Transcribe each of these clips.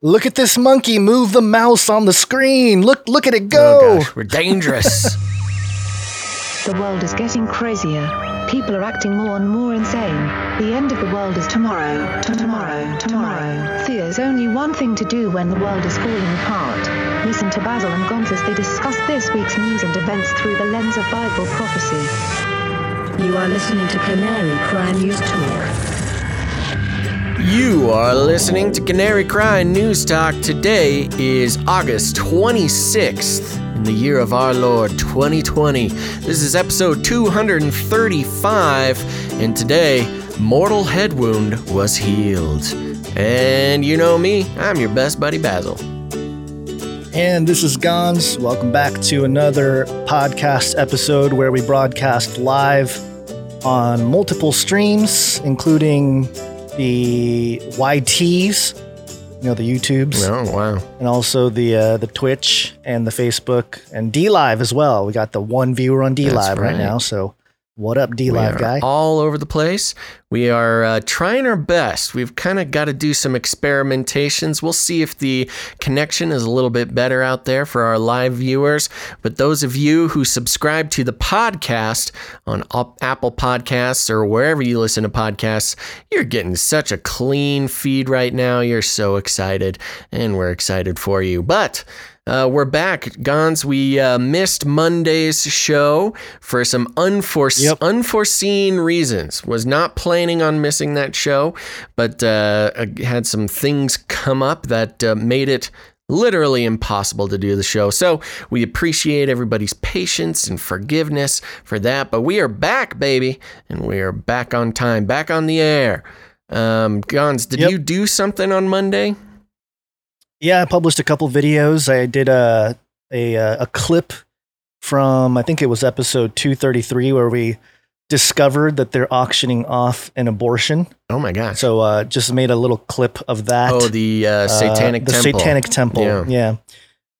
Look at this monkey move the mouse on the screen. Look, look at it go. Oh gosh, we're dangerous. The world is getting crazier. People are acting more and more insane. The end of the world is tomorrow. T- Tomorrow. Tomorrow. There's only one thing to do when the world is falling apart. Listen to Basil and Gonz as they discuss this week's news and events through the lens of Bible prophecy. You are listening to Canary Cry News Talk. You are listening to Canary Cry News Talk. Today is August 26th in the year of our Lord 2020. This is episode 235, and today, mortal head wound was healed. And you know me, I'm your best buddy Basil. And this is Gonz. Welcome back to another podcast episode where we broadcast live on multiple streams, including the YTs, you know, the YouTubes, Oh, wow. and also the uh, the Twitch and the Facebook and DLive as well. We got the one viewer on DLive right. right. now. So, what up, DLive guy? all over the place. We are uh, trying our best. We've kind of got to do some experimentations. We'll see if the connection is a little bit better out there for our live viewers. But those of you who subscribe to the podcast on Apple Podcasts or wherever you listen to podcasts, you're getting such a clean feed right now. You're so excited, and we're excited for you. But uh, we're back, Gonz. We uh, missed Monday's show for some unforeseen, Yep. unforeseen reasons. Was not planning on missing that show, but uh, uh, had some things come up that uh, made it literally impossible to do the show. So we appreciate everybody's patience and forgiveness for that. But we are back, baby, and we are back on time, back on the air. Um, Gonz, did Yep. you do something on Monday? Yeah, I published a couple videos. I did a a uh, a clip from I think it was episode 233 where we discovered that they're auctioning off an abortion. Oh my gosh! So uh just made a little clip of that. oh, the uh, Uh, Satanic the Temple. Satanic Temple. Yeah. Yeah.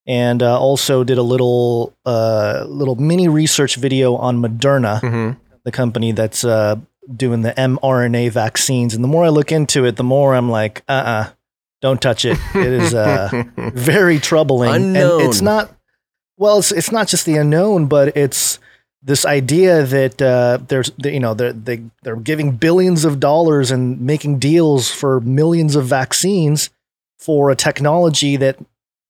And uh, also did a little uh little mini research video on Moderna, hmm the company that's uh doing the mRNA vaccines. And the more I look into it, the more I'm like, uh-uh, don't touch it. It is uh very troubling. Unknown. And it's not well, it's it's not just the unknown, but it's this idea that uh, there's you know they're they, they're giving billions of dollars and making deals for millions of vaccines for a technology that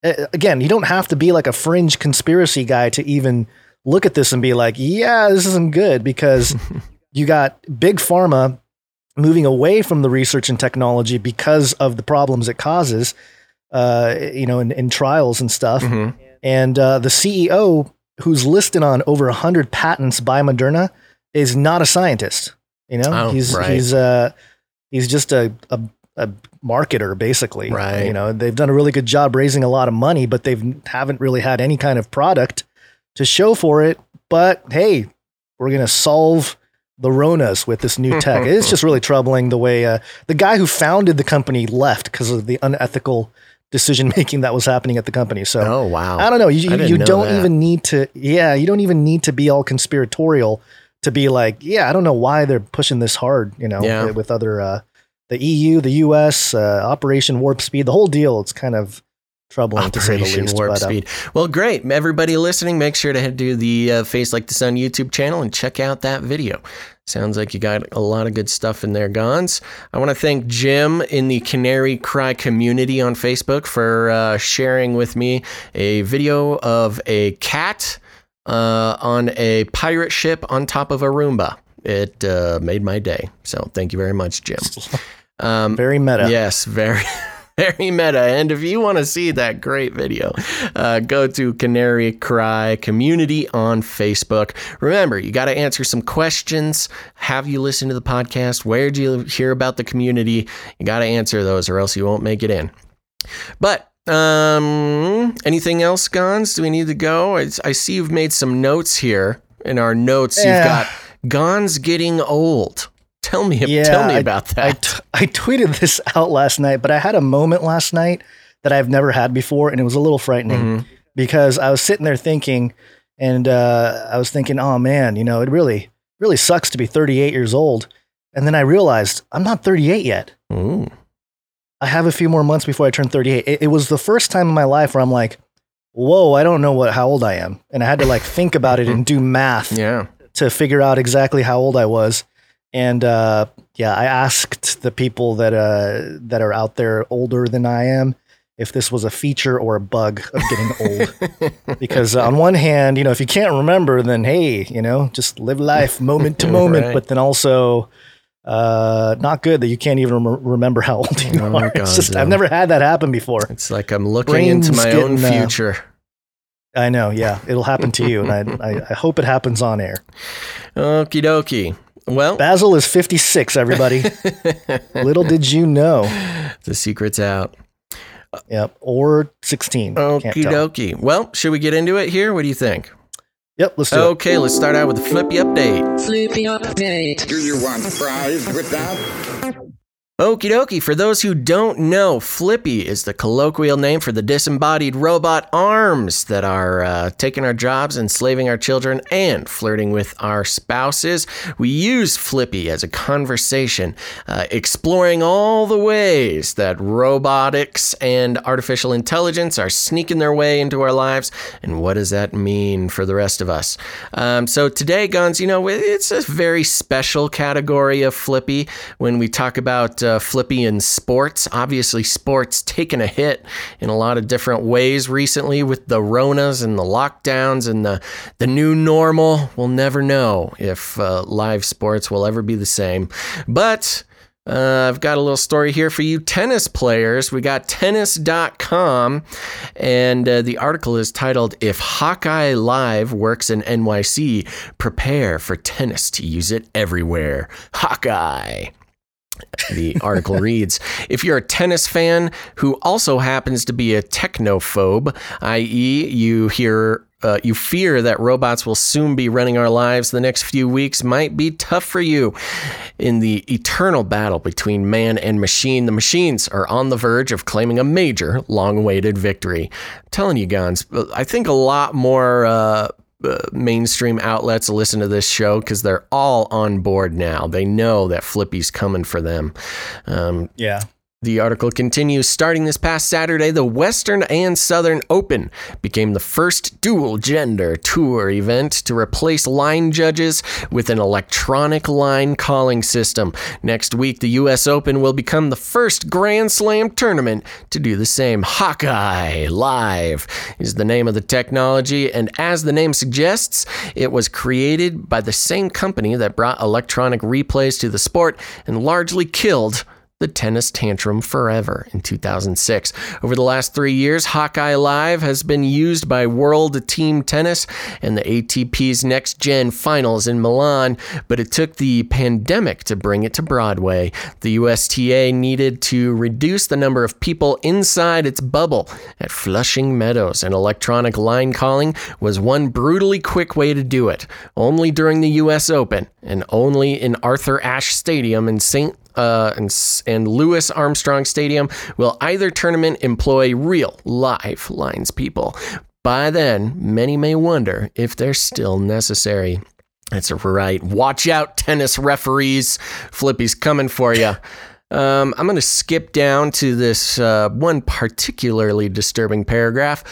again you don't have to be like a fringe conspiracy guy to even look at this and be like yeah this isn't good because you got big pharma moving away from the research and technology because of the problems it causes uh, you know in, in trials and stuff Mhm. and uh, the CEO, who's listed on over 100 patents by Moderna, is not a scientist. You know, Oh, he's right. he's uh, he's just a, a a marketer basically. Right. You know, they've done a really good job raising a lot of money, but they've haven't really had any kind of product to show for it. But hey, we're gonna solve the Ronas with this new tech. it's just really troubling the way uh, the guy who founded the company left because of the unethical decision making that was happening at the company. So Oh wow! I don't know. You, you, you know don't that. even need to. Yeah, you don't even need to be all conspiratorial to be like, yeah, I don't know why they're pushing this hard. You know, Yeah. with, with other uh, the EU, the US, uh, Operation Warp Speed, the whole deal. It's kind of troubling to say the Operation least. Warp but, uh, Speed. Well, great. Everybody listening, make sure to head to the uh, Face Like the Sun YouTube channel and check out that video. Sounds like you got a lot of good stuff in there, Gonz. I want to thank Jim in the Canary Cry community on Facebook for uh, sharing with me a video of a cat uh, on a pirate ship on top of a Roomba. It uh, made my day. So thank you very much, Jim. Um, very meta. Yes, very, very meta. And if you want to see that great video, uh, go to Canary Cry Community on Facebook. Remember, you got to answer some questions. Have you listened to the podcast? Where do you hear about the community? You got to answer those, or else you won't make it in. But um, anything else, Gonz? Do we need to go? I, I see you've made some notes here. In our notes, Yeah. you've got Gonz getting old. Tell me, Yeah, tell me I- about that. t- I tweeted this out last night, but I had a moment last night that I've never had before, and it was a little frightening Mhm. because I was sitting there thinking, and uh, I was thinking, oh man, you know, it really, really sucks to be 38 years old. And then I realized I'm not 38 yet. Ooh. I have a few more months before I turn 38. It, it was the first time in my life where I'm like, whoa, I don't know what how old I am, and I had to like think about it and do math Yeah. to figure out exactly how old I was. And uh, yeah, I asked the people that uh, that are out there older than I am if this was a feature or a bug of getting old. because on one hand, you know, if you can't remember, then hey, you know, just live life moment to moment. Right. But then also, uh, not good that you can't even rem- remember how old you Oh, are. It's just God, I've never had that happen before. It's like I'm looking into Brain's my own getting, uh, future. I know, yeah, it'll happen to you, and I, I, I hope it happens on air. Okie dokie. Well, Basil is 56, everybody. Little did you know. the secret's out. Yep. Or 16. Can't Okie dokie. Well, should we get into it here? What do you think? Yep, let's do it. Okay, let's start out with the flippy update. Flippy update. Do you want fries with that? Okie dokie. For those who don't know, Flippy is the colloquial name for the disembodied robot arms that are uh, taking our jobs, enslaving our children, and flirting with our spouses. We use Flippy as a conversation, uh, exploring all the ways that robotics and artificial intelligence are sneaking their way into our lives, and what does that mean for the rest of us? Um, so today, Gonz, you know, it's a very special category of Flippy when we talk about uh, Flippy in sports. Obviously, sports taken a hit in a lot of different ways recently with the Ronas and the lockdowns and the the new normal. We'll never know if uh, live sports will ever be the same, but. Uh, I've got a little story here for you tennis players. We got tennis.com, and uh, the article is titled If Hawkeye Live Works in NYC, Prepare for Tennis to Use It Everywhere. Hawkeye. The article reads If you're a tennis fan who also happens to be a technophobe, i.e., you hear uh, you fear that robots will soon be running our lives the next few weeks might be tough for you. In the eternal battle between man and machine, the machines are on the verge of claiming a major, long awaited victory. I'm telling you, Gonz, I think a lot more. Uh, uh, mainstream outlets listen to this show because they're all on board now. They know that Flippy's coming for them. Um, Yeah. The article continues starting this past Saturday, the Western and Southern Open became the first dual gender tour event to replace line judges with an electronic line calling system. Next week, the U.S. Open will become the first Grand Slam tournament to do the same. Hawkeye Live is the name of the technology, and as the name suggests, it was created by the same company that brought electronic replays to the sport and largely killed the tennis tantrum forever in 2006. Over the last three years, Hawkeye Live has been used by World Team Tennis and the ATP's Next Gen Finals in Milan, but it took the pandemic to bring it to Broadway. The USTA needed to reduce the number of people inside its bubble at Flushing Meadows, and electronic line calling was one brutally quick way to do it. Only during the US Open and only in Arthur Ashe Stadium in St uh, and, and Louis Armstrong Stadium will either tournament employ real live lines people. By then, many may wonder if they're still necessary. That's right. Watch out, tennis referees. Flippy's coming for you. Um, I'm going to skip down to this uh, one particularly disturbing paragraph.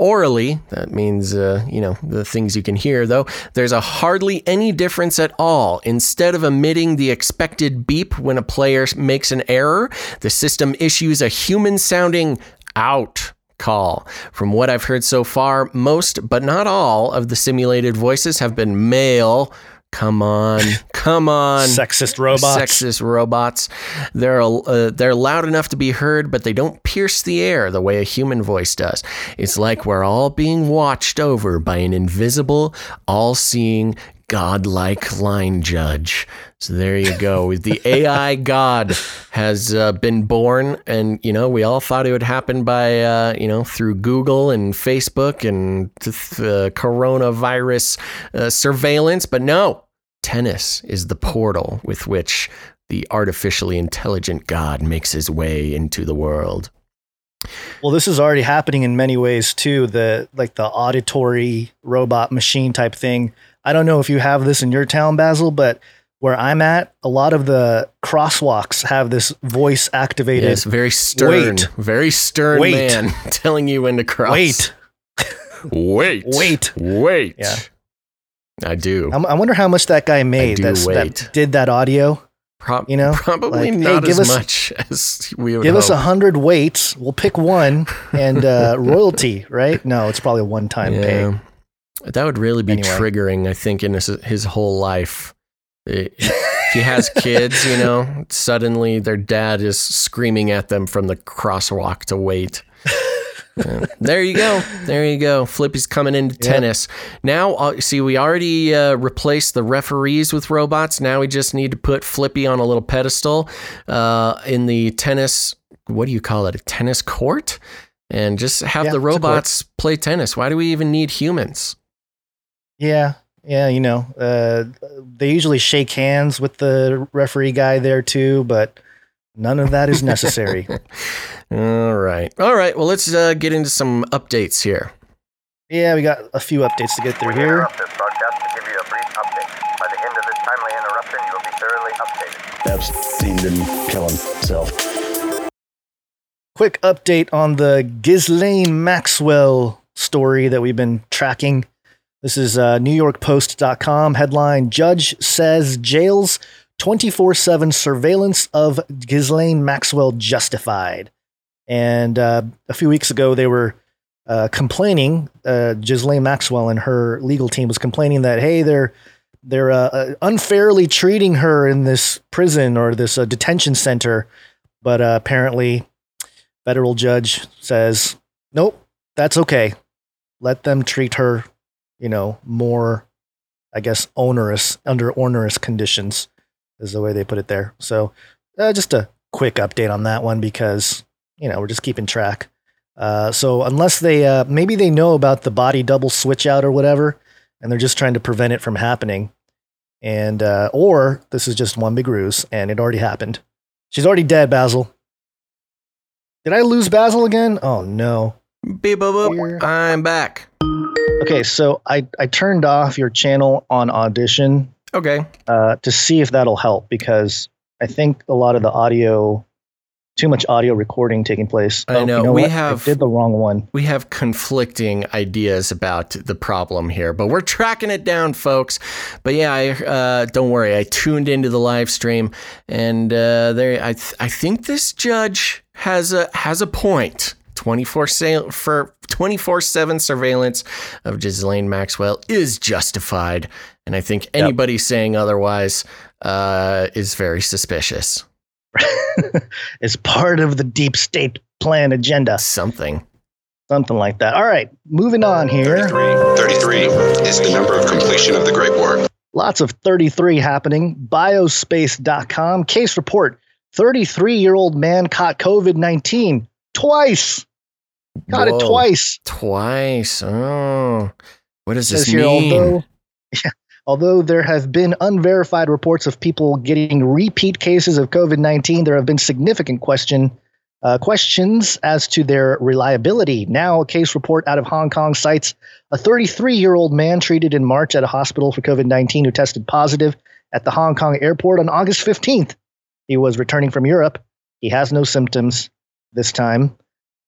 Orally, that means, uh, you know, the things you can hear, though, there's a hardly any difference at all. Instead of emitting the expected beep when a player makes an error, the system issues a human sounding out call. From what I've heard so far, most, but not all, of the simulated voices have been male. Come on, come on. Sexist robots. Sexist robots. They're uh, they're loud enough to be heard, but they don't pierce the air the way a human voice does. It's like we're all being watched over by an invisible, all-seeing, godlike line judge. So there you go. the AI god has uh, been born, and you know we all thought it would happen by uh, you know through Google and Facebook and uh, coronavirus uh, surveillance, but no. Tennis is the portal with which the artificially intelligent god makes his way into the world. Well, this is already happening in many ways too. The like the auditory robot machine type thing. I don't know if you have this in your town, Basil, but where I'm at, a lot of the crosswalks have this voice activated. Yes, very stern, Wait. very stern Wait. man telling you when to cross. Wait, wait, Wait. wait. Yeah. I do. I'm- I wonder how much that guy made do that's, wait. that did that audio. Prob- you know, probably like, hey, not give as us- much as we would Give us a hundred weights. We'll pick one and uh, royalty, right? No, it's probably a one-time pay. That would really be Anyway. triggering, I think, in his, his whole life. It- if he has kids, you know, suddenly their dad is screaming at them from the crosswalk to wait. Yeah. there you go. There you go. Flippy's coming into tennis. Now, uh, see, we already uh, replaced the referees with robots. Now we just need to put Flippy on a little pedestal uh, in the tennis. What do you call it? A tennis court? And just have the it's a court. robots play tennis. Why do we even need humans? Yeah, yeah, you know, uh, they usually shake hands with the referee guy there too, but none of that is necessary. All right. All right. Well, let's uh, get into some updates here. yeah, we got a few updates to get through here. interrupt this broadcast to give you a brief update. By the end of this timely interruption, you will be thoroughly updated. Epstein didn't kill himself. Quick update on the Ghislaine Maxwell story that we've been tracking. This is uh, NewYorkPost.com headline: Judge says jails 24/7 surveillance of Ghislaine Maxwell justified. And uh, a few weeks ago, they were uh, complaining. Uh, Ghislaine Maxwell and her legal team was complaining that hey, they're they're uh, uh, unfairly treating her in this prison or this uh, detention center. But uh, apparently, federal judge says, nope, that's okay. Let them treat her, you know, more, I guess, onerous, under onerous conditions, is the way they put it there. So, uh, just a quick update on that one because, you know, we're just keeping track. Uh, so, unless they, uh, maybe they know about the body double switch out or whatever, and they're just trying to prevent it from happening. And, uh, or this is just one big ruse and it already happened. She's already dead, Basil. Did I lose Basil again? Oh no. Beep, boop, boop. I'm back. Okay, so I, I turned off your channel on Audition Okay. uh, to see if that'll help because I think a lot of the audio, too much audio recording taking place. I Oh, know, you know we what? have- I did the wrong one. We have conflicting ideas about the problem here, but we're tracking it down, folks. But yeah, I, uh, don't worry. I tuned into the live stream, and uh, there, I, th- I think this judge has a has a point. 24 sa- for 24/7 surveillance of Ghislaine Maxwell is justified, and I think anybody saying otherwise uh, is very suspicious. It's part of the deep state plan agenda, Something. something like that. All right, moving on here. 33 is the number of completion of the Great War. Lots of 33 happening. Biospace.com case report 33 year old man caught COVID 19 twice. Got it twice. Twice. Oh, what does this here, mean? although, yeah, although there have been unverified reports of people getting repeat cases of COVID 19, there have been significant question. Uh, questions as to their reliability. Now, a case report out of Hong Kong cites a 33 year old man treated in March at a hospital for COVID 19 who tested positive at the Hong Kong airport on August 15th. He was returning from Europe. He has no symptoms this time.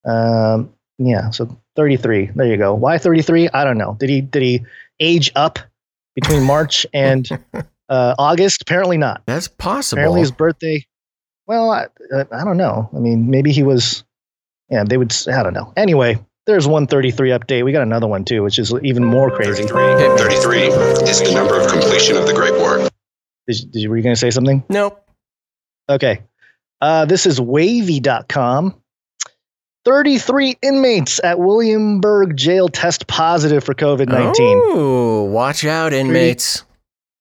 Um, yeah, so 33. There you go. Why 33? I don't know. Did he did he age up between March and uh, August? Apparently not. That's possible. Apparently his birthday. Well, I, I don't know. I mean, maybe he was. Yeah, they would. I don't know. Anyway, there's one 33 update. We got another one too, which is even more crazy. 33. 33 is the number of completion of the Great War. Did, did, were you going to say something? nope. Okay. Uh, this is wavy.com. 33 inmates at Williamsburg jail test positive for COVID 19. Oh, watch out, inmates.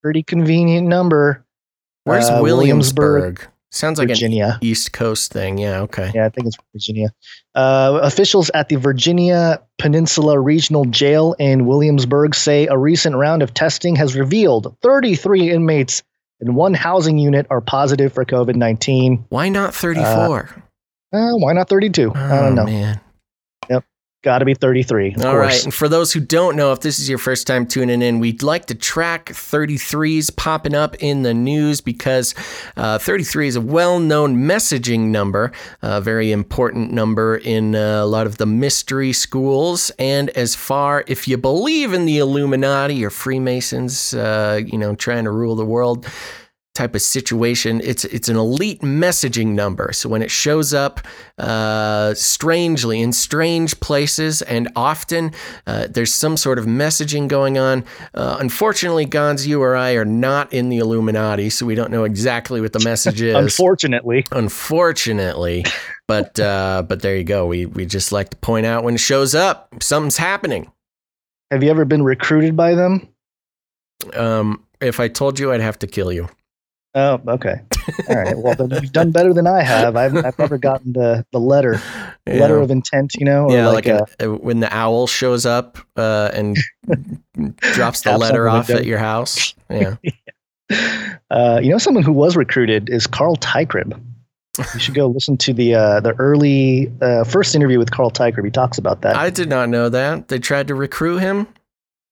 Pretty convenient number. Where's Uh, Williamsburg? Sounds like Virginia. an East Coast thing. Yeah. Okay. Yeah, I think it's Virginia. Uh, officials at the Virginia Peninsula Regional Jail in Williamsburg say a recent round of testing has revealed 33 inmates in one housing unit are positive for COVID 19. Why not 34? Uh, why not 32? I don't Oh, know. Man. Yep. Got to be 33. Of All course. right. And for those who don't know, if this is your first time tuning in, we'd like to track 33s popping up in the news because uh, 33 is a well known messaging number, a very important number in uh, a lot of the mystery schools. And as far, if you believe in the Illuminati or Freemasons, uh, you know, trying to rule the world, type of situation. It's it's an elite messaging number. So when it shows up uh, strangely in strange places, and often uh, there's some sort of messaging going on. Uh, unfortunately, Gonz, you or I are not in the Illuminati, so we don't know exactly what the message is. Unfortunately. Unfortunately, but uh, but there you go. We we just like to point out when it shows up, something's happening. Have you ever been recruited by them? Um, if I told you, I'd have to kill you. Oh, okay. All right. Well, then you've done better than I have. I've, I've never gotten the, the letter, the letter of intent, you know? or Yeah, like, a, a, when the owl shows up uh, and drops the letter off at your house. Yeah. uh, you know, someone who was recruited is Carl Teichrib. You should go listen to the uh, the early uh, first interview with Carl Teichrib. He talks about that. I did not know that. They tried to recruit him.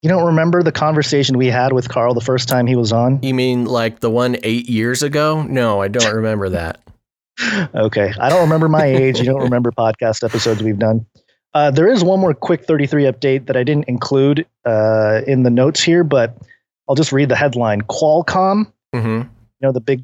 You don't remember the conversation we had with Carl the first time he was on? You mean like the one eight years ago? No, I don't remember that. Okay. I don't remember my age. You don't remember podcast episodes we've done. Uh, there is one more quick 33 update that I didn't include uh, in the notes here, but I'll just read the headline. Qualcomm, hmm you know, the big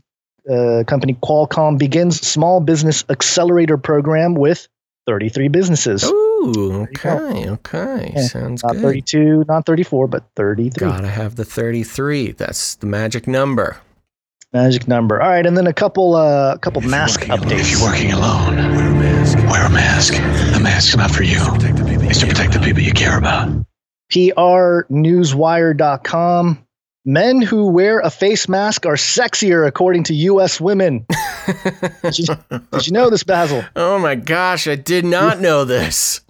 uh, company Qualcomm begins small business accelerator program with 33 businesses. Ooh, you okay, okay. Yeah, Sounds not good. 32, not 34, but 33. Gotta have the 33. That's the magic number. Magic number. All right, and then a couple uh, couple mask updates. If you're working alone, wear a mask. Wear a mask. The mask's not for you. It's to protect the people you care about. PRNewsWire.com. Men who wear a face mask are sexier, according to U.S. women. did, you, did you know this, Basil? Oh my gosh, I did not know this.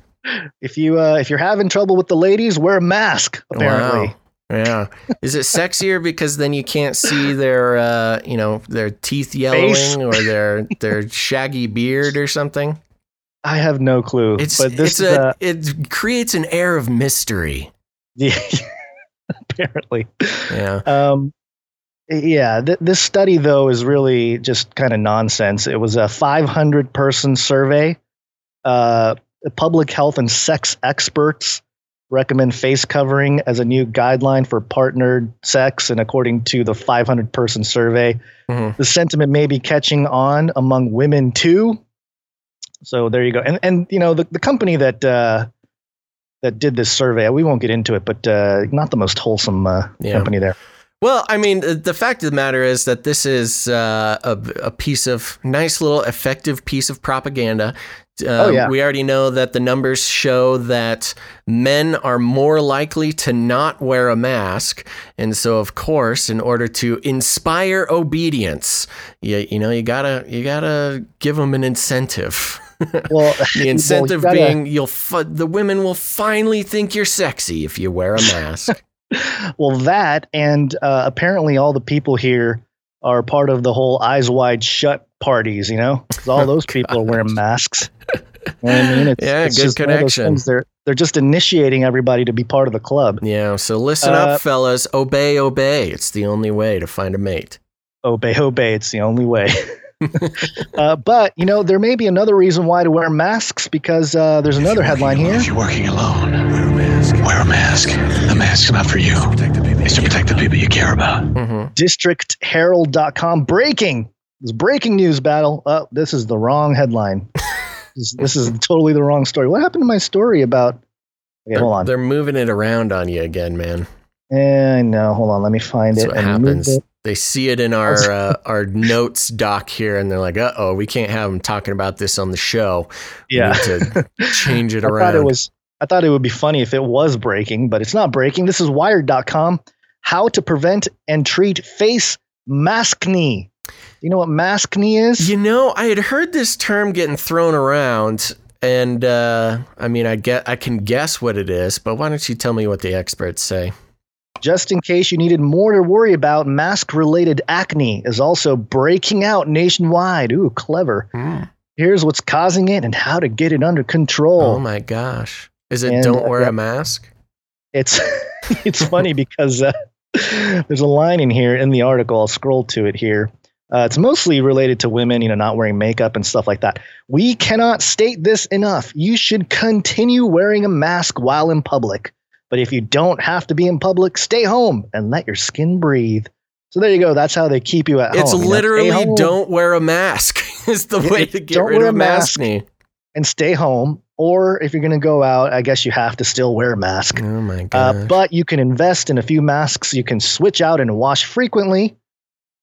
If you uh, if you're having trouble with the ladies, wear a mask. Apparently, Wow. Yeah. Is it sexier because then you can't see their uh, you know, their teeth yellowing Face. or their their shaggy beard or something? I have no clue. It's but this it's is a uh, it creates an air of mystery. yeah, apparently. Yeah. Um, yeah, th- this study though is really just kind of nonsense. It was a 500 person survey. Uh, public health and sex experts recommend face covering as a new guideline for partnered sex, and according to the 500 person survey, Mhm. the sentiment may be catching on among women too. So there you go. And and you know the the company that uh, that did this survey, we won't get into it, but uh, not the most wholesome uh, Yeah. company there. Well, I mean, the- the fact of the matter is that this is uh, a, a piece of nice little effective piece of propaganda. Um, Oh, yeah. We already know that the numbers show that men are more likely to not wear a mask, and so of course, in order to inspire obedience, you, you know, you gotta you gotta give them an incentive. Well, the incentive well, you gotta- being you'll fi- the women will finally think you're sexy if you wear a mask. well that and uh, apparently all the people here are part of the whole eyes wide shut parties. You know, 'Cause all those people are wearing masks. You know I mean, it's, Yeah, it's good just one of those connection. They're they're just initiating everybody to be part of the club. Yeah, so listen Uh, up, fellas. Obey, obey. It's the only way to find a mate. Obey, obey. It's the only way. uh, but you know, there may be another reason why to wear masks because uh, there's another headline here. If you're working alone, wear a mask. Wear a mask. The mask's not for you. It's to protect the people you care about. hmm districtherald.com breaking this breaking news battle oh this is the wrong headline this, this is totally the wrong story what happened to my story about okay hold on They're moving it around on you again, man. Eh, no hold on let me find That's it what happens. it. They see it in our uh, our notes doc here, and they're like, "Uh oh, we can't have them talking about this on the show. We yeah need to change it i around." thought it was i thought it would be funny if it was breaking but it's not breaking this is wired.com how to prevent and treat face maskne you know what mask maskne is You know, I had heard this term getting thrown around, and uh, I mean, I get I can guess what it is, but why don't you tell me what the experts say? Just in case you needed more to worry about, mask related acne is also breaking out nationwide. Ooh, clever. Here's what's causing it and how to get it under control. Oh my gosh. Is it And, don't wear a mask? It's it's funny because uh, there's a line in here in the article. I'll scroll to it here. Uh, it's mostly related to women, you know, not wearing makeup and stuff like that. We cannot state this enough. You should continue wearing a mask while in public. But if you don't have to be in public, stay home and let your skin breathe. So there you go. That's how they keep you at It's home. you know, literally home don't wear a mask is the Yeah, way to get don't rid wear of a mask. and stay home. Or if you're going to go out, I guess you have to still wear a mask. Oh my Uh, god. but you can invest in a few masks you can switch out and wash frequently.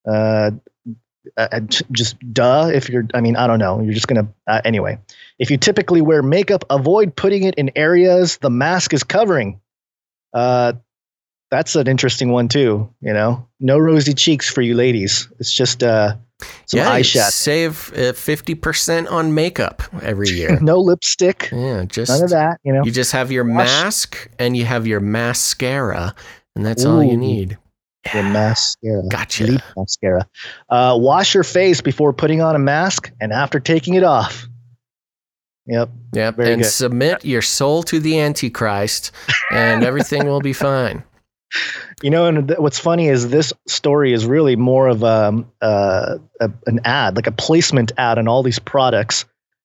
Uh, uh, uh, just duh. If you're, I mean, I don't know. You're just gonna uh, anyway. If you typically wear makeup, avoid putting it in areas the mask is covering. Uh, that's an interesting one too. You know, no rosy cheeks for you ladies. It's just uh, some yeah, eyeshadow, save uh, fifty percent on makeup every year. no lipstick, yeah, just none of that. You know, you just have your Wash- mask and you have your mascara, and that's all you need. The mascara. Gotcha. Leap mascara. Uh, wash your face before putting on a mask and after taking it off. Yep. Yep, Very and good. submit your soul to the Antichrist, and everything will be fine. You know, and th- what's funny is this story is really more of um, uh, a, an ad, like a placement ad on all these products.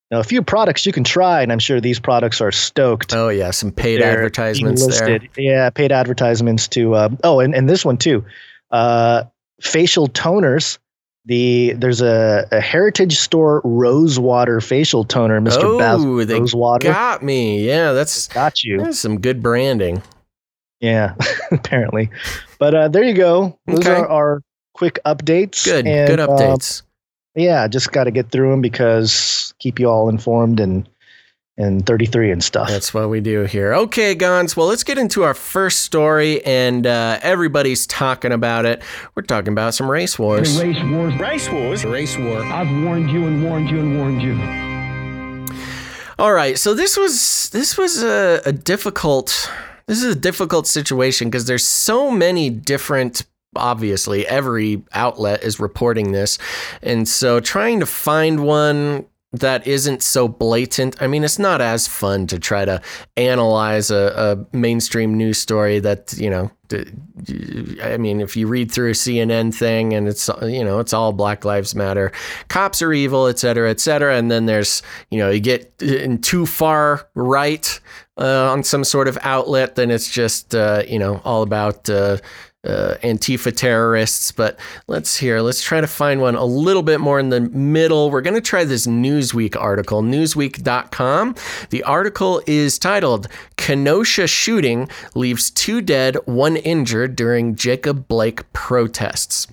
Now, a few products you can try, and I'm sure these products are stoked. Oh yeah, some paid They're advertisements there. Yeah, paid advertisements to. Uh, oh, and, and this one too. Uh, facial toners. The there's a, a heritage store Rosewater facial toner, Mr. Oh, Basil they Rosewater. got me. Yeah, that's Got you. that's some good branding. Yeah, apparently. But uh, there you go. Those Okay. are our quick updates. Good, And, good uh, updates. Yeah, just got to get through them because keep you all informed and and 33 and stuff. That's what we do here. Okay, Gonz. Well, let's get into our first story, and uh, everybody's talking about it. We're talking about some race wars. Race wars. Race wars. Race war. I've warned you and warned you and warned you. All right, so this was this was a, a difficult this is a difficult situation because there's so many different obviously every outlet is reporting this. And so trying to find one that isn't so blatant i mean it's not as fun to try to analyze a, a mainstream news story that you know I mean if you read through a cnn thing and it's you know it's all black lives matter cops are evil et cetera et cetera and then there's you know you get in too far right uh, on some sort of outlet then it's just uh, you know all about uh, uh, Antifa terrorists, but let's hear. Let's try to find one a little bit more in the middle. We're going to try this Newsweek article, newsweek.com. The article is titled Kenosha Shooting Leaves Two Dead, One Injured During Jacob Blake Protests.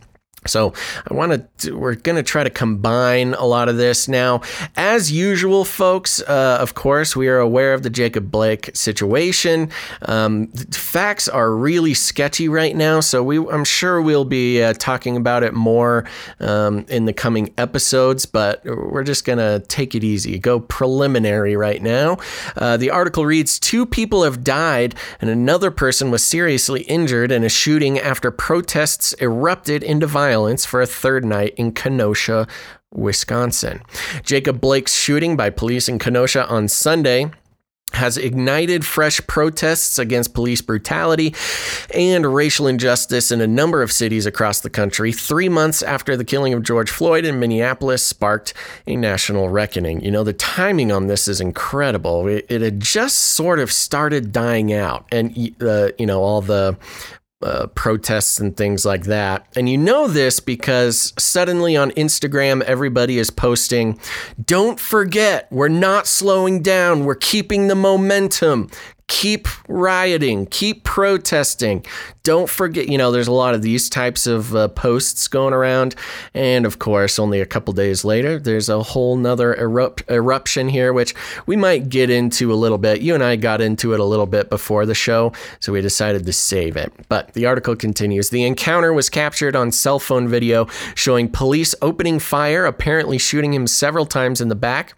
So I want to. We're going to try to combine a lot of this now. As usual, folks. Uh, of course, we are aware of the Jacob Blake situation. Um, facts are really sketchy right now, so we. I'm sure we'll be uh, talking about it more um, in the coming episodes. But we're just going to take it easy. Go preliminary right now. Uh, the article reads: Two people have died, and another person was seriously injured in a shooting after protests erupted into violence for a third night in Kenosha, Wisconsin. Jacob Blake's shooting by police in Kenosha on Sunday has ignited fresh protests against police brutality and racial injustice in a number of cities across the country. Three months after the killing of George Floyd in Minneapolis sparked a national reckoning. You know, the timing on this is incredible. It, it had just sort of started dying out, and, uh, you know, all the uh, protests and things like that. And you know this because suddenly on Instagram, everybody is posting, don't forget, we're not slowing down, we're keeping the momentum. Keep rioting, keep protesting. Don't forget, you know, there's a lot of these types of uh, posts going around. And of course, only a couple days later, there's a whole nother erupt- eruption here, which we might get into a little bit. You and I got into it a little bit before the show, so we decided to save it. But the article continues The encounter was captured on cell phone video showing police opening fire, apparently shooting him several times in the back.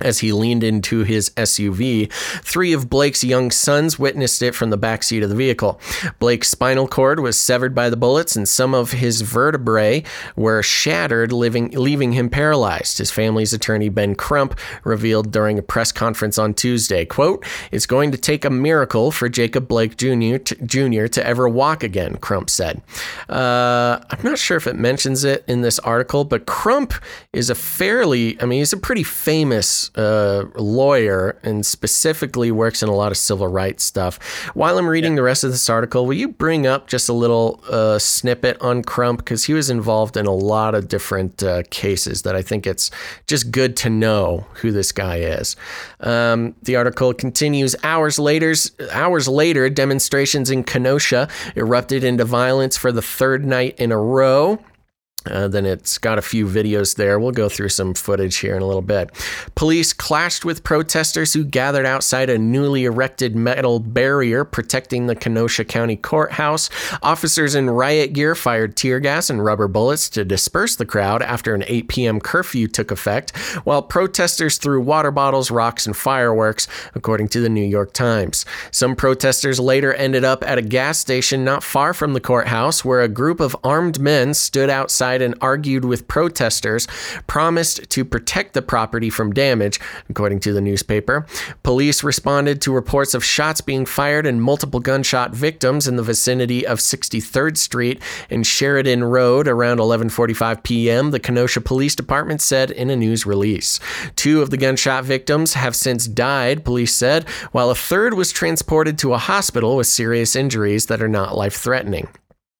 As he leaned into his SUV. Three of Blake's young sons witnessed it from the back seat of the vehicle. Blake's spinal cord was severed by the bullets, and some of his vertebrae were shattered, leaving, leaving him paralyzed. His family's attorney, Ben Crump, revealed during a press conference on Tuesday, quote, It's going to take a miracle for Jacob Blake Jr. to, Jr. to ever walk again, Crump said. Uh, I'm not sure if it mentions it in this article, but Crump is a fairly, I mean, he's a pretty famous uh, lawyer and specifically works in a lot of civil rights stuff. While I'm reading yeah. the rest of this article, will you bring up just a little uh, snippet on Crump? Because he was involved in a lot of different uh, cases that I think it's just good to know who this guy is. Um, the article continues hours later, hours later, demonstrations in Kenosha erupted into violence for the third night in a row. Uh, then it's got a few videos there. We'll go through some footage here in a little bit. Police clashed with protesters who gathered outside a newly erected metal barrier protecting the Kenosha County Courthouse. Officers in riot gear fired tear gas and rubber bullets to disperse the crowd after an 8 p.m. curfew took effect, while protesters threw water bottles, rocks, and fireworks, according to the New York Times. Some protesters later ended up at a gas station not far from the courthouse where a group of armed men stood outside outside and argued with protesters, promised to protect the property from damage, according to the newspaper. Police responded to reports of shots being fired and multiple gunshot victims in the vicinity of 63rd Street and Sheridan Road around 11:45 p.m., the Kenosha Police Department said in a news release. Two of the gunshot victims have since died, police said, while a third was transported to a hospital with serious injuries that are not life-threatening.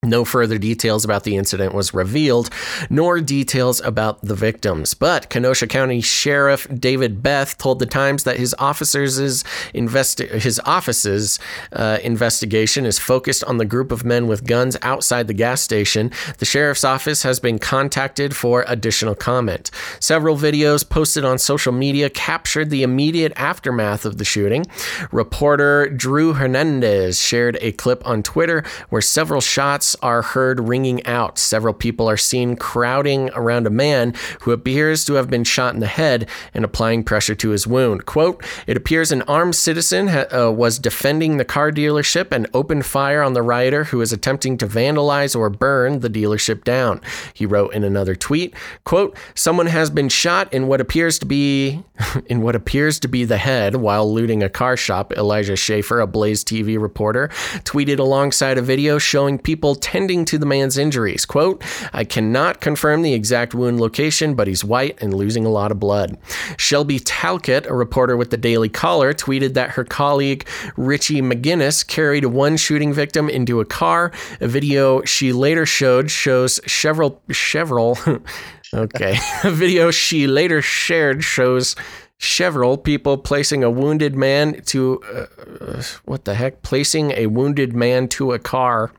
No further details about the incident was revealed, nor details about the victims. But Kenosha County Sheriff David Beth told the Times that his officers' investi- his office's uh, investigation is focused on the group of men with guns outside the gas station. The sheriff's office has been contacted for additional comment. Several videos posted on social media captured the immediate aftermath of the shooting. Reporter Drew Hernandez shared a clip on Twitter where several shots are heard ringing out. Several people are seen crowding around a man who appears to have been shot in the head and applying pressure to his wound. Quote, it appears an armed citizen ha- uh, was defending the car dealership and opened fire on the rioter who was attempting to vandalize or burn the dealership down. He wrote in another tweet, quote, someone has been shot in what appears to be in what appears to be the head while looting a car shop. Elijah Schaffer, a Blaze TV reporter, tweeted alongside a video showing people tending to the man's injuries. Quote, I cannot confirm the exact wound location, but he's white and losing a lot of blood. Shelby Talcott, a reporter with the Daily Caller, tweeted that her colleague Richie McGinnis carried one shooting victim into a car. A video she later showed shows several several okay. a video she later shared shows several people placing a wounded man to uh, what the heck placing a wounded man to a car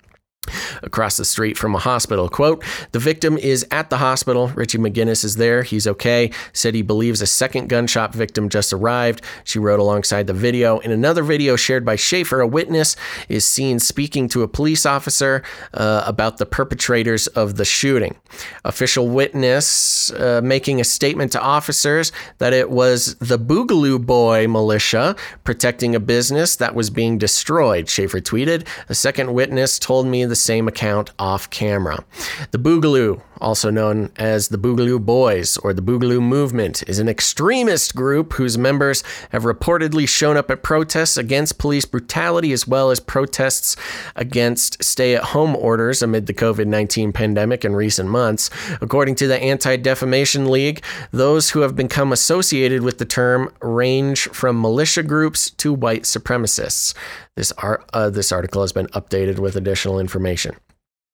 across the street from a hospital. Quote, the victim is at the hospital. Richie McGinnis is there. He's okay. Said he believes a second gunshot victim just arrived. She wrote alongside the video. In another video shared by Schaffer, a witness is seen speaking to a police officer uh, about the perpetrators of the shooting. Official witness uh, making a statement to officers that it was the Boogaloo Boy militia protecting a business that was being destroyed, Schaffer tweeted. A second witness told me the the same account off camera. The Boogaloo, also known as the Boogaloo Boys or the Boogaloo Movement, is an extremist group whose members have reportedly shown up at protests against police brutality as well as protests against stay at home orders amid the COVID 19 pandemic in recent months. According to the Anti Defamation League, those who have become associated with the term range from militia groups to white supremacists. This, art, uh, this article has been updated with additional information.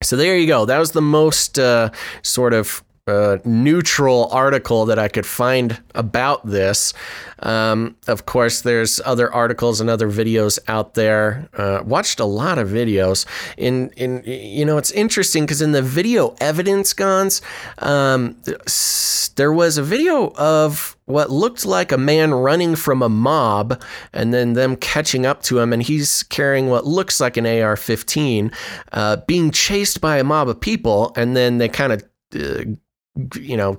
So there you go. That was the most uh, sort of uh, neutral article that I could find about this. Um, of course, there's other articles and other videos out there. Uh, watched a lot of videos. In in you know, it's interesting because in the video evidence Gonz, um, there was a video of what looked like a man running from a mob and then them catching up to him and he's carrying what looks like an AR-15 uh, being chased by a mob of people and then they kind of uh, you know,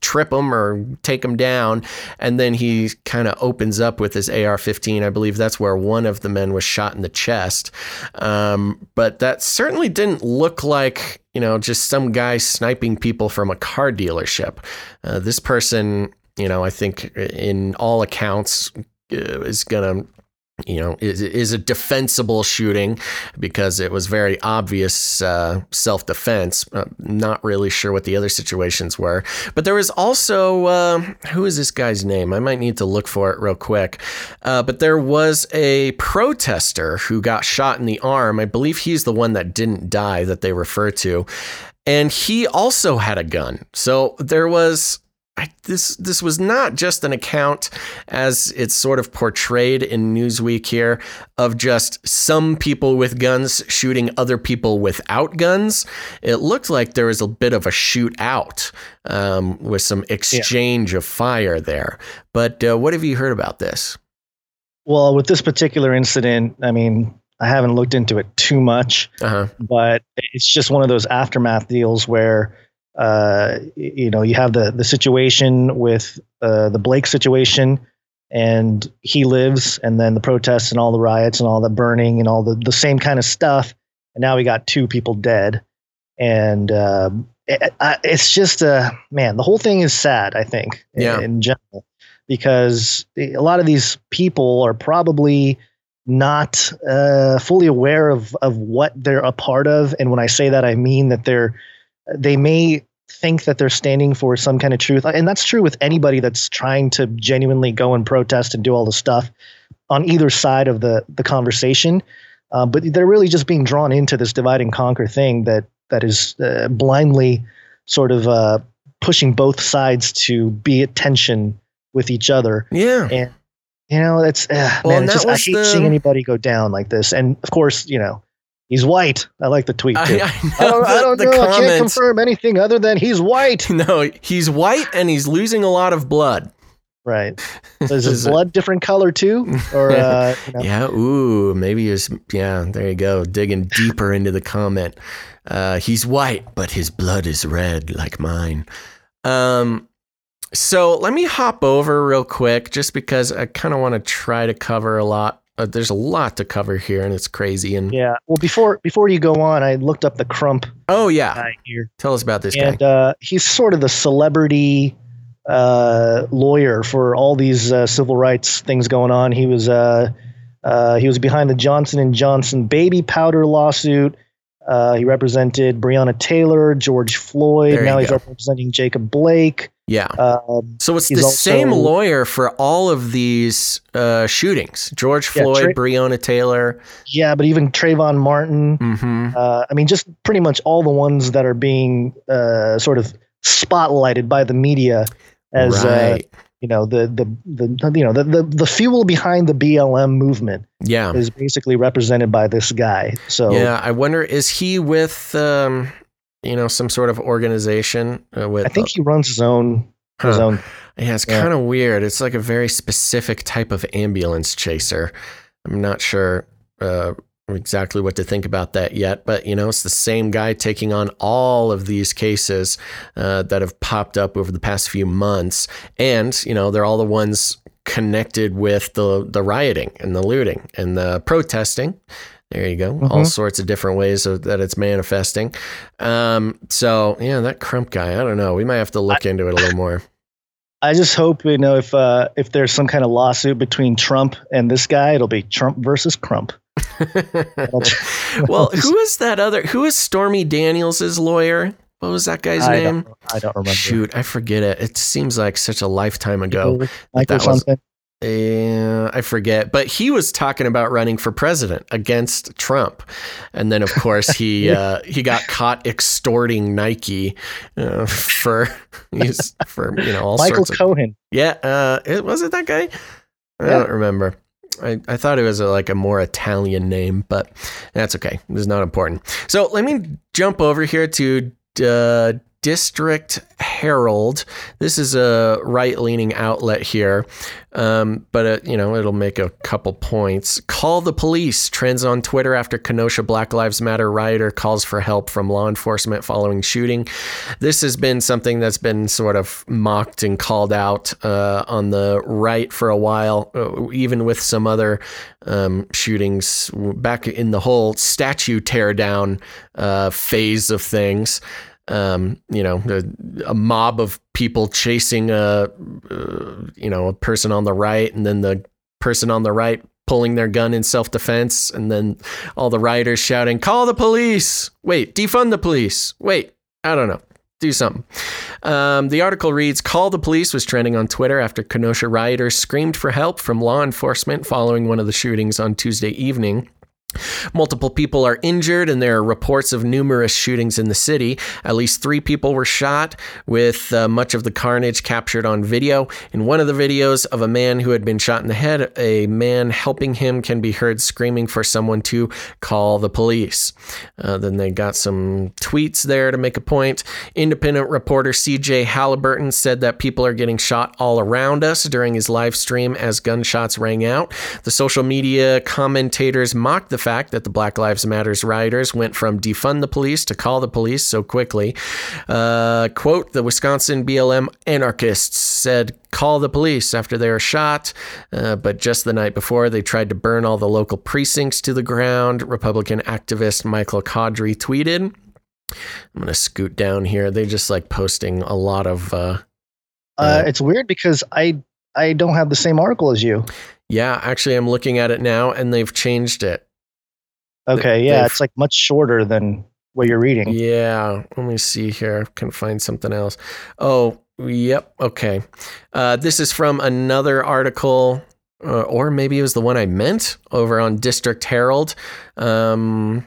trip him or take him down. And then he kind of opens up with his AR 15. I believe that's where one of the men was shot in the chest. Um, but that certainly didn't look like, you know, just some guy sniping people from a car dealership. Uh, this person, you know, I think in all accounts uh, is going to you know, is, is a defensible shooting because it was very obvious uh, self defense. Uh, not really sure what the other situations were. But there was also, uh, who is this guy's name? I might need to look for it real quick. Uh, but there was a protester who got shot in the arm. I believe he's the one that didn't die that they refer to. And he also had a gun. So there was I, this this was not just an account as it's sort of portrayed in Newsweek here of just some people with guns shooting other people without guns. It looked like there was a bit of a shootout um, with some exchange yeah. of fire there. But uh, what have you heard about this? Well, with this particular incident, I mean, I haven't looked into it too much, uh-huh. but it's just one of those aftermath deals where uh, you know, you have the the situation with uh, the Blake situation, and he lives, and then the protests and all the riots and all the burning and all the the same kind of stuff. And now we got two people dead, and uh, it, it's just uh, man, the whole thing is sad. I think, yeah. in, in general, because a lot of these people are probably not uh, fully aware of of what they're a part of. And when I say that, I mean that they're they may think that they're standing for some kind of truth. And that's true with anybody that's trying to genuinely go and protest and do all the stuff on either side of the, the conversation. Uh, but they're really just being drawn into this divide and conquer thing that that is uh, blindly sort of uh, pushing both sides to be at tension with each other. Yeah. And, you know, it's, uh, well, man, it's just, I hate the... seeing anybody go down like this. And of course, you know, He's white. I like the tweet too. I, I, I don't, the, I don't know. Comments, I can't confirm anything other than he's white. No, he's white and he's losing a lot of blood. Right. So is his blood different color too? Or uh, you know? yeah, ooh, maybe his yeah. There you go, digging deeper into the comment. Uh, he's white, but his blood is red like mine. Um, so let me hop over real quick, just because I kind of want to try to cover a lot uh, there's a lot to cover here, and it's crazy. And yeah, well, before before you go on, I looked up the Crump. Oh yeah, here. Tell us about this and, guy. Uh, he's sort of the celebrity uh, lawyer for all these uh, civil rights things going on. He was uh, uh, he was behind the Johnson and Johnson baby powder lawsuit. He represented Breonna Taylor, George Floyd. There now he's go. representing Jacob Blake. Yeah. Um, so it's the also, same lawyer for all of these uh, shootings George Floyd, yeah, Tra- Breonna Taylor. Yeah, but even Trayvon Martin. Mm-hmm. Uh, I mean, just pretty much all the ones that are being uh, sort of spotlighted by the media as. Uh, right. You know the, the the you know the, the the fuel behind the BLM movement. Yeah, is basically represented by this guy. So yeah, I wonder is he with um, you know, some sort of organization uh, with. I think he runs his own. His own. Yeah, it's yeah. kind of weird. It's like a very specific type of ambulance chaser. I'm not sure uh, exactly what to think about that yet, but you know, it's the same guy taking on all of these cases uh, that have popped up over the past few months, and you know, they're all the ones connected with the the rioting and the looting and the protesting there you go. Mm-hmm. All sorts of different ways of, that it's manifesting. Um, so yeah, that Crump guy. I don't know. We might have to look I, into it a little more. I just hope you know if uh, if there's some kind of lawsuit between Trump and this guy, it'll be Trump versus Crump. well, who is that other? Who is Stormy Daniels' lawyer? What was that guy's I name? Don't, I don't remember. Shoot, I forget it. It seems like such a lifetime ago. Michael that something. Uh, I forget, but he was talking about running for president against Trump, and then of course he uh, he got caught extorting Nike uh, for for you know all Michael sorts of, Cohen. Yeah, uh, it was it that guy. I yeah. don't remember. I, I thought it was a, like a more Italian name, but that's okay. It's not important. So let me jump over here to uh, District Herald. This is a right leaning outlet here, um, but uh, you know it'll make a couple points. Call the police. Trends on Twitter after Kenosha Black Lives Matter rioter calls for help from law enforcement following shooting. This has been something that's been sort of mocked and called out uh, on the right for a while, uh, even with some other um, shootings back in the whole statue tear down uh, phase of things um, you know, a, a, mob of people chasing a, uh, you know, a person on the right, and then the person on the right pulling their gun in self defense, and then all the rioters shouting, "Call the police! Wait, defund the police! Wait, I don't know." Do something. Um, the article reads Call the police was trending on Twitter after Kenosha rioters screamed for help from law enforcement following one of the shootings on Tuesday evening. Multiple people are injured, and there are reports of numerous shootings in the city. At least three people were shot, with uh, much of the carnage captured on video. In one of the videos of a man who had been shot in the head, a man helping him can be heard screaming for someone to call the police. Uh, then they got some tweets there to make a point. Independent reporter CJ Halliburton said that people are getting shot all around us during his live stream as gunshots rang out. The social media commentators mocked the fact that the Black Lives Matters rioters went from defund the police to call the police so quickly. Uh, quote, the Wisconsin BLM anarchists said, call the police after they were shot. Uh, but just the night before, they tried to burn all the local precincts to the ground. Republican activist Michael Coudrey tweeted. I'm going to scoot down here. They just like posting a lot of. Uh, uh, it's weird because I I don't have the same article as you. Yeah, actually, I'm looking at it now, and they've changed it. Okay, yeah, it's like much shorter than what you're reading. Yeah, let me see here. Can find something else. Oh, yep. Okay, uh, this is from another article, uh, or maybe it was the one I meant over on District Herald. Um,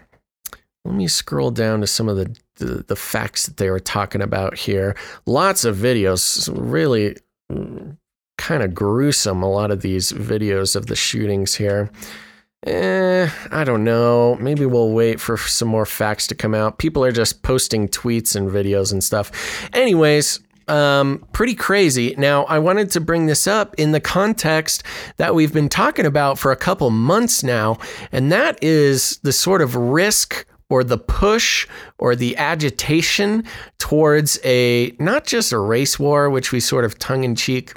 let me scroll down to some of the, the the facts that they were talking about here. Lots of videos, really mm, kind of gruesome. A lot of these videos of the shootings here. Eh, I don't know. Maybe we'll wait for some more facts to come out. People are just posting tweets and videos and stuff. Anyways, um, pretty crazy. Now, I wanted to bring this up in the context that we've been talking about for a couple months now, and that is the sort of risk or the push or the agitation towards a not just a race war, which we sort of tongue in cheek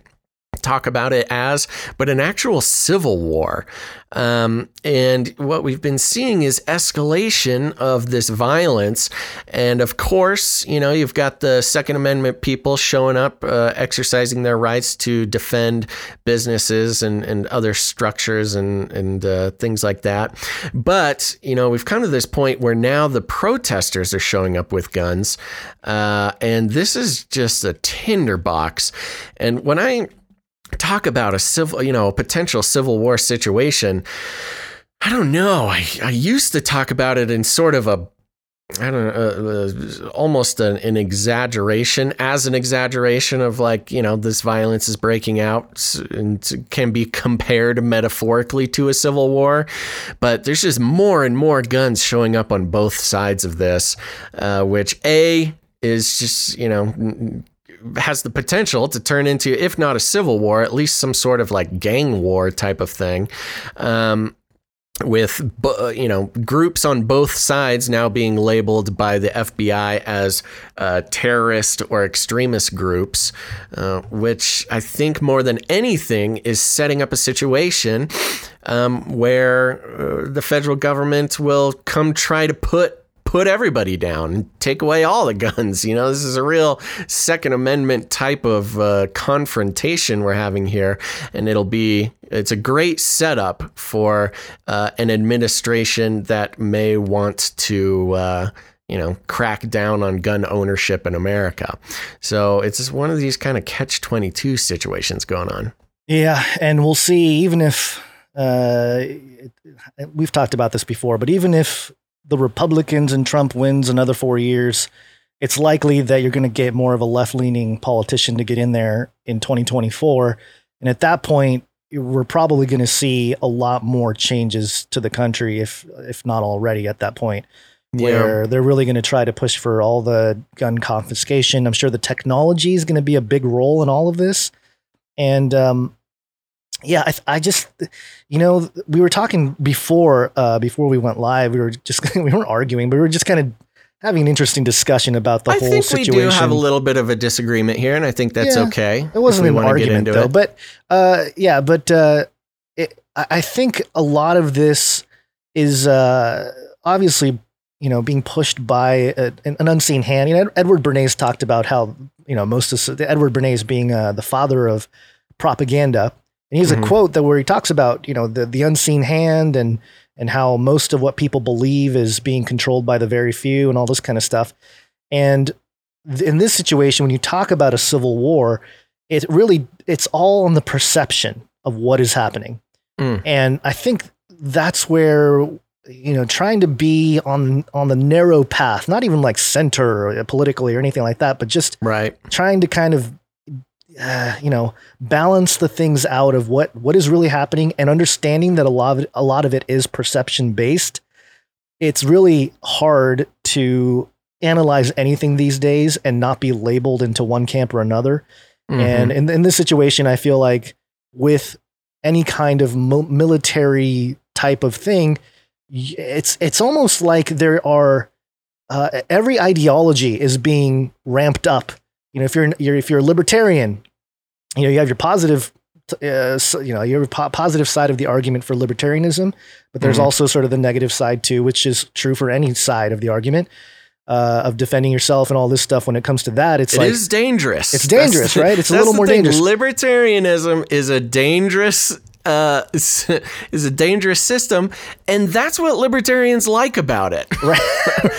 talk about it as, but an actual civil war. Um, and what we've been seeing is escalation of this violence. And of course, you know, you've got the Second Amendment people showing up, uh, exercising their rights to defend businesses and, and other structures and, and uh, things like that. But, you know, we've come to this point where now the protesters are showing up with guns. Uh, and this is just a tinderbox. And when I talk about a civil, you know, a potential civil war situation. I don't know. I, I used to talk about it in sort of a I don't know, uh, uh, almost an, an, exaggeration, as an exaggeration of like, you know, this violence is breaking out and can be compared metaphorically to a civil war. But there's just more and more guns showing up on both sides of this, uh, which A is just, you know, has the potential to turn into, if not a civil war, at least some sort of like gang war type of thing. Um, with you know groups on both sides now being labeled by the FBI as uh, terrorist or extremist groups, uh, which I think more than anything is setting up a situation um, where uh, the federal government will come try to put put everybody down and take away all the guns. You know, this is a real Second Amendment type of uh, confrontation we're having here, and it'll be it's a great setup for uh, an administration that may want to. Uh, you know, crack down on gun ownership in America. So it's just one of these kind of catch 22 situations going on. Yeah. And we'll see, even if uh, we've talked about this before, but even if the Republicans and Trump wins another four years, it's likely that you're going to get more of a left leaning politician to get in there in 2024. And at that point, we're probably going to see a lot more changes to the country, if if not already at that point. where they're really going to try to push for all the gun confiscation. I'm sure the technology is going to be a big role in all of this. And um, yeah, I, I just, you know, we were talking before uh, before we went live. We were just we weren't arguing, but we were just kind of having an interesting discussion about the I whole think situation. we do have a little bit of a disagreement here, and I think that's Yeah, okay. It wasn't an argument though, it. but uh, yeah, but uh, it, I I think a lot of this is uh, obviously you know being pushed by a, an, an unseen hand. You know, Edward Bernays talked about how you know most of Edward Bernays being uh, the father of propaganda, and he has Mhm. a quote that where he talks about you know the the unseen hand and and how most of what people believe is being controlled by the very few and all this kind of stuff. And th- in this situation, when you talk about a civil war, it really it's all on the perception of what is happening. Mm. And I think that's where you know trying to be on on the narrow path, not even like center or politically or anything like that, but just right. trying to kind of uh, you know balance the things out of what what is really happening and understanding that a lot of it, a lot of it is perception based it's really hard to analyze anything these days and not be labeled into one camp or another Mm-hmm. and in, in this situation i feel like with any kind of mo- military type of thing it's it's almost like there are uh, every ideology is being ramped up you know if you're, you're if you're a libertarian you know you have your positive uh, so, you know you have a po- positive side of the argument for libertarianism but there's Mhm. also sort of the negative side too which is true for any side of the argument uh, of defending yourself and all this stuff when it comes to that it's It like is dangerous. It's dangerous, the- right? It's a little more thing. dangerous. Libertarianism is a dangerous uh, is a dangerous system, and that's what libertarians like about it. right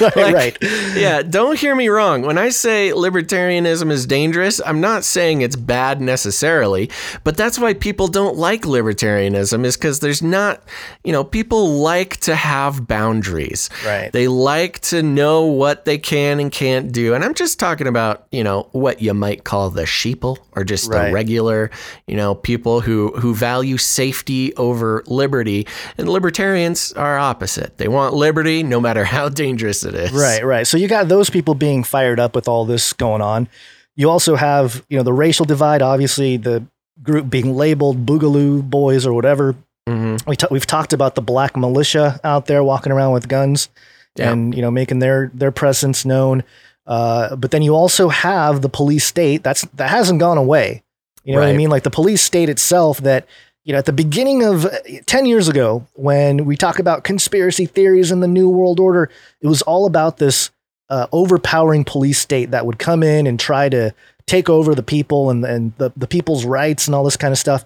right, Like, right. Yeah, don't hear me wrong. When I say libertarianism is dangerous, I'm not saying it's bad necessarily, but that's why people don't like libertarianism is because there's not, you know, people like to have boundaries. Right. They like to know what they can and can't do. And I'm just talking about, you know, what you might call the sheeple or just Right. the regular, you know, people who who value safety over liberty. And libertarians are opposite. They want liberty no matter how dangerous it is. Right, right. So you got those people being fired up with all this going on. You also have, you know, the racial divide, obviously the group being labeled Boogaloo boys or whatever. hmm We ta- we've talked about the black militia out there walking around with guns Yeah. and, you know, making their their presence known. Uh, but then you also have the police state that's that hasn't gone away. You know what I mean? Like the police state itself that you know, at the beginning of uh, 10 years ago, when we talk about conspiracy theories and the New World Order, it was all about this uh, overpowering police state that would come in and try to take over the people and, and the, the people's rights and all this kind of stuff.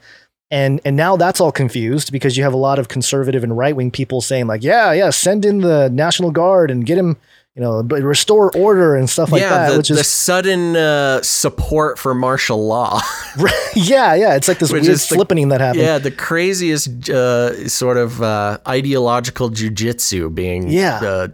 And, and now that's all confused because you have a lot of conservative and right wing people saying, like, yeah, yeah, send in the National Guard and get him, you know, but restore order and stuff like yeah, that, the, which the is sudden uh, support for martial law. yeah, yeah. It's like this Which weird flippening that happened. yeah, the craziest uh, sort of uh, ideological jujitsu being Yeah. uh,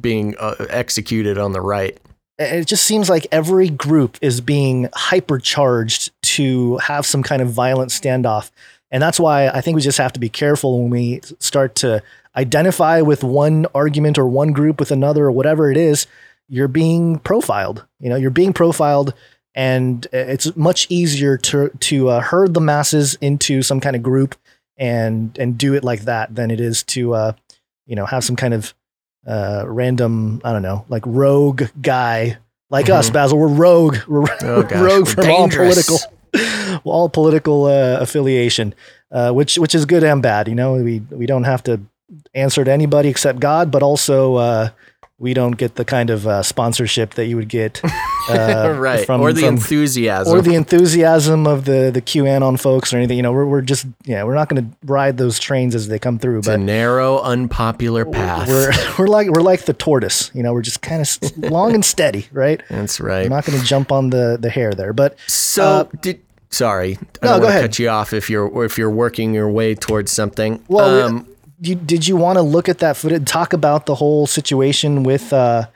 being uh, executed on the right. It just seems like every group is being hypercharged to have some kind of violent standoff. And that's why I think we just have to be careful when we start to identify with one argument or one group with another or whatever it is. You're being profiled. You know, you're being profiled, and it's much easier to to uh, herd the masses into some kind of group and and do it like that than it is to uh, you know have some kind of uh, random, I don't know, like rogue guy like us, Basil. We're rogue. We're Mm-hmm. Oh, rogue we're from dangerous. all political, all political uh, affiliation, uh, which which is good and bad. You know, we we don't have to answer to anybody except God, but also uh, we don't get the kind of uh, sponsorship that you would get, uh, right. From, or the from- enthusiasm. or the enthusiasm of the the QAnon folks or anything. You know, we're we're just yeah, we're not going to ride those trains as they come through, it's a narrow, unpopular path. We're, we're like we're like the tortoise, you know. We're just kind of long and steady, right? That's right. I'm not going to jump on the the hare there, but So Uh, did sorry, I no, don't go want to ahead. cut you off if you're if you're working your way towards something. Well, um, you, did you want to look at that footage? Talk about the whole situation with. Uh,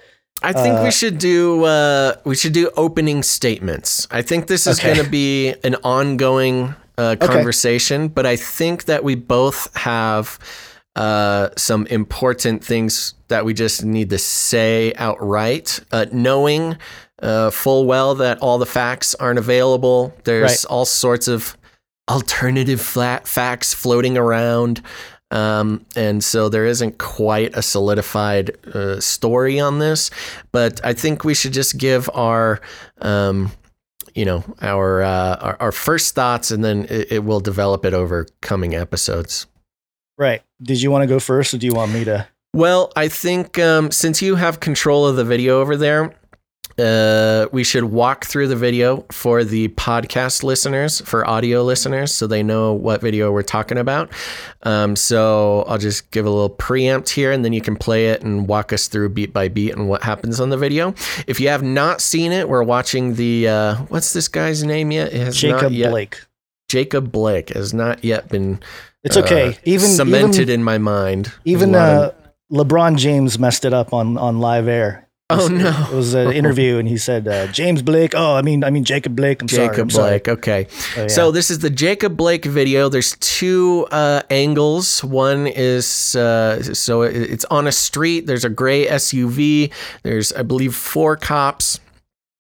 I think Uh, we should do uh, we should do opening statements. I think this is Okay. going to be an ongoing uh, conversation, but I think that we both have uh, some important things that we just need to say outright, uh, knowing uh, full well that all the facts aren't available. There's Right. all sorts of alternative flat facts floating around. Um, and so there isn't quite a solidified uh, story on this, but I think we should just give our, um, you know, our, uh, our our first thoughts, and then it, it will develop it over coming episodes. Right. Did you want to go first, or do you want me to? Well, I think um, since you have control of the video over there, uh, we should walk through the video for the podcast listeners, for audio listeners, so they know what video we're talking about. Um, so I'll just give a little preempt here, and then you can play it and walk us through beat by beat and what happens on the video. If you have not seen it, we're watching the uh, what's this guy's name yet? It has Jacob yet, Blake. Jacob Blake has not yet been. It's okay. uh, even cemented even, in my mind. even There's a lot of- uh, LeBron James messed it up on on live air. Oh, It was- no. It was an interview, and he said uh, James Blake. Oh, I mean, I mean Jacob Blake. I'm sorry. I'm Jacob sorry. Blake. Okay. Oh, yeah. So this is the Jacob Blake video. There's two uh, angles. One is uh, so it's on a street. There's a gray SUV. There's I believe four cops.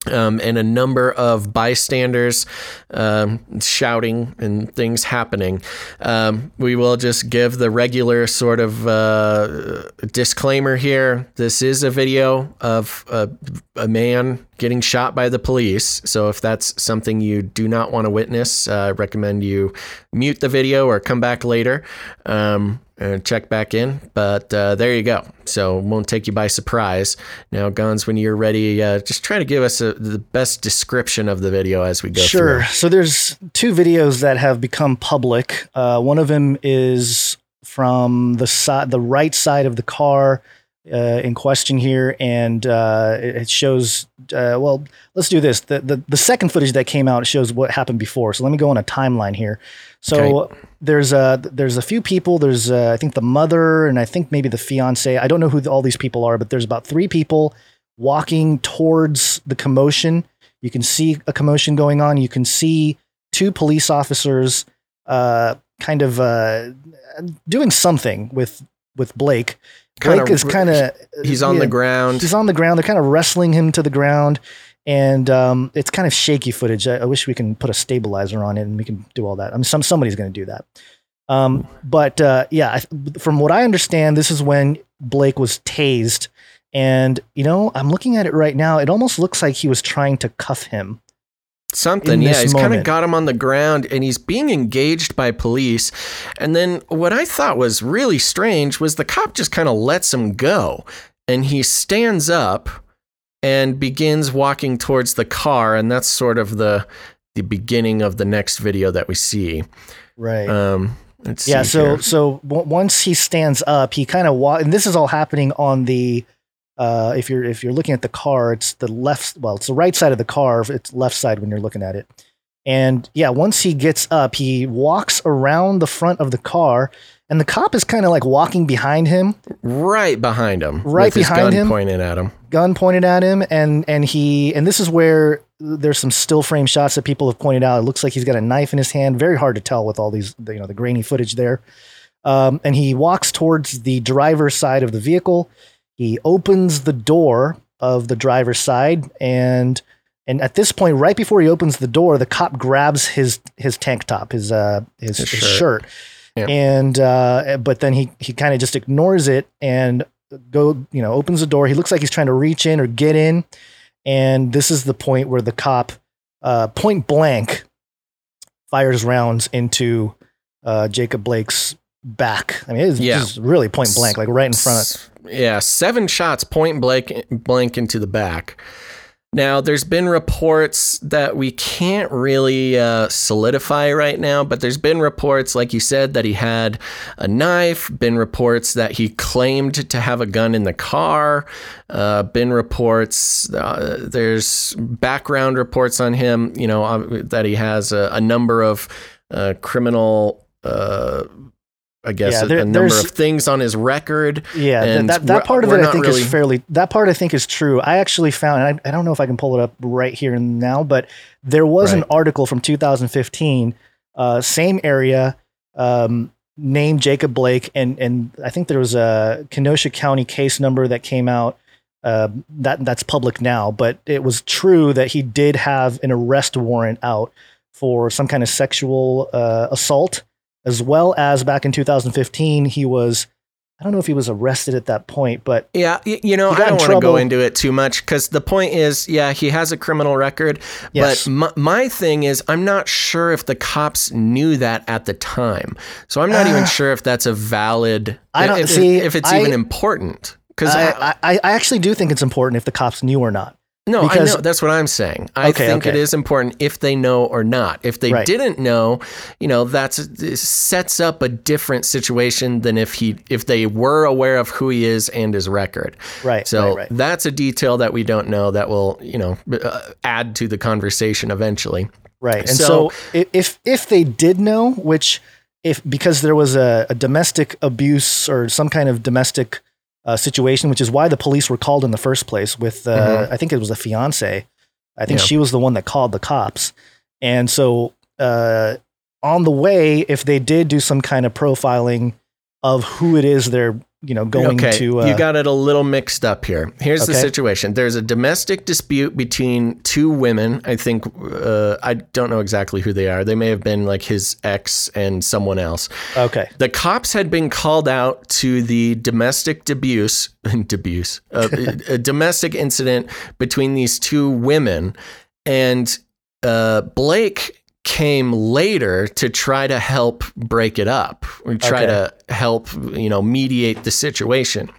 Um, and a number of bystanders um, shouting and things happening. Um, we will just give the regular sort of uh, disclaimer here. This is a video of a, a man getting shot by the police. So if that's something you do not want to witness, uh, I recommend you mute the video or come back later um, and check back in. But uh, there you go. So won't take you by surprise. Now, Gonz, when you're ready, uh, just try to give us a, the best description of the video as we go through. Sure. through. So there's two videos that have become public. Uh, one of them is from the side, the right side of the car uh, in question here, and uh, it shows. Uh, well, let's do this. The, the the second footage that came out shows what happened before. So let me go on a timeline here. So there's a there's a few people. There's uh, I think the mother and I think maybe the fiance. I don't know who all these people are, but there's about three people walking towards the commotion. You can see a commotion going on. You can see two police officers uh, kind of uh, doing something with with Blake. Kinda Blake is kind of He's on the ground. He's on the ground. They're kind of wrestling him to the ground, and um, it's kind of shaky footage. I, I wish we can put a stabilizer on it and we can do all that. I mean, some somebody's going to do that. Um, but uh, yeah, I, from what I understand, this is when Blake was tased, and you know, I'm looking at it right now. It almost looks like he was trying to cuff him. Something, yeah. He's kind of got him on the ground and he's being engaged by police. And then what I thought was really strange was the cop just kind of lets him go and he stands up and begins walking towards the car. And that's sort of the the beginning of the next video that we see. Right. Um, yeah. So here. so w- once he stands up, he kind of walk, and this is all happening on the. Uh, if you're if you're looking at the car, it's the left. Well, it's the right side of the car. It's left side when you're looking at it. And yeah, once he gets up, he walks around the front of the car, and the cop is kind of like walking behind him, right behind him, Right behind gun him. pointed at him. gun pointed at him, and and he and this is where there's some still frame shots that people have pointed out. It looks like he's got a knife in his hand. Very hard to tell with all these you know the grainy footage there. Um, and he walks towards the driver's side of the vehicle. He opens the door of the driver's side, and and at this point, right before he opens the door, the cop grabs his his tank top, his uh his, His his shirt. shirt, And uh, but then he he kind of just ignores it and go you know opens the door. He looks like he's trying to reach in or get in, and this is the point where the cop uh, point blank fires rounds into uh, Jacob Blake's back. I mean, it's Yeah. just really point blank, like right in front of. Yeah, seven shots point blank blank into the back. Now, there's been reports that we can't really uh, solidify right now, but there's been reports, like you said, that he had a knife. Been reports that he claimed to have a gun in the car. Uh, been reports. Uh, there's background reports on him. You know uh, that he has a, a number of uh, criminal. I guess Yeah, a- there- a number of things on his record. Yeah, And that, that part of it I think really- is fairly. That part I think is true. I actually found, and I, I don't know if I can pull it up right here and now, but there was an article from 2015, uh, same area, um, named Jacob Blake, and and I think there was a Kenosha County case number that came out. Uh, that that's public now, but it was true that he did have an arrest warrant out for some kind of sexual uh, assault, as well as back in 2015 he was I don't know if he was arrested at that point, but yeah, you know, I don't want to go into it too much because the point is, yeah, he has a criminal record. Yes. But my, my, thing is, I'm not sure if the cops knew that at the time, so I'm not uh, even sure if that's a valid. I don't if, see if, if it's I, even important. Because I, I, I actually do think it's important if the cops knew or not. No, because, I know. That's what I'm saying. I okay, think okay. it is important if they know or not. If they right. didn't know, you know, that sets up a different situation than if he if they were aware of who he is and his record. Right. So right, right. that's a detail that we don't know that will, you know, uh, add to the conversation eventually. Right. And so, so if if they did know, which if because there was a, a domestic abuse or some kind of domestic uh, situation, which is why the police were called in the first place. With uh, mm-hmm. I think it was a fiance. I think yeah. she was the one that called the cops, and so uh, on the way, if they did do some kind of profiling of who it is they're you know going okay. to uh, you got it a little mixed up here. Here's okay. the situation. There's a domestic dispute between two women. I think uh, i don't know exactly who they are. They may have been like his ex and someone else. Okay. The cops had been called out to the domestic abuse abuse uh, a domestic incident between these two women. And uh, blake came later to try to help break it up or try okay. to help, you know, mediate the situation.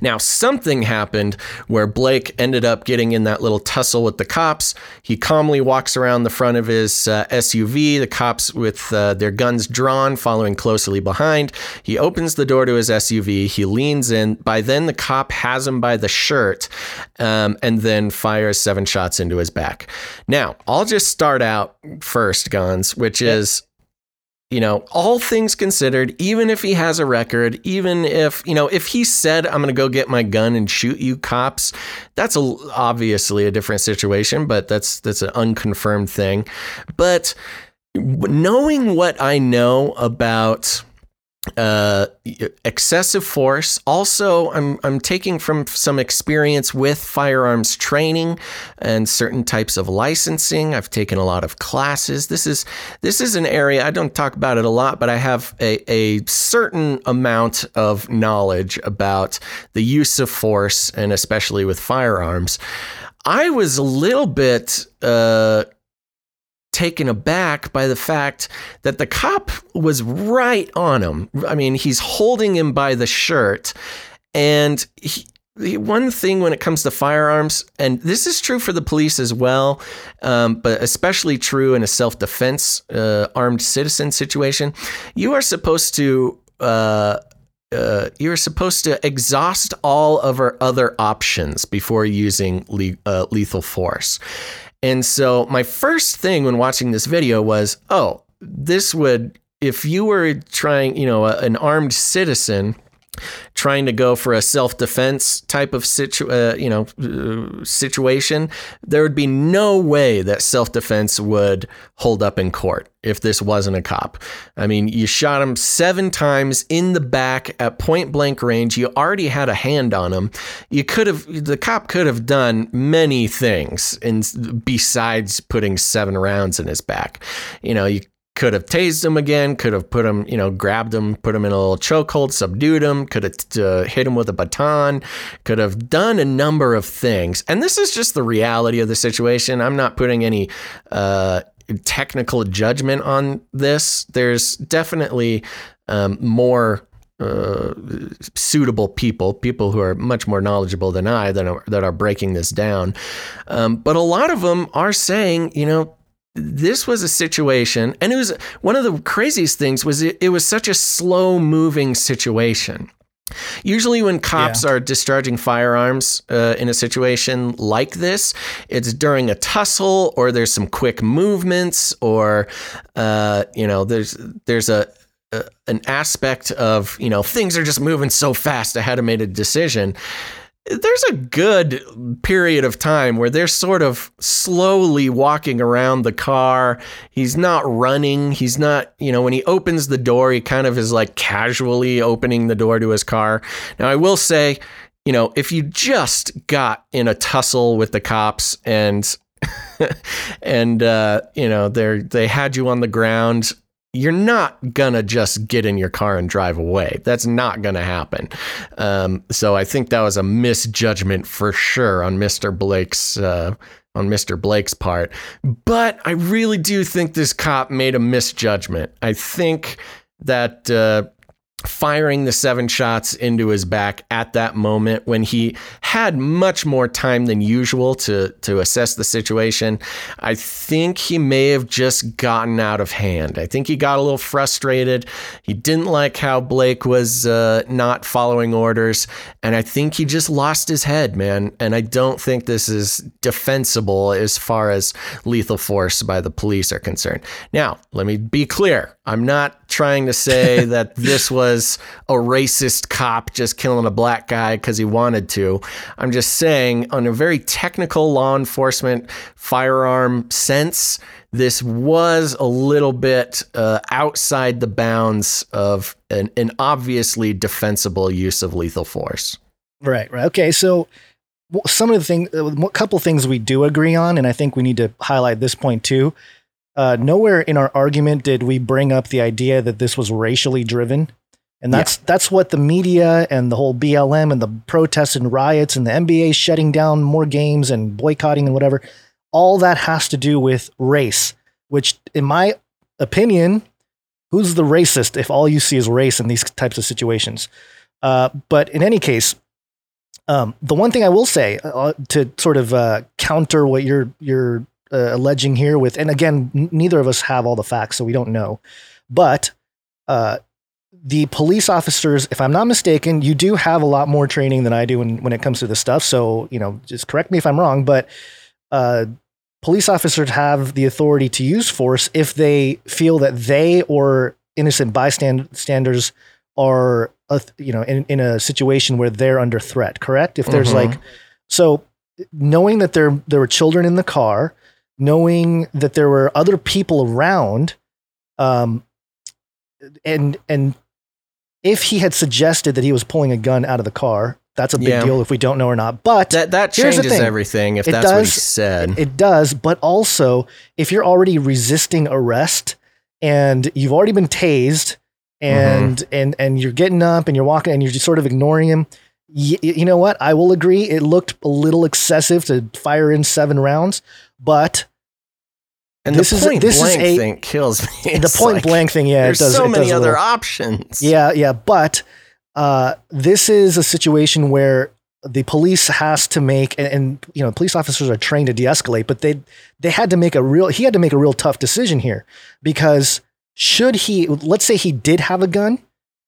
Now, something happened where Blake ended up getting in that little tussle with the cops. He calmly walks around the front of his uh, SUV, the cops with uh, their guns drawn, following closely behind. He opens the door to his SUV. He leans in. By then, the cop has him by the shirt um, and then fires seven shots into his back. Now, I'll just start out first, Gonz, which is you know, all things considered, even if he has a record, even if, you know, if he said, I'm going to go get my gun and shoot you cops, that's a, obviously a different situation, but that's, that's an unconfirmed thing. But knowing what I know about uh, excessive force. Also, I'm I'm taking from some experience with firearms training and certain types of licensing. I've taken a lot of classes. This is this is an area I don't talk about it a lot, but I have a, a certain amount of knowledge about the use of force and especially with firearms. I was a little bit uh, taken aback by the fact that the cop was right on him. I mean, he's holding him by the shirt. And he, one thing when it comes to firearms, and this is true for the police as well, um, but especially true in a self defense uh, armed citizen situation, you are supposed to. Uh, uh, you're supposed to exhaust all of our other options before using le- uh, lethal force. And so my first thing when watching this video was, oh, this would, if you were trying, you know, a, an armed citizen trying to go for a self-defense type of situ- uh, you know uh, situation there would be no way that self-defense would hold up in court if this wasn't a cop. I mean you shot him 7 times in the back at point blank range. You already had a hand on him. You could have the cop could have done many things in, besides putting 7 rounds in his back. You know you could have tased him again, could have put him, you know, grabbed him, put him in a little chokehold, subdued him, could have uh, hit him with a baton, could have done a number of things. And this is just the reality of the situation. I'm not putting any uh, technical judgment on this. There's definitely um, more uh, suitable people, people who are much more knowledgeable than I, that are, that are breaking this down. Um, but a lot of them are saying, you know, this was a situation, and it was one of the craziest things was it, it was such a slow moving situation. Usually, when cops yeah. are discharging firearms uh, in a situation like this, it's during a tussle, or there's some quick movements, or uh, you know, there's there's a, a, an aspect of you know things are just moving so fast. I had to make a decision there's a good period of time where they're sort of slowly walking around the car. He's not running. He's not, you know, when he opens the door, he kind of is like casually opening the door to his car. Now, I will say, you know, if you just got in a tussle with the cops and and uh, you know they they had you on the ground you're not gonna just get in your car and drive away. That's not gonna happen. Um, so I think that was a misjudgment for sure on Mr. Blake's uh, on Mr. Blake's part. But I really do think this cop made a misjudgment. I think that uh, firing the seven shots into his back at that moment when he had much more time than usual to to assess the situation. I think he may have just gotten out of hand. I think he got a little frustrated. He didn't like how blake was uh, not following orders and i think he just lost his head man. And i don't think this is defensible as far as lethal force by the police are concerned. Now let me be clear. I'm not trying to say that this was a racist cop just killing a black guy because he wanted to. I'm just saying, on a very technical law enforcement firearm sense, this was a little bit uh, outside the bounds of an, an obviously defensible use of lethal force. Right, right. Okay, so some of the things, a couple things we do agree on, and I think we need to highlight this point too uh, nowhere in our argument did we bring up the idea that this was racially driven. And that's yeah. that's what the media and the whole BLM and the protests and riots and the NBA shutting down more games and boycotting and whatever, all that has to do with race, which in my opinion, who's the racist if all you see is race in these types of situations? Uh, but in any case, um, the one thing I will say uh, to sort of uh, counter what you're you're uh, alleging here with, and again, n- neither of us have all the facts, so we don't know. But uh, the police officers, if I'm not mistaken, you do have a lot more training than I do when, when it comes to this stuff. So, you know, just correct me if I'm wrong, but uh, police officers have the authority to use force if they feel that they or innocent bystanders are, uh, you know, in, in a situation where they're under threat, correct? If there's mm-hmm. like, so knowing that there, there were children in the car, knowing that there were other people around, um, and and if he had suggested that he was pulling a gun out of the car, that's a big yeah. deal if we don't know or not. But that that changes everything if it that's does, what he said. It, it does, but also if you're already resisting arrest and you've already been tased and mm-hmm. and and you're getting up and you're walking and you're just sort of ignoring him, you, you know what? I will agree. It looked a little excessive to fire in seven rounds, but and this the point is, this blank is a, thing kills me. It's the point like, blank thing, yeah. There's does, so many other little, options. Yeah, yeah. But uh, this is a situation where the police has to make, and, and, you know, police officers are trained to de-escalate, but they they had to make a real. He had to make a real tough decision here because should he, let's say he did have a gun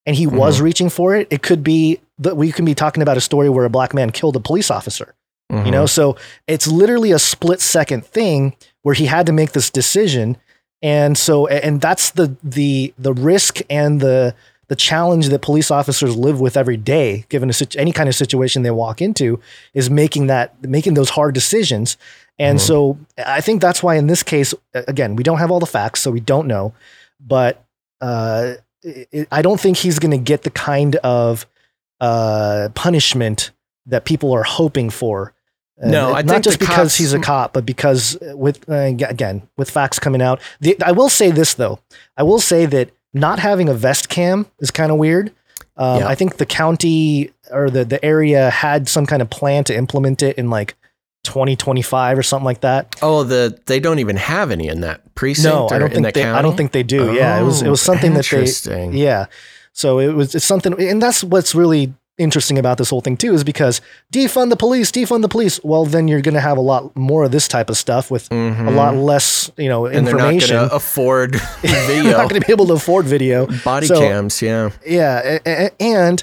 and he mm-hmm. was reaching for it, it could be that we can be talking about a story where a black man killed a police officer. Mm-hmm. You know, so it's literally a split second thing where he had to make this decision. And so, and that's the, the, the risk and the, the challenge that police officers live with every day, given a, any kind of situation they walk into, is making that making those hard decisions. And mm-hmm. so, I think that's why in this case, again, we don't have all the facts, so we don't know. But uh, it, I don't think he's going to get the kind of uh, punishment that people are hoping for no, I not just because he's a cop, but because with uh, again with facts coming out. The, I will say this though. I will say that not having a vest cam is kind of weird. Um, yeah. I think the county or the the area had some kind of plan to implement it in like 2025 or something like that. Oh, the they don't even have any in that precinct. No, I don't think they. County? I don't think they do. Oh, yeah, it was it was something that they. Yeah, so it was it's something, and that's what's really interesting about this whole thing too is because defund the police, defund the police. Well, then you're going to have a lot more of this type of stuff with mm-hmm. a lot less, you know, and information. They're not going to afford video. not going to be able to afford video. Body so, cams, yeah, yeah, and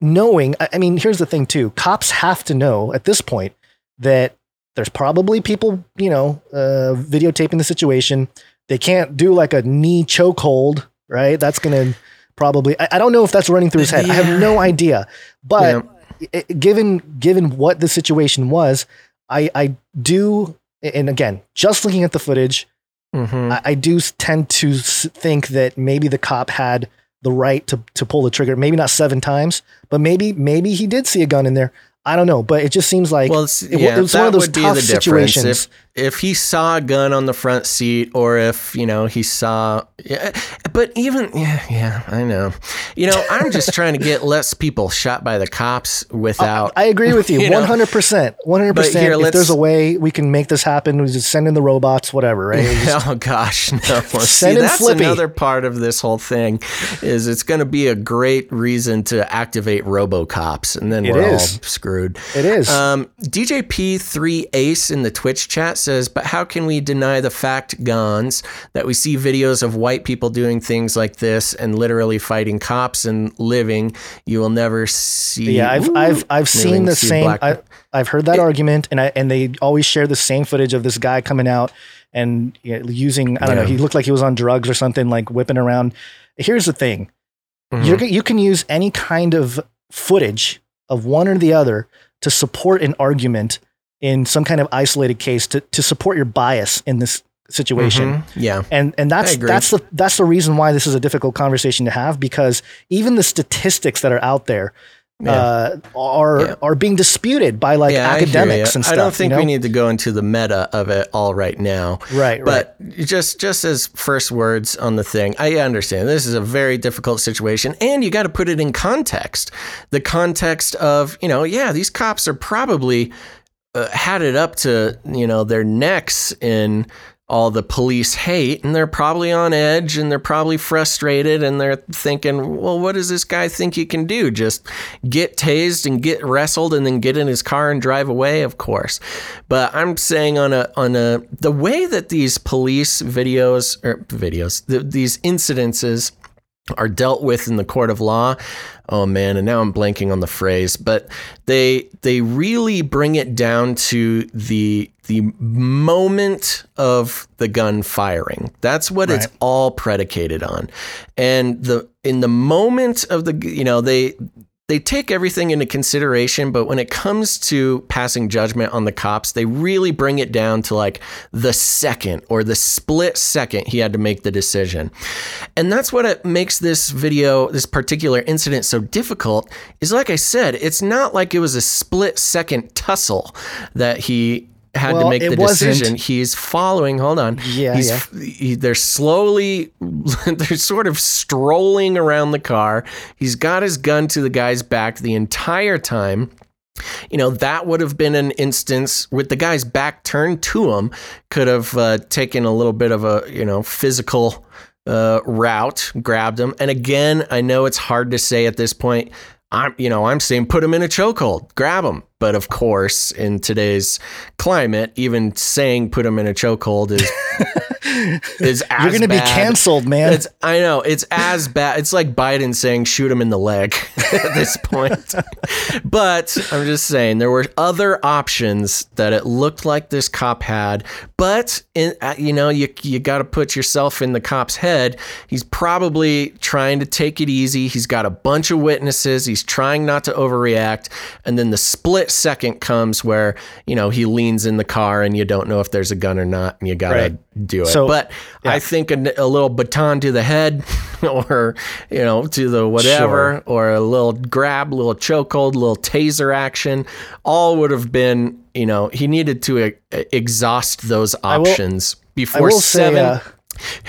knowing. I mean, here's the thing too: cops have to know at this point that there's probably people, you know, uh, videotaping the situation. They can't do like a knee chokehold, right? That's going to probably. I, I, don't know if that's running through his head. Yeah. I have no idea. But yeah. i- given given what the situation was, I I do, and again, just looking at the footage, Mhm. I, I do tend to think that maybe the cop had the right to to pull the trigger. Maybe not seven times, but maybe maybe he did see a gun in there. I don't know, but it just seems like well, it's, it, yeah, it was one of those tough the situations. If if he saw a gun on the front seat, or if you know he saw, yeah, but even yeah, yeah, I know. You know, I'm just trying to get less people shot by the cops without. I agree with you, one hundred percent, one hundred percent. If there's a way we can make this happen, we just send in the robots, whatever, right? Just- oh gosh, no. See, Send in that's Flippy. another part of this whole thing is it's going to be a great reason to activate RoboCops, and then It we're all is. Screwed. It is. Um, DJP3 Ace in the Twitch chat says, "But how can we deny the fact, Gonz, that we see videos of white people doing things like this and literally fighting cops and living? You will never see." yeah, I've Ooh. I've I've seen the see same. I, I've heard that argument, and I and they always share the same footage of this guy coming out and you know, using. I don't know. He looked like he was on drugs or something, like whipping around. Here's the thing: Mhm. You're, you can use any kind of footage of one or the other to support an argument in some kind of isolated case to to support your bias in this situation. Mhm. Yeah. And and that's that's the that's the reason why this is a difficult conversation to have because even the statistics that are out there uh, are Yeah. are being disputed by like Yeah, academics and stuff. I don't think you know? we need to go into the meta of it all right now. Right, right. But just just as first words on the thing, I understand this is a very difficult situation, and you got to put it in context. The context of you know, yeah, these cops are probably uh, had it up to you know their necks in all the police hate and they're probably on edge and they're probably frustrated and they're thinking well what does this guy think he can do? Just get tased and get wrestled and then get in his car and drive away? Of course. But i'm saying on a on a the way that these police videos or videos th- these incidences are dealt with in the court of law. Oh man, and now I'm blanking on the phrase, but they they really bring it down to the the moment of the gun firing. That's what it's all predicated on. And the in the moment of the you know, they they take everything into consideration, but when it comes to passing judgment on the cops, they really bring it down to like the second or the split second he had to make the decision. And that's what it makes this video, this particular incident so difficult is like I said, it's not like it was a split second tussle that he had to make the wasn't. decision. He's following, hold on. Yeah, He's yeah. he, they're slowly they're sort of strolling around the car he's got his gun to the guy's back the entire time you know that would have been an instance with the guy's back turned to him could have uh, taken a little bit of a you know physical uh, route grabbed him and again i know it's hard to say at this point i'm you know i'm saying put him in a chokehold grab him but of course in today's climate even saying put him in a chokehold is is as You're going to be canceled, man. It's I know it's as bad. It's like Biden saying shoot him in the leg at this point. but I'm just saying there were other options that it looked like this cop had. But in, uh, you know you you got to put yourself in the cop's head. He's probably trying to take it easy. He's got a bunch of witnesses. He's trying not to overreact. And then the split second comes where you know he leans in the car and you don't know if there's a gun or not, and you got to Right. Do it. So- but I think a, a little baton to the head, or you know, to the whatever, Sure. or a little grab, little chokehold, little taser action, all would have been. You know, he needed to exhaust those options I before will say, seven. uh,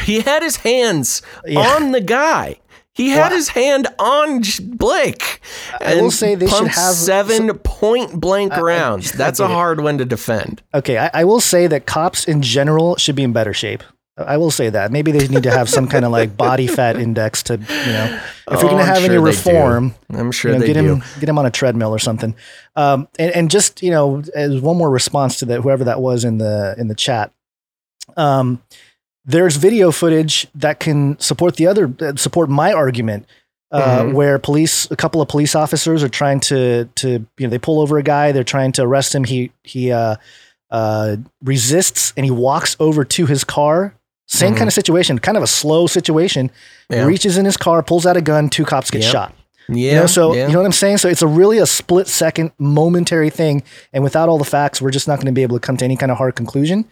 he had his hands Yeah. on the guy. He had his hand on Blake. I will and say they should have- seven point blank rounds. That's a get it. hard one to defend. okay, I, I will say that cops in general should be in better shape. I will say that. Maybe they need to have some kind of like body fat index to, you know, if Oh, you're going to have any sure do. reform, I'm sure you know, they get do. him get him on a treadmill or something. Um, and, and just you know, as one more response to that, whoever that was in the in the chat. Um, there's video footage that can support the other uh, support my argument. Uh, Mhm. Where police, a couple of police officers are trying to to you know they pull over a guy, they're trying to arrest him. He he uh, uh, resists and he walks over to his car. Same Mhm. kind of situation, kind of a slow situation. Yeah. Reaches in his car, pulls out a gun. Two cops get Yep. shot. Yeah. You know, so yeah. you know what I'm saying? So it's a really a split second momentary thing. And without all the facts, we're just not going to be able to come to any kind of hard conclusion.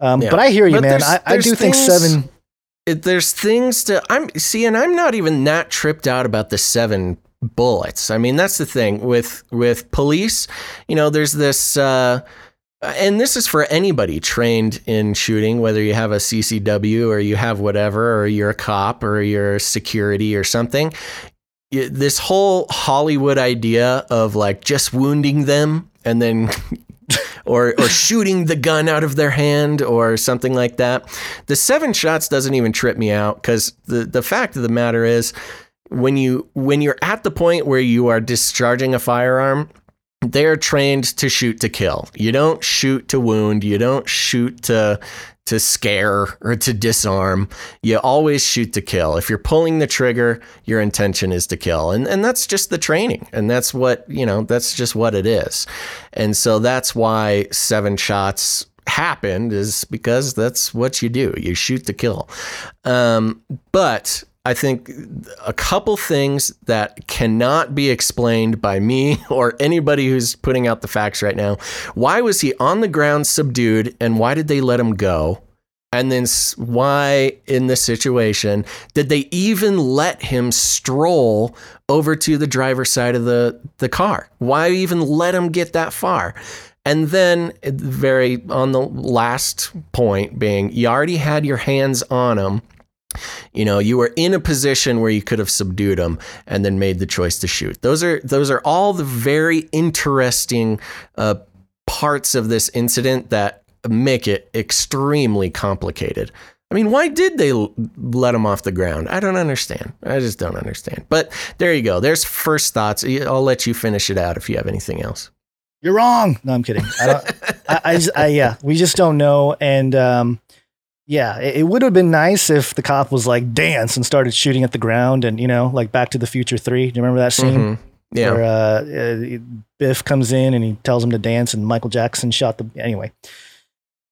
Um, Yeah. But I hear you, But man. there's- I, I there's do think seven. it, there's things to I'm see, and I'm not even that tripped out about the seven bullets. I mean, that's the thing with with police. You know, there's this. Uh, and this is for anybody trained in shooting, whether you have a CCW or you have whatever, or you're a cop or you're security or something. This whole Hollywood idea of like just wounding them and then or or shooting the gun out of their hand or something like that. The seven shots doesn't even trip me out because the the fact of the matter is when you when you're at the point where you are discharging a firearm they're trained to shoot to kill. You don't shoot to wound. You don't shoot to to scare or to disarm. You always shoot to kill. If you're pulling the trigger, your intention is to kill. And and that's just the training. And that's what, you know, that's just what it is. And so that's why seven shots happened is because that's what you do. You shoot to kill. Um, but I think a couple things that cannot be explained by me or anybody who's putting out the facts right now. Why was he on the ground subdued and why did they let him go? And then why in this situation did they even let him stroll over to the driver's side of the, the car? Why even let him get that far? And then very on the last point being you already had your hands on him you know you were in a position where you could have subdued them and then made the choice to shoot. Those are those are all the very interesting uh, parts of this incident that make it extremely complicated. I mean why did they let him off the ground? I don't understand. I just don't understand. But there you go. There's first thoughts. I'll let you finish it out if you have anything else. You're wrong. No, I'm kidding. I I, I, I, yeah, we just don't know. And, um, yeah, it, it would have been nice if the cop was like dance and started shooting at the ground and, you know, like Back to the Future 3. Do you remember that scene? Mhm. yeah Where uh, uh, Biff comes in and he tells him to dance and Michael Jackson shot the. Anyway.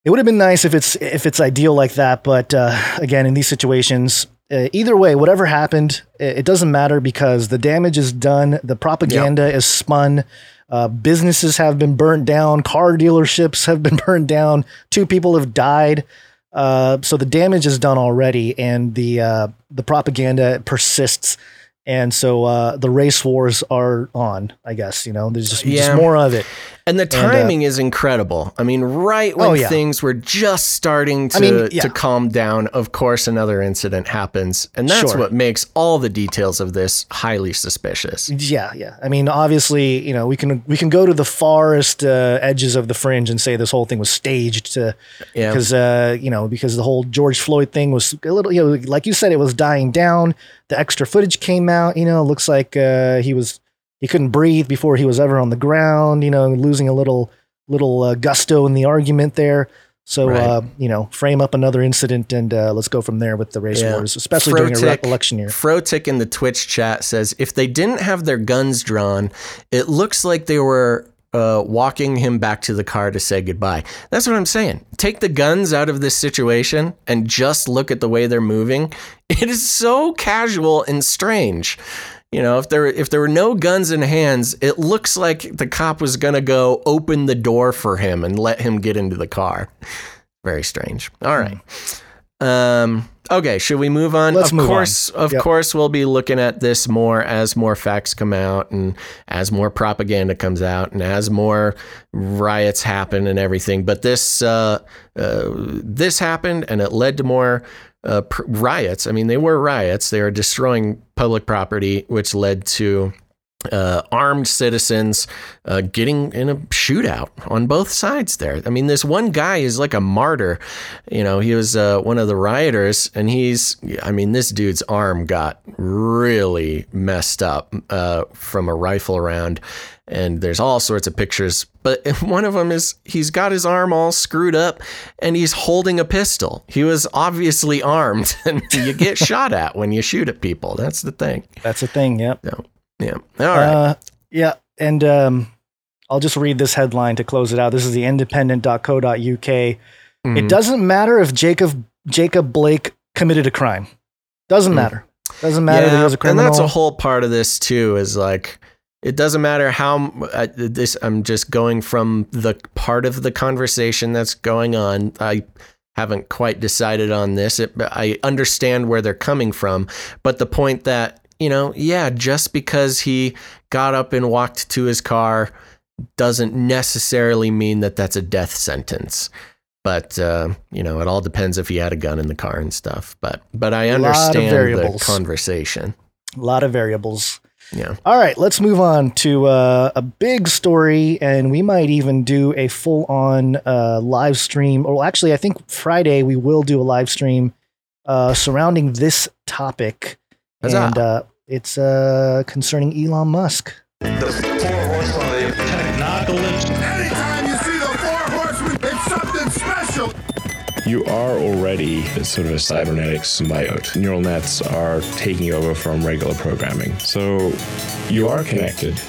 It would have been nice if it's if it's ideal like that, but uh, again, in these situations, uh, either way, whatever happened, it, doesn't matter because the damage is done. The propaganda is spun. Uh, businesses have been burnt down. Car dealerships have been burned down. Two people have died. Uh, so the damage is done already, and the uh, the propaganda persists. And so uh, the race wars are on. I guess you know there's just, Yeah. just more of it. And the And, uh, timing is incredible. I mean, right when Oh, yeah. things were just starting to, I mean, yeah. to calm down, of course, another incident happens. And that's Sure. what makes all the details of this highly suspicious. Yeah, yeah. I mean, obviously, you know, we can we can go to the farthest uh, edges of the fringe and say this whole thing was staged to because uh, you know because the whole George Floyd thing was a little you know like you said it was dying down. The extra footage came out. You know, looks like uh, he was he couldn't breathe before he was ever on the ground. You know, losing a little little uh, gusto in the argument there. So Right. uh, you know, frame up another incident and uh, let's go from there with the race Yeah. wars, especially during a re- Frotic- election year. Frotic in the Twitch chat says if they didn't have their guns drawn, it looks like they were uh, walking him back to the car to say goodbye. That's what I'm saying. Take the guns out of this situation and just look at the way they're moving. It is so casual and strange. You know, if there if there were no guns in hands, it looks like the cop was gonna go open the door for him and let him get into the car. Very strange. All right. Um, okay, should we move on? Let's of move on. course, of Yep. course, we'll be looking at this more as more facts come out and as more propaganda comes out and as more riots happen and everything. But this uh, uh, this happened and it led to more uh, pr- riots. I mean, they were riots. They were destroying public property, which led to uh, armed citizens uh, getting in a shootout on both sides there. I mean, this one guy is like a martyr. You know, he was uh, one of the rioters, and he's, I mean, this dude's arm got really messed up uh, from a rifle round. And there's all sorts of pictures, but one of them is he's got his arm all screwed up and he's holding a pistol. He was obviously armed, and you get shot at when you shoot at people. That's the thing. That's the thing. Yep. So, yeah. All right. Uh, yeah, and um, I'll just read this headline to close it out. This is the independent.co.uk. It Mhm. doesn't matter if Jacob Jacob Blake committed a crime. Doesn't Mm. matter. Doesn't matter that he was a and that's a whole part of this too. Is like it doesn't matter how uh, this. I'm just going from the part of the conversation that's going on. I haven't quite decided on this. It, I understand where they're coming from, but the point that you know, yeah, just because he got up and walked to his car doesn't necessarily mean that that's a death sentence. But uh, you know, it all depends if he had a gun in the car and stuff. But but I understand the conversation. a lot of variables. Yeah. All right, let's move on to uh, a big story, and we might even do a full on uh, live stream. Or actually, I think Friday we will do a live stream uh, surrounding this topic. Huzzah. And uh, it's uh, concerning Elon Musk. Anytime you see the four horsemen, it's something special. You are already sort of a cybernetic symbiote. Neural nets are taking over from regular programming. So you are connected.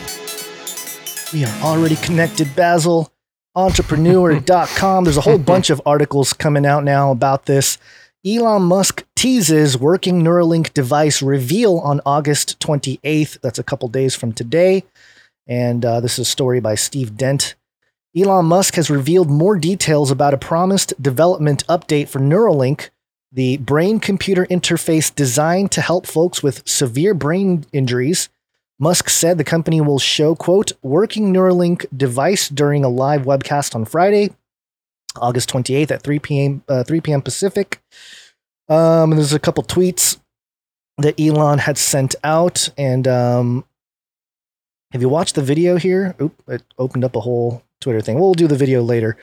We are already connected, Basil. Entrepreneur.com. There's a whole bunch of articles coming out now about this. Elon Musk teases working Neuralink device reveal on August 28th. That's a couple days from today. And uh, this is a story by Steve Dent. Elon Musk has revealed more details about a promised development update for Neuralink, the brain computer interface designed to help folks with severe brain injuries. Musk said the company will show, quote, working Neuralink device during a live webcast on Friday, August 28th at 3 p.m. Uh, 3 p.m. Pacific. Um, and there's a couple tweets that Elon had sent out. And um, have you watched the video here? Oop, it opened up a whole Twitter thing. We'll do the video later.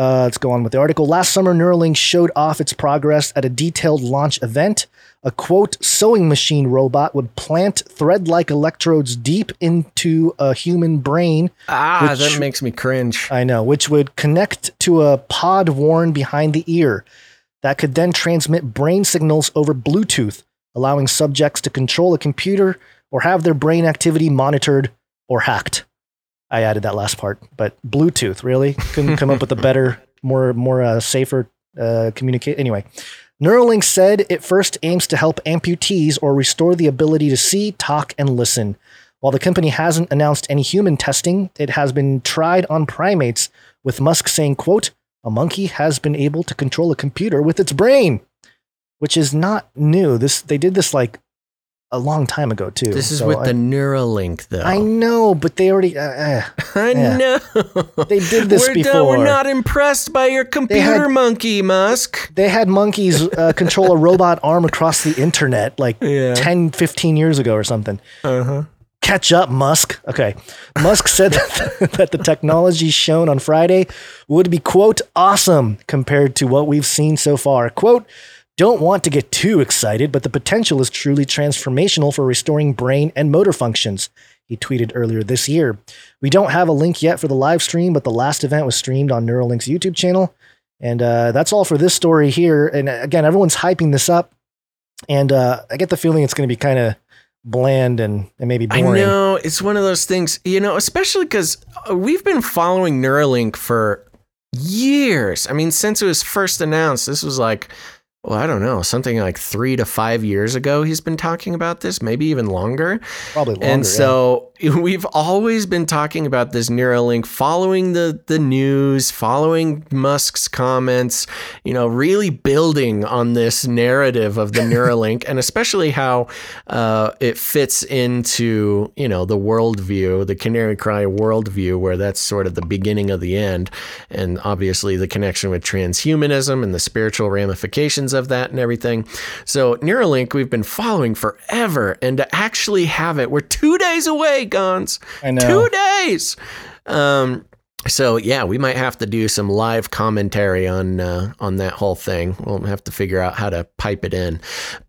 Uh, let's go on with the article. Last summer, Neuralink showed off its progress at a detailed launch event. A quote sewing machine robot would plant thread like electrodes deep into a human brain. Ah, which- that makes me cringe. I know, which would connect to a pod worn behind the ear that could then transmit brain signals over Bluetooth, allowing subjects to control a computer or have their brain activity monitored or hacked. I added that last part, but Bluetooth really couldn't come up with a better, more more uh, safer uh, communicate. Anyway, Neuralink said it first aims to help amputees or restore the ability to see, talk, and listen. While the company hasn't announced any human testing, it has been tried on primates, with Musk saying, quote, a monkey has been able to control a computer with its brain, which is not new. This they did this like a long time ago too. This is So with I- the Neuralink, though. I know, but they already. Uh, uh, I yeah. know. They did this we're, before. we're not impressed by your computer had- monkey, Musk. They had monkeys uh, control a robot arm across the internet like Yeah. 10, 15 years ago or something. Uh huh. Catch up, Musk. Okay. Musk said that, that the technology shown on Friday would be, quote, awesome compared to what we've seen so far. Quote, don't want to get too excited, but the potential is truly transformational for restoring brain and motor functions. He tweeted earlier this year. We don't have a link yet for the live stream, but the last event was streamed on Neuralink's YouTube channel. And uh, that's all for this story here. And uh, again, everyone's hyping this up. And uh, I get the feeling it's going to be kind of bland and, and maybe boring. I know it's one of those things, you know, especially because we've been following Neuralink for years. I mean, since it was first announced, this was like, well, I don't know, something like three to five years ago. He's been talking about this, maybe even longer. Probably longer. and yeah. so we've always been talking about this Neuralink, following the the news, following Musk's comments, you know, really building on this narrative of the Neuralink, and especially how uh, it fits into you know the worldview, the Canary Cry worldview, where that's sort of the beginning of the end, and obviously the connection with transhumanism and the spiritual ramifications of that and everything. So Neuralink, we've been following forever, and to actually have it, we're two days away, Gonz. I know. Two days. Um, so yeah, we might have to do some live commentary on uh, on that whole thing. We'll have to figure out how to pipe it in.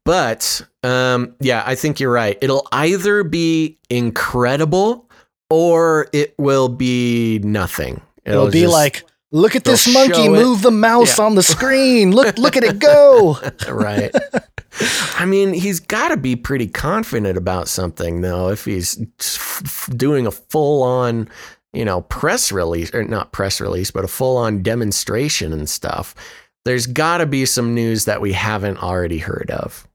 But um, yeah, I think you're right. It'll either be incredible or it will be nothing. It'll, be just- like, look at this they'll monkey show it. move the mouse Yeah. on the screen. Look, look at it go. right. I mean, he's got to be pretty confident about something, though, if he's f- doing a full on, you know, press release, or not press release, but a full on demonstration and stuff. There's got to be some news that we haven't already heard of.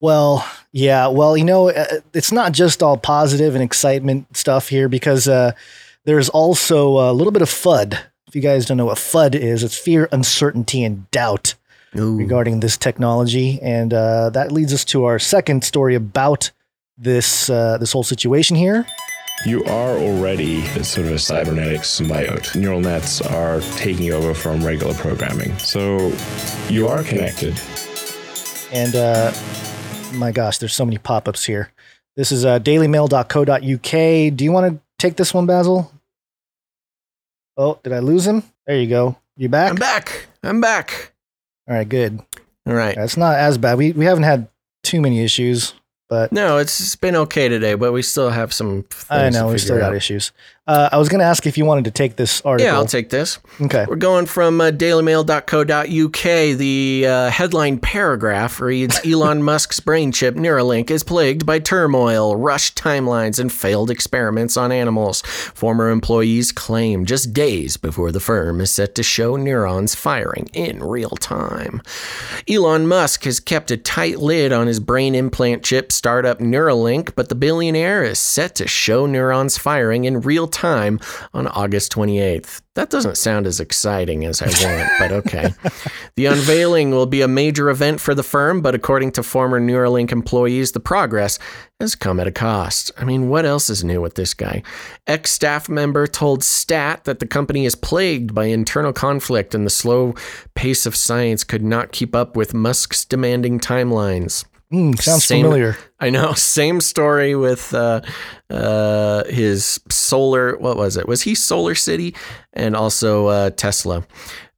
Well, yeah. Well, you know, uh, it's not just all positive and excitement stuff here because uh, there's also a little bit of FUD. If you guys don't know what FUD is, it's fear, uncertainty, and doubt regarding this technology, and uh, that leads us to our second story about this uh, this whole situation here. You are already sort of a cybernetic symbiote. Neural nets are taking over from regular programming. So you are connected. And uh, my gosh, there's so many pop ups here. This is uh, dailymail.co.uk. Do you want to take this one, Basil? Oh, did I lose him? There you go. You back? I'm back. I'm back. All right, good. All right. That's not as bad. We, we haven't had too many issues, but No, it's it's been okay today, but we still have some. I know we still got out. issues. Uh, I was going to ask if you wanted to take this article. Yeah, I'll take this. Okay. We're going from uh, dailymail.co.uk. The uh, headline paragraph reads Elon Musk's brain chip Neuralink is plagued by turmoil, rushed timelines, and failed experiments on animals. Former employees claim just days before the firm is set to show neurons firing in real time. Elon Musk has kept a tight lid on his brain implant chip startup Neuralink, but the billionaire is set to show neurons firing in real time on August 28th. That doesn't sound as exciting as I want, but okay. The unveiling will be a major event for the firm, but according to former Neuralink employees, the progress has come at a cost. I mean, what else is new with this guy? Ex staff member told Stat that the company is plagued by internal conflict and the slow pace of science could not keep up with Musk's demanding timelines. Mm, sounds Same- familiar. I know. Same story with uh, uh, his solar. What was it? Was he Solar City and also uh, Tesla?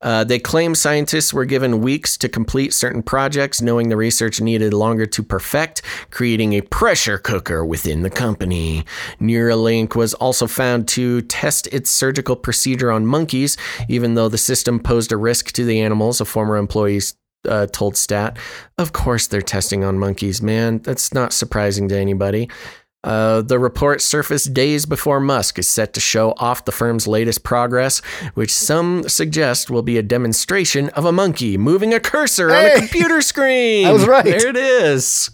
Uh, they claim scientists were given weeks to complete certain projects, knowing the research needed longer to perfect, creating a pressure cooker within the company. Neuralink was also found to test its surgical procedure on monkeys, even though the system posed a risk to the animals, a former employee uh, told Stat. Of course, they're testing on monkeys, man. That's not surprising to anybody. Uh, the report surfaced days before Musk is set to show off the firm's latest progress, which some suggest will be a demonstration of a monkey moving a cursor on a computer screen. I was right. There it is.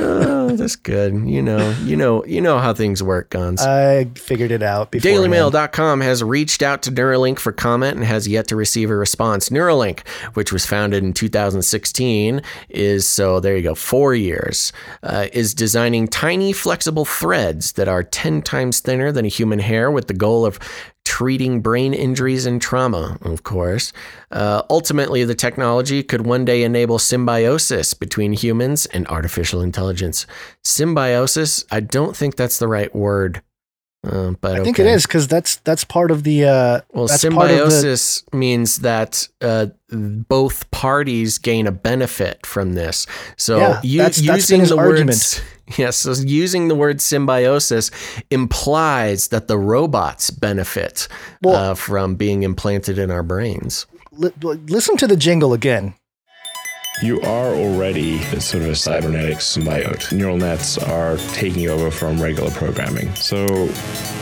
oh, that's good. You know, you know, you know how things work, Gonz. I figured it out before. DailyMail.com has reached out to Neuralink for comment and has yet to receive a response. Neuralink, which was founded in 2016, is so there you go, four years, uh, is designing tiny flexible threads that are 10 times thinner than a human hair with the goal of treating brain injuries and trauma, of course. Uh, ultimately, the technology could one day enable symbiosis between humans and artificial intelligence. Symbiosis, I don't think that's the right word. Uh, but I think okay. it is because that's that's part of the. Uh, Well, that's of the- symbiosis means that uh, both parties gain a benefit from this. So Yeah, u- that's- that's using his the argument. words, yes, so using the word symbiosis implies that the robots benefit Well- uh, from being implanted in our brains. li- listen to the jingle again. You are already sort of a cybernetic symbiote. Neural nets are taking over from regular programming. So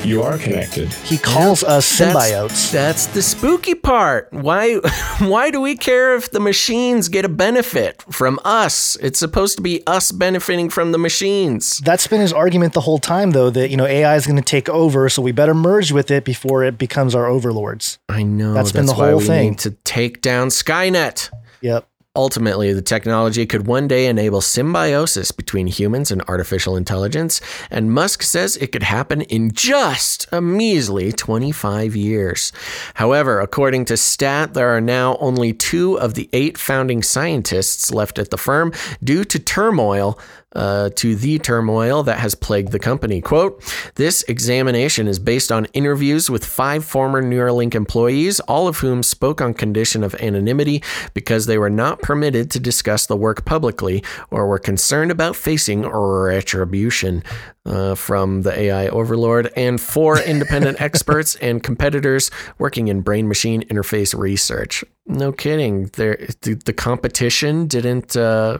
you are connected. He calls us symbiotes. That's the spooky part. Why why do we care if the machines get a benefit from us? It's supposed to be us benefiting from the machines. That's been his argument the whole time, though, that you know AI is going to take over, so we better merge with it before it becomes our overlords. I know. That's been the why whole we thing. Need to take down Skynet. Yep. Ultimately, the technology could one day enable symbiosis between humans and artificial intelligence, and Musk says it could happen in just a measly 25 years. However, according to Stat, there are now only two of the eight founding scientists left at the firm due to turmoil. Uh, to the turmoil that has plagued the company. Quote, this examination is based on interviews with five former Neuralink employees, all of whom spoke on condition of anonymity because they were not permitted to discuss the work publicly or were concerned about facing retribution uh, from the AI overlord, and four independent experts and competitors working in brain machine interface research. No kidding. There, the, the competition didn't uh,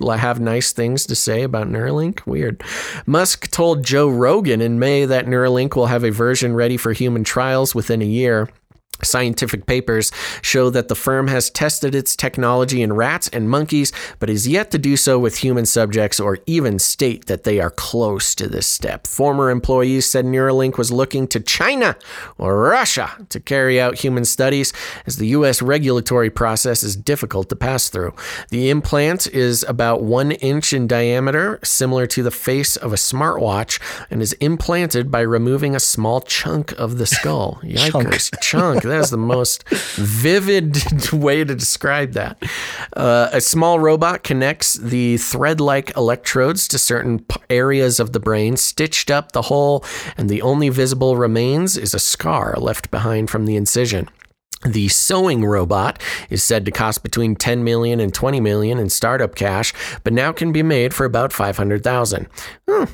have nice things to say about Neuralink. Weird. Musk told Joe Rogan in May that Neuralink will have a version ready for human trials within a year. Scientific papers show that the firm has tested its technology in rats and monkeys, but is yet to do so with human subjects or even state that they are close to this step. Former employees said Neuralink was looking to China or Russia to carry out human studies, as the U.S. regulatory process is difficult to pass through. The implant is about one inch in diameter, similar to the face of a smartwatch, and is implanted by removing a small chunk of the skull. Yikers, chunk. That's the most vivid way to describe that. Uh, a small robot connects the thread like electrodes to certain areas of the brain, stitched up the hole, and the only visible remains is a scar left behind from the incision. The sewing robot is said to cost between 10 million and 20 million in startup cash, but now can be made for about 500,000. Hmm,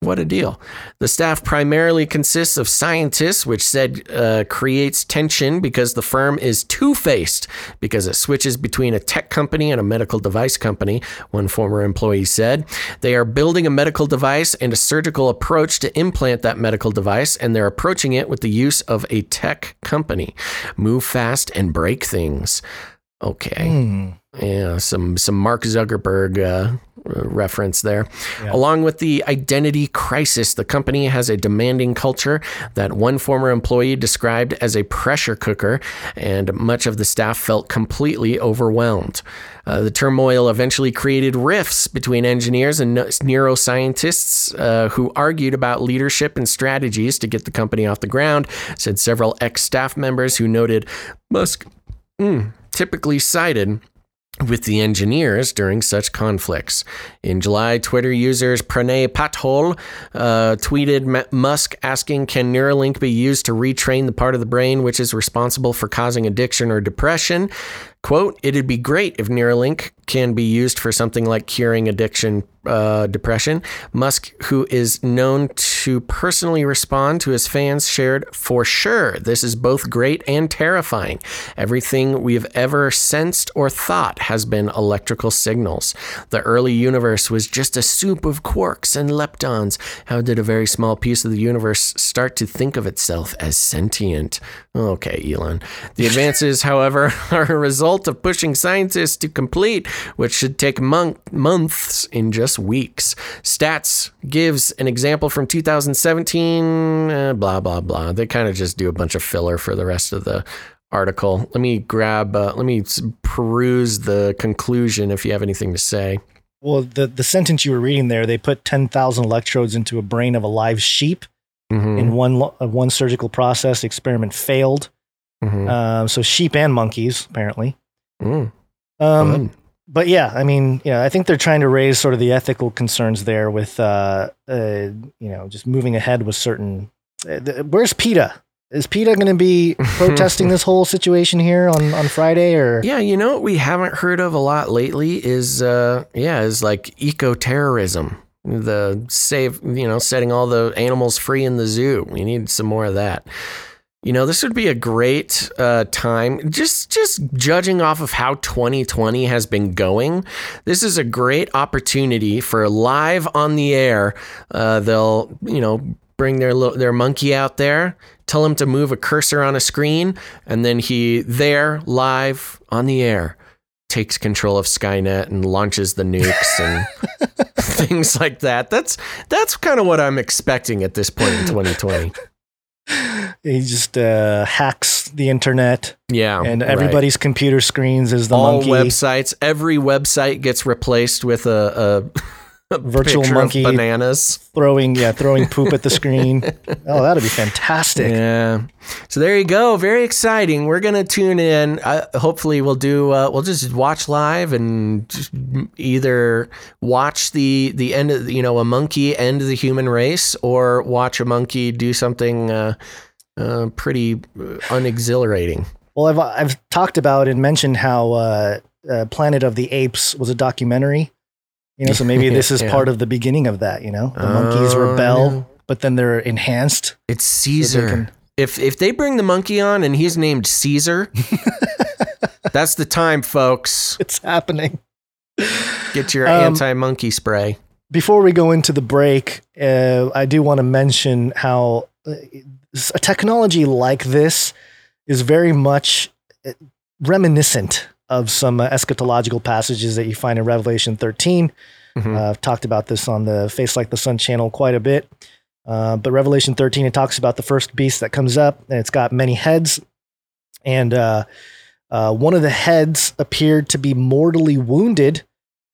what a deal. The staff primarily consists of scientists, which said uh, creates tension because the firm is two faced because it switches between a tech company and a medical device company, one former employee said. They are building a medical device and a surgical approach to implant that medical device, and they're approaching it with the use of a tech company. Move fast and break things. Okay. Yeah, some some Mark Zuckerberg uh, reference there. Along with the identity crisis, the company has a demanding culture that one former employee described as a pressure cooker, and much of the staff felt completely overwhelmed. Uh, the turmoil eventually created rifts between engineers and neuroscientists uh, who argued about leadership and strategies to get the company off the ground, said several ex staff members who noted Musk mm, typically sided with the engineers during such conflicts. In July, Twitter users Pranay Pathole uh, tweeted Musk asking, Can Neuralink be used to retrain the part of the brain which is responsible for causing addiction or depression? Quote, it'd be great if Neuralink can be used for something like curing addiction, uh, depression. Musk, who is known to personally respond to his fans, shared, for sure, this is both great and terrifying. Everything we've ever sensed or thought has been electrical signals. The early universe was just a soup of quarks and leptons. How did a very small piece of the universe start to think of itself as sentient? Okay, Elon. The advances, however, are a result of pushing scientists to complete, which should take mon- months in just weeks. Stats gives an example from 2017, uh, blah, blah, blah. They kind of just do a bunch of filler for the rest of the article. Let me grab, uh, let me peruse the conclusion if you have anything to say. Well, the, the sentence you were reading there, they put 10,000 electrodes into a brain of a live sheep Mhm. in one, uh, one surgical process. The experiment failed. Mhm. Uh, so sheep and monkeys, apparently. Mm. Um, but yeah, I mean, you know, I think they're trying to raise sort of the ethical concerns there with, uh, uh, you know, just moving ahead with certain. Uh, th- where's PETA? Is PETA going to be protesting this whole situation here on, on Friday or? Yeah, you know what we haven't heard of a lot lately is uh yeah, is like eco-terrorism. The save, you know, setting all the animals free in the zoo. We need some more of that. You know, this would be a great uh, time. Just just judging off of how 2020 has been going, this is a great opportunity for live on the air. Uh, they'll you know bring their little, their monkey out there, tell him to move a cursor on a screen, and then he there live on the air takes control of Skynet and launches the nukes and things like that. That's that's kind of what I'm expecting at this point in 2020. He just uh, hacks the internet Yeah, and right. everybody's computer screens is the all monkey. websites, every website gets replaced with a, a Virtual monkey. bananas. throwing yeah throwing poop at the screen oh that'd be fantastic Yeah. So there you go. Very exciting. We're gonna tune in. Uh, hopefully, we'll do. Uh, we'll just watch live and either watch the the end of you know a monkey end the human race, or watch a monkey do something uh, uh, pretty uh, unexhilarating. well i've i've talked about and mentioned how uh, uh planet of the apes was a documentary you know so maybe this is Yeah. part of the beginning of that you know the monkeys Oh, rebel but then they're enhanced It's so Caesar. can- If if they bring the monkey on and he's named Caesar, that's the time, folks. it's happening Get your Um, anti-monkey spray. before we go into the break, uh, I do want to mention how uh, a technology like this is very much uh, reminiscent of some uh, eschatological passages that you find in Revelation 13. Mhm. Uh, I've talked about this on the Face Like the Sun channel quite a bit. Uh, but Revelation 13, it talks about the first beast that comes up, and it's got many heads. And uh, uh, one of the heads appeared to be mortally wounded,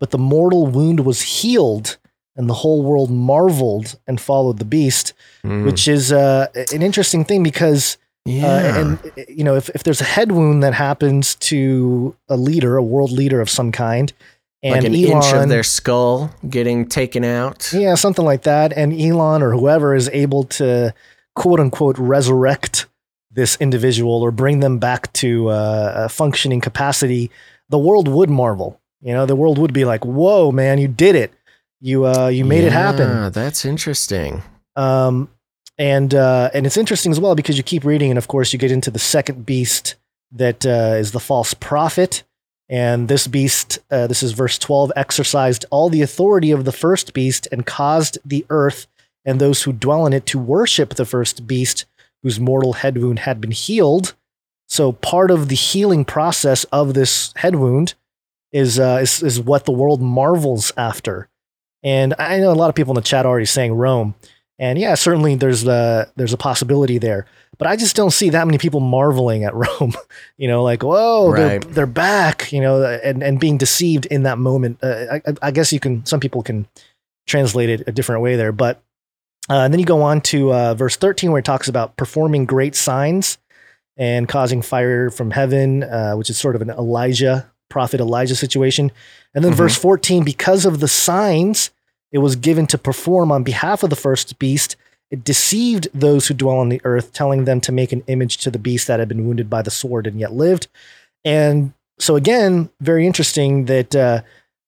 but the mortal wound was healed, and the whole world marveled and followed the beast, Mm. which is uh, an interesting thing because yeah. uh, and uh, you know, if, if there's a head wound that happens to a leader, a world leader of some kind, and like an Elon, inch of their skull getting taken out. yeah, something like that, and Elon or whoever is able to quote unquote resurrect this individual or bring them back to uh, a functioning capacity, the world would marvel. You know, the world would be like, "Whoa, man, you did it! You uh, you made it happen." That's interesting. Um, and uh, and it's interesting as well because you keep reading, and of course you get into the second beast that uh, is the false prophet. And this beast, uh, this is verse twelve, exercised all the authority of the first beast and caused the earth and those who dwell in it to worship the first beast, whose mortal head wound had been healed. So part of the healing process of this head wound is uh, is, is what the world marvels after. And I know a lot of people in the chat are already saying Rome. And yeah, certainly there's the there's a possibility there, but I just don't see that many people marveling at Rome. you know, like whoa, they're they're back. You know, and and being deceived in that moment. Uh, I, I guess you can. Some people can translate it a different way there, but uh, and then you go on to uh, verse 13 where it talks about performing great signs and causing fire from heaven, uh, which is sort of an Elijah prophet Elijah situation. And then Mhm. verse 14, because of the signs it was given to perform on behalf of the first beast, it deceived those who dwell on the earth, telling them to make an image to the beast that had been wounded by the sword and yet lived. And so, again, very interesting that uh,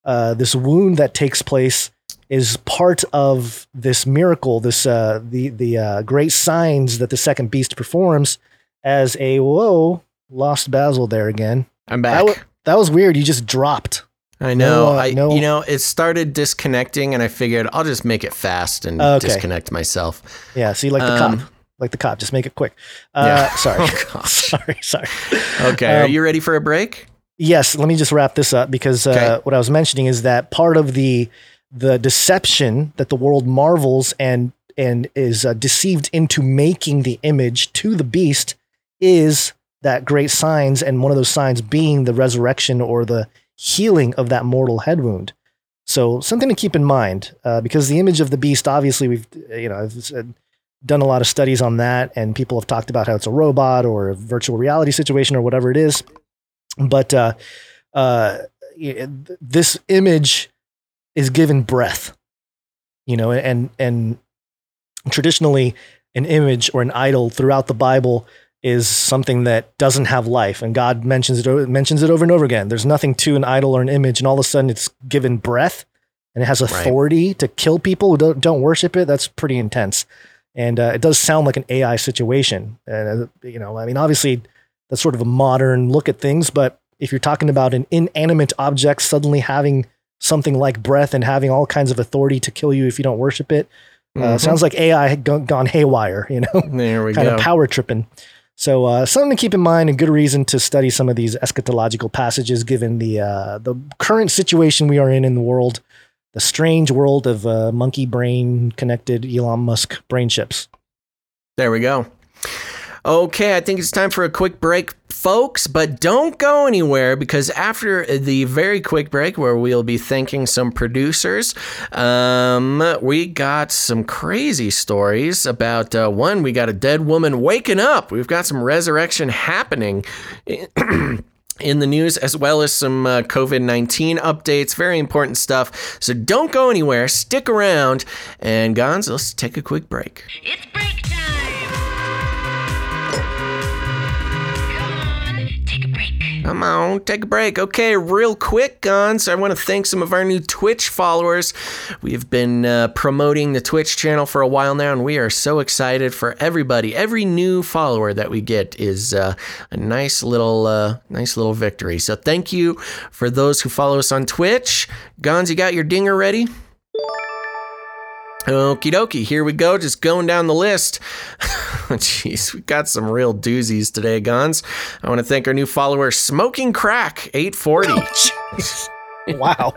uh, this wound that takes place is part of this miracle, this uh, the the uh, great signs that the second beast performs as a whoa lost Basil there again. I'm That, back. that was weird. You just dropped. I know. No, uh, I no- you know, it started disconnecting and I figured I'll just make it fast and Okay. disconnect myself. Yeah, see, like the Um, cop, like the cop. Just make it quick. Uh, Yeah. Sorry, Oh, sorry, sorry. Okay, are Um, you ready for a break? Yes, let me just wrap this up because uh, Okay. what I was mentioning is that part of the the deception that the world marvels and and is uh, deceived into making the image to the beast is that great signs, and one of those signs being the resurrection or the healing of that mortal head wound. So something to keep in mind uh, because the image of the beast, obviously, we've you know done a lot of studies on that, and people have talked about how it's a robot or a virtual reality situation or whatever it is but uh, uh, this image is given breath, you know, and and traditionally, an image or an idol throughout the Bible is something that doesn't have life, and God mentions it mentions it over and over again. There's nothing to an idol or an image, and all of a sudden, it's given breath and it has authority to kill people who don't, don't worship it. That's pretty intense, and uh, it does sound like an AI situation. And uh, you know, I mean, obviously, that's sort of a modern look at things. But if you're talking about an inanimate object suddenly having something like breath and having all kinds of authority to kill you if you don't worship it, uh, Mhm. sounds like AI had gone, gone haywire, you know, There we kind go. of power tripping. So uh, something to keep in mind and good reason to study some of these eschatological passages given the uh, the current situation we are in in the world, the strange world of uh, monkey brain connected Elon Musk brain chips. There we go. Okay, I think it's time for a quick break, folks, but don't go anywhere because after the very quick break, where we'll be thanking some producers, um, we got some crazy stories about uh, one, we got a dead woman waking up. We've got some resurrection happening. in the news, as well as some uh, COVID 19 updates. Very important stuff. So don't go anywhere. Stick around. And, Gonz, let's take a quick break. It's break time. Come on, take a break. Okay, real quick, Gonz. I want to thank some of our new Twitch followers. We've been uh, promoting the Twitch channel for a while now, and we are so excited for everybody. Every new follower that we get is uh, a nice little, uh, nice little victory. So thank you for those who follow us on Twitch. Gonz, you got your dinger ready? Okie dokie, here we go. Just going down the list. Jeez, we got some real doozies today, Gonz. I want to thank our new follower, Smoking Crack 840. wow.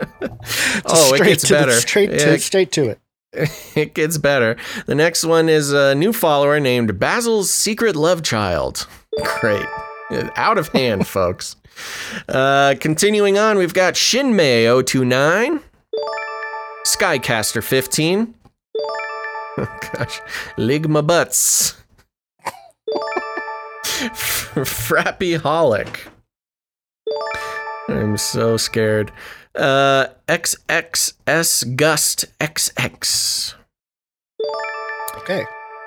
oh, it gets to the- better. straight to Yeah, straight to it. it gets better. The next one is a new follower named Basil's Secret Love Child. Great. Out of hand, folks. Uh, continuing on, we've got Shinmei029, Skycaster15. Oh, gosh. Ligma Butts. Frappy Holic. I'm so scared. Uh, XXS Gust XX. Okay.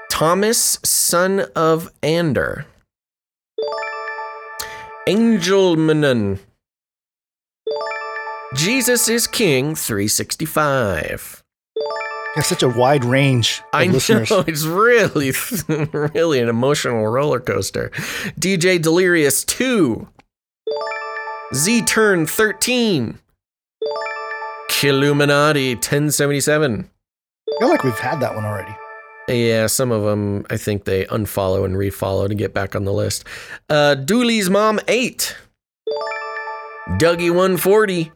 Thomas, son of Ander. Angelmanon. Jesus is King 365. Has such a wide range of I listeners. know it's really, really an emotional roller coaster. DJ Delirious 2. Z Turn 13. Killuminati 1077. I feel like we've had that one already. Yeah, some of them I think they unfollow and refollow to get back on the list. Uh, Dooley's mom eight. Dougie 140.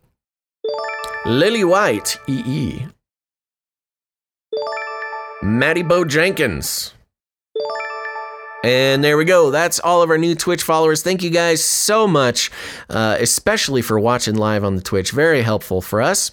Lily White EE. Maddie Bo Jenkins. And there we go. That's all of our new Twitch followers. Thank you guys so much, uh, especially for watching live on the Twitch. Very helpful for us.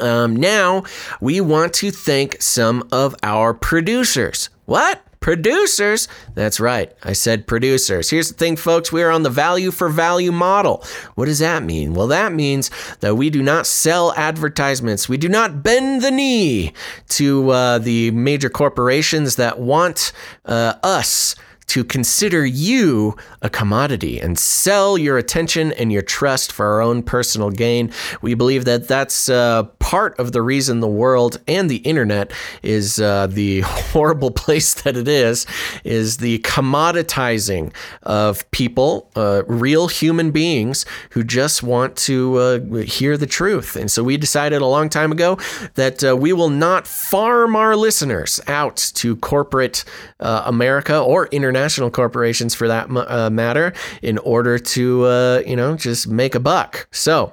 Um, now, we want to thank some of our producers. What? Producers? That's right. I said producers. Here's the thing, folks. We are on the value for value model. What does that mean? Well, that means that we do not sell advertisements. We do not bend the knee to uh, the major corporations that want uh, us to consider you a commodity and sell your attention and your trust for our own personal gain. We believe that that's uh, part of the reason the world and the internet is uh, the horrible place that it is, is the commoditizing of people, uh, real human beings who just want to uh, hear the truth. And so we decided a long time ago that uh, we will not farm our listeners out to corporate uh, America or international corporations for that uh, matter in order to, uh, you know, just make a buck. So,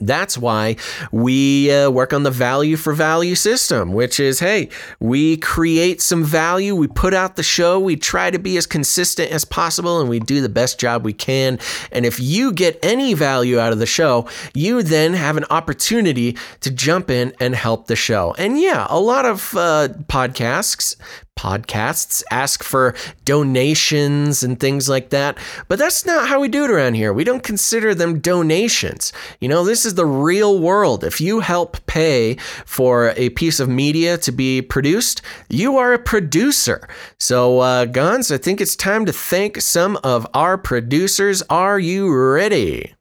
that's why we uh, work on the value for value system, which is hey, we create some value, we put out the show, we try to be as consistent as possible, and we do the best job we can. And if you get any value out of the show, you then have an opportunity to jump in and help the show. And yeah, a lot of uh, podcasts podcasts ask for donations and things like that. But that's not how we do it around here. We don't consider them donations. You know, this is the real world. If you help pay for a piece of media to be produced, you are a producer. So, uh, Gonz, I think it's time to thank some of our producers. Are you ready?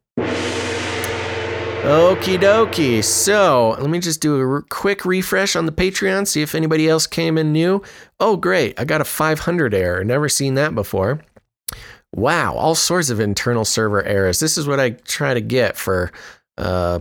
Okie dokie. So let me just do a r- quick refresh on the Patreon, see if anybody else came in new. Oh, great. I got a 500 error. Never seen that before. Wow. All sorts of internal server errors. This is what I try to get for uh,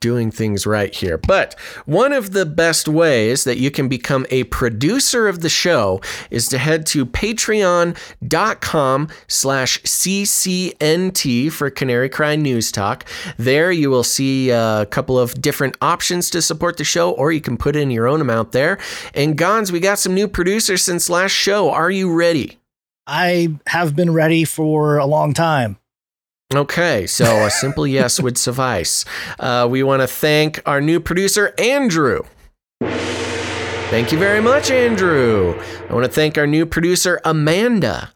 doing things right here. But one of the best ways that you can become a producer of the show is to head to patreon.com slash ccnt for Canary Cry News Talk. There you will see a couple of different options to support the show, or you can put in your own amount there. And Gonz, we got some new producers since last show. Are you ready? I have been ready for a long time. Okay, so a simple yes would suffice. Uh, we want to thank our new producer, Andrew. Thank you very much, Andrew. I want to thank our new producer, Amanda.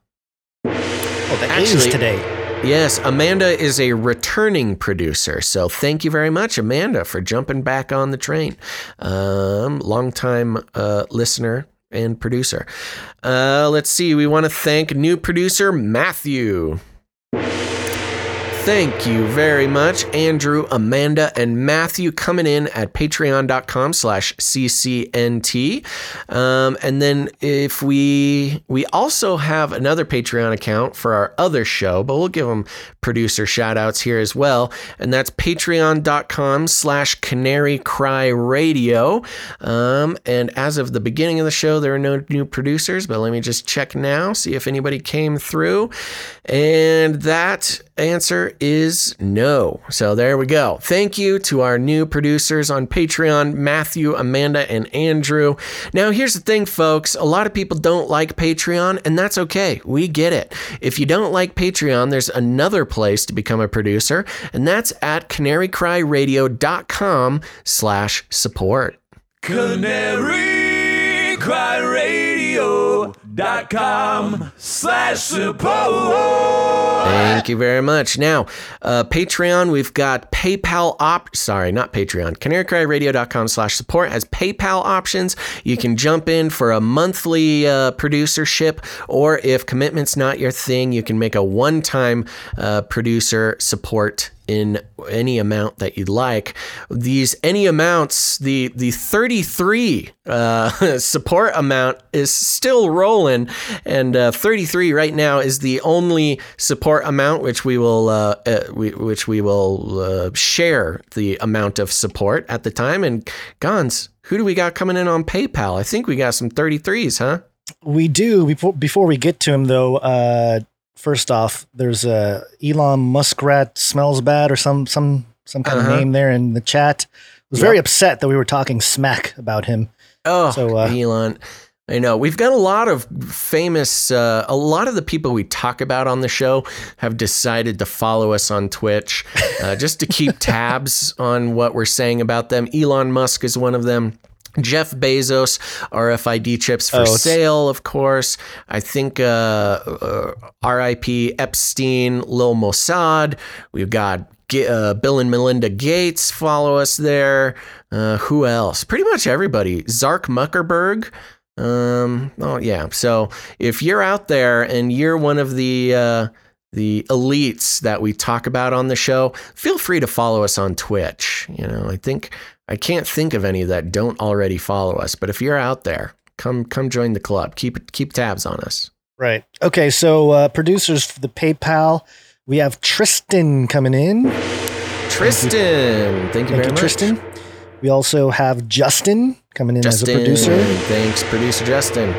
Oh, the A's today. Yes, Amanda is a returning producer. So thank you very much, Amanda, for jumping back on the train. Um, longtime uh, listener and producer. Uh, let's see. We want to thank new producer, Matthew. Thank you very much, Andrew, Amanda, and Matthew coming in at patreon.com slash CCNT. Um, and then if we, we also have another Patreon account for our other show, but we'll give them producer shout outs here as well. And that's patreon.com slash canary cry radio. Um, and as of the beginning of the show, there are no new producers, but let me just check now, see if anybody came through. And that answer is no. So there we go. Thank you to our new producers on Patreon, Matthew, Amanda, and Andrew. Now, here's the thing, folks. A lot of people don't like Patreon, and that's okay. We get it. If you don't like Patreon, there's another place to become a producer, and that's at canarycryradio.com slash support. Canary Cry Radio.com slash support. Thank you very much. Now, uh, Patreon, we've got PayPal op. Sorry, not Patreon. CanaryCryRadio.com slash support has PayPal options. You can jump in for a monthly uh, producership, or if commitment's not your thing, you can make a one-time uh, producer support in any amount that you'd like. These any amounts, the the 33 uh, support amount is still rolling, and uh, 33 right now is the only support amount which we will uh, uh, we, which we will uh, share the amount of support at the time. And Gonz, who do we got coming in on PayPal? I think we got some 33s, huh? We do. Before before we get to him, though, uh, first off, there's a Elon Muskrat smells bad or some some some kind Uh-huh. of name there in the chat. Was Yep. very upset that we were talking smack about him. Oh, So, uh, Elon. I know. We've got a lot of famous, uh, a lot of the people we talk about on the show have decided to follow us on Twitch uh, just to keep tabs on what we're saying about them. Elon Musk is one of them. Jeff Bezos, RFID chips for Oh, sale, of course. I think uh, uh, RIP Epstein, Lil Mossad. We've got uh, Bill and Melinda Gates follow us there. Uh, who else? Pretty much everybody. Zark Muckerberg. Um, oh yeah. So if you're out there and you're one of the uh, the elites that we talk about on the show, feel free to follow us on Twitch. You know, I think I can't think of any that don't already follow us, but if you're out there, come come join the club. Keep keep tabs on us. Right. Okay. So uh, producers for the PayPal, we have Tristan coming in. Tristan, thank you Thank very you, much. Tristan. We also have Justin coming in Justin, as a producer, thanks, producer Justin.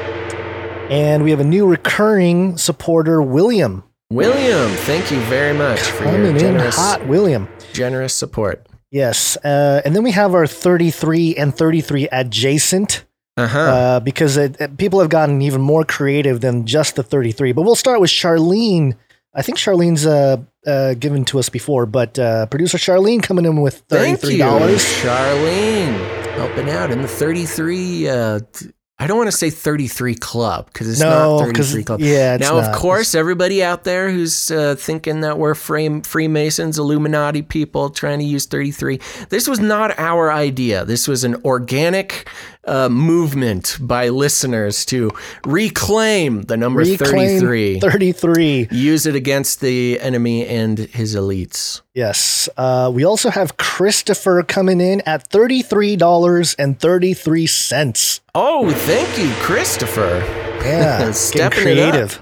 and we have a new recurring supporter, William, William, thank you very much for your coming in generous hot. William. generous support. Yes. Uh, and then we have our 33 and 33 adjacent. Uh-huh. Uh, because it, it- people have gotten even more creative than just the 33. But we'll start with Charlene. I think Charlene's uh, uh, given to us before, but uh, producer Charlene coming in with $33. you, Charlene, helping out in the 33. Uh, I don't want to say 33 club because it's No, not 'cause- 33 club. yeah, it's now, not. of course, everybody out there who's uh, thinking that we're frame, Freemasons, Illuminati people trying to use 33, this was not our idea. This was an organic uh, movement by listeners to reclaim the number Reclaim 33. 33. Use it against the enemy and his elites. Yes. Uh, we also have Christopher coming in at $33.33. Oh, thank you, Christopher. Yeah, Stepping creative.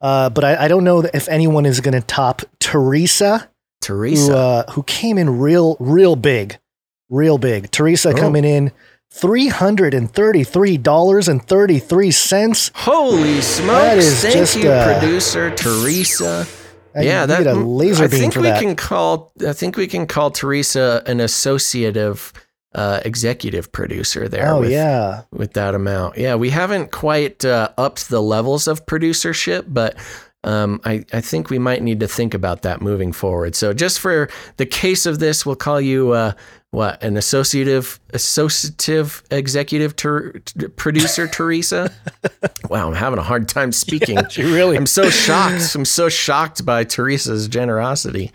Uh, but I, I don't know if anyone is going to top Teresa, Teresa. who uh, who came in real real big, real big. Teresa Oh. coming in three hundred and thirty three dollars and thirty three cents. Holy smokes! That is Thank just, you, uh, producer Teresa. I yeah, that a laser I think we that. can call. I think we can call Teresa an associative uh, executive producer there. Oh with, yeah, with that amount. Yeah, we haven't quite uh, upped the levels of producership, but um, I, I think we might need to think about that moving forward. So, just for the case of this, we'll call you uh, what an associative associative executive ter- producer Teresa. wow, I'm having a hard time speaking. Yeah, you really. I'm so shocked. I'm so shocked by Teresa's generosity.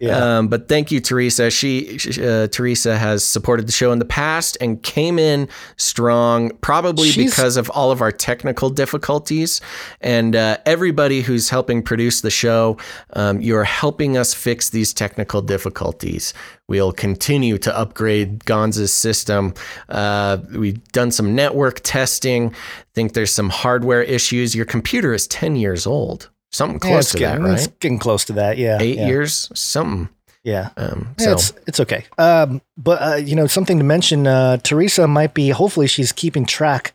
Yeah. Um, but thank you, Teresa. She, uh, Teresa has supported the show in the past and came in strong, probably She's- because of all of our technical difficulties. And uh, everybody who's helping produce the show, um, you're helping us fix these technical difficulties. We'll continue to upgrade Gonza's system. Uh, we've done some network testing. Think there's some hardware issues. Your computer is 10 years old. Something close it's to getting, that, It's right? getting close to that. Yeah. Eight yeah. years, something. Yeah. Um, Yeah, so it's it's okay. Um, but uh, you know, something to mention. Uh, Teresa might be. Hopefully, she's keeping track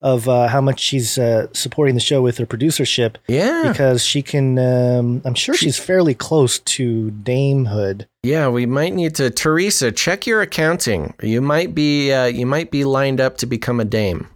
of uh, how much she's uh, supporting the show with her producership yeah, because she can. Um, I'm sure she's fairly close to damehood. yeah, we might need to. Teresa, check your accounting. You might be, uh, you might be lined up to become a dame.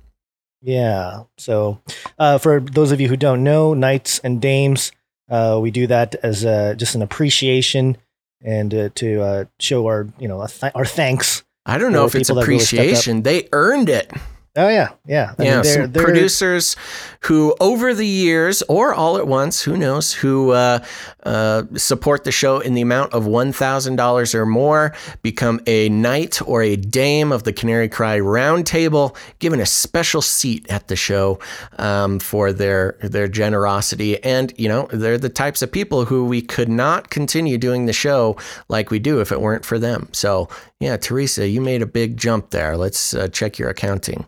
Yeah. So, uh, for those of you who don't know, knights and dames, uh, we do that as uh, just an appreciation and uh, to uh, show our you know th- our thanks. I don't know if it's that really appreciation. they earned it. Oh yeah, yeah. I yeah, mean, they're- they're- producers who, over the years or all at once, who knows, who uh, uh, support the show in the amount of one thousand dollars or more, become a knight or a dame of the Canary Cry Roundtable, given a special seat at the show um, for their their generosity. And you know, they're the types of people who we could not continue doing the show like we do if it weren't for them. So yeah, Teresa, you made a big jump there. Let's uh, check your accounting.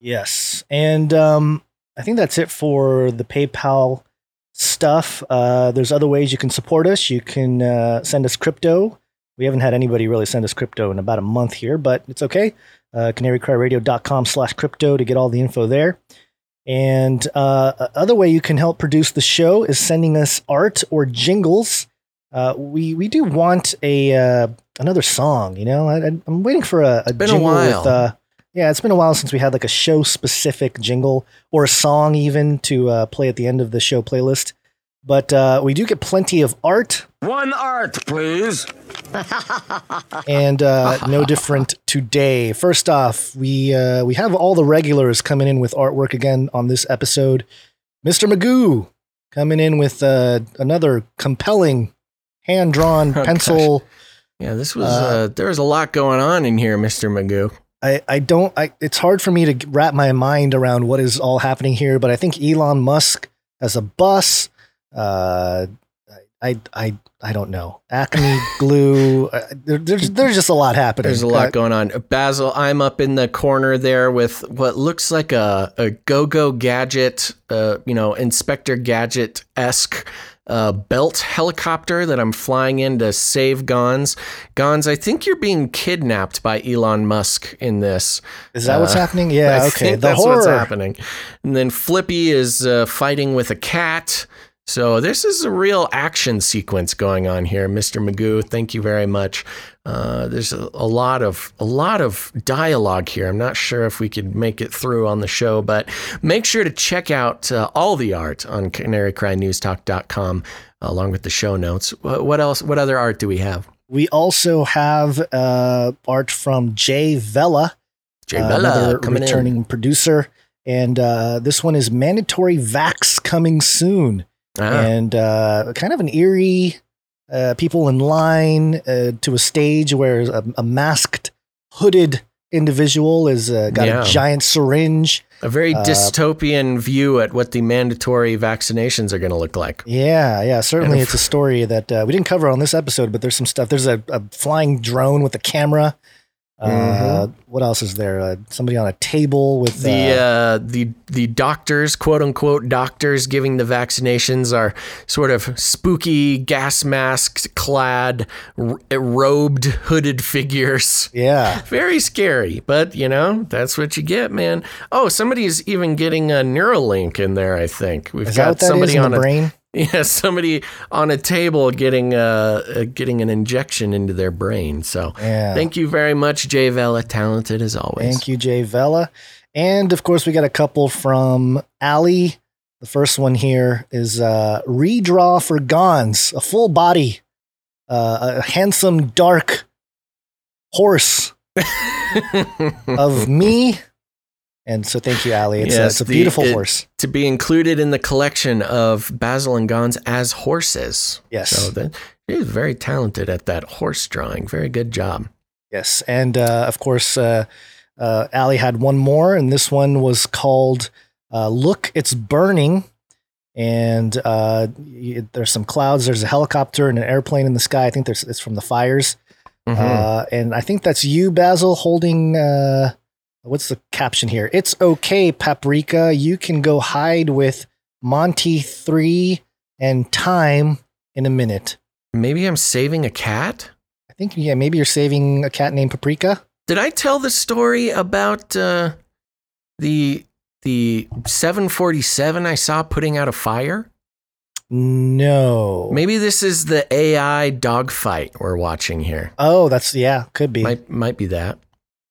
Yes, and um, I think that's it for the PayPal stuff. Uh, there's other ways you can support us. You can uh, send us crypto. We haven't had anybody really send us crypto in about a month here, but it's okay. Uh, canarycryradio.com slash crypto to get all the info there. And uh, other way you can help produce the show is sending us art or jingles. Uh, we we do want a uh, another song. You know, I, I'm waiting for a, a jingle with. Uh, yeah, it's been a while since we had like a show specific jingle or a song even to uh, play at the end of the show playlist. But uh, we do get plenty of art One art, please. and uh, no different today. First off, we uh, we have all the regulars coming in with artwork again on this episode. Mr. Magoo coming in with uh, another compelling hand drawn Oh, pencil. Yeah, this was Uh, uh, there was a lot going on in here, Mister Magoo. I, I don't I it's hard for me to wrap my mind around what is all happening here, but I think Elon Musk has a bus. Uh, I I I don't know. Acme glue. Uh, there, there's there's just a lot happening. There's a Uh, lot going on. Basil, I'm up in the corner there with what looks like a, a go-go gadget, uh, you know, Inspector Gadget esque uh, belt helicopter that I'm flying in to save Gonz. Gonz, I think you're being kidnapped by Elon Musk in this. Is that what's Uh, happening? Yeah, I okay. The that's what's horror. happening. And then Flippy is uh, fighting with a cat. So this is a real action sequence going on here, Mr. Magoo. Thank you very much. Uh, there's a, a lot of a lot of dialogue here. I'm not sure if we could make it through on the show, but make sure to check out uh, all the art on CanaryCryNewsTalk.com along with the show notes. What, what else? What other art do we have? We also have uh, art from Jay Vella, Jay uh, another returning in. producer, and uh, this one is mandatory vax coming soon, Ah. and uh, kind of an eerie. Uh, people in line uh, to a stage where a, a masked, hooded individual is uh, got Yeah. a giant syringe. A very Uh, dystopian view at what the mandatory vaccinations are going to look like. Yeah, yeah, certainly And it's a story that uh, we didn't cover on this episode, but there's some stuff. There's a, a flying drone with a camera. Uh, Mhm. What else is there? Uh, somebody on a table with The uh, uh, the the doctors, quote unquote doctors, giving the vaccinations are sort of spooky, gas masked, clad, r- robed, hooded figures. yeah. Very scary, but you know that's what you get, man. Oh, somebody's even getting a Neuralink in there. I think we've Is that got somebody on the a brain? Yeah, somebody on a table getting uh, uh getting an injection into their brain. So Yeah. thank you very much, Jay Vella. Talented as always. Thank you, Jay Vella. And of course, we got a couple from Ali. The first one here is uh, redraw for Gonz, a full body, uh, a handsome, dark horse of me. And so thank you, Ali. It's, a, Yes, it's a the- beautiful it- horse. To be included in the collection of Basil and Gonz as horses. Yes. So that he's very talented at that horse drawing. Very good job. Yes, and uh, of course, uh, uh, Ali had one more, and this one was called uh, "Look, It's Burning." And uh, there's some clouds. There's a helicopter and an airplane in the sky. I think there's it's from the fires. Mhm. Uh, and I think that's you, Basil, holding. What's the caption here? It's okay, Paprika. You can go hide with Monty Three and Time in a minute. Maybe I'm saving a cat? I think yeah, maybe you're saving a cat named Paprika. Did I tell the story about uh, the the 747 I saw putting out a fire? No. Maybe this is the AI dogfight we're watching here. Oh, that's yeah, could be. Might might be that.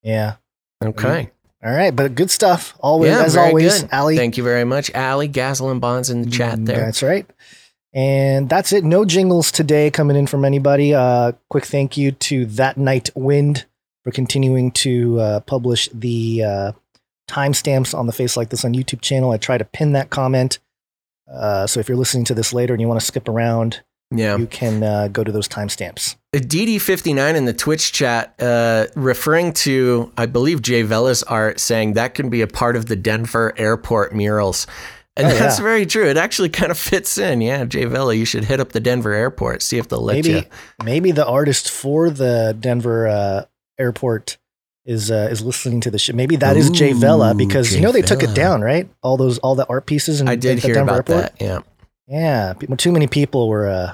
Yeah. Okay. All right, but good stuff. Always, yeah, as always, good. Ali. Thank you very much, Ali. Gasoline bonds in the chat there. That's right. And that's it. No jingles today coming in from anybody. Uh, quick thank you to That Night Wind for continuing to uh, publish the uh, timestamps on the Face Like This on YouTube channel. I try to pin that comment. Uh, so if you're listening to this later and you want to skip around, Yeah. you can uh, go to those timestamps. DD59 in the Twitch chat, uh, referring to, I believe, Jay Vella's art, saying that can be a part of the Denver airport murals. And Oh, that's yeah. very true. It actually kind of fits in. Yeah, Jay Vella, you should hit up the Denver airport, see if they'll let maybe you. maybe the artist for the Denver uh, airport is uh, is listening to the show. Maybe that is Jay Vella because Jay you know they took it down, right? All those all the art pieces. In, I did hear Denver about airport. that. Yeah. Yeah, too many people were uh,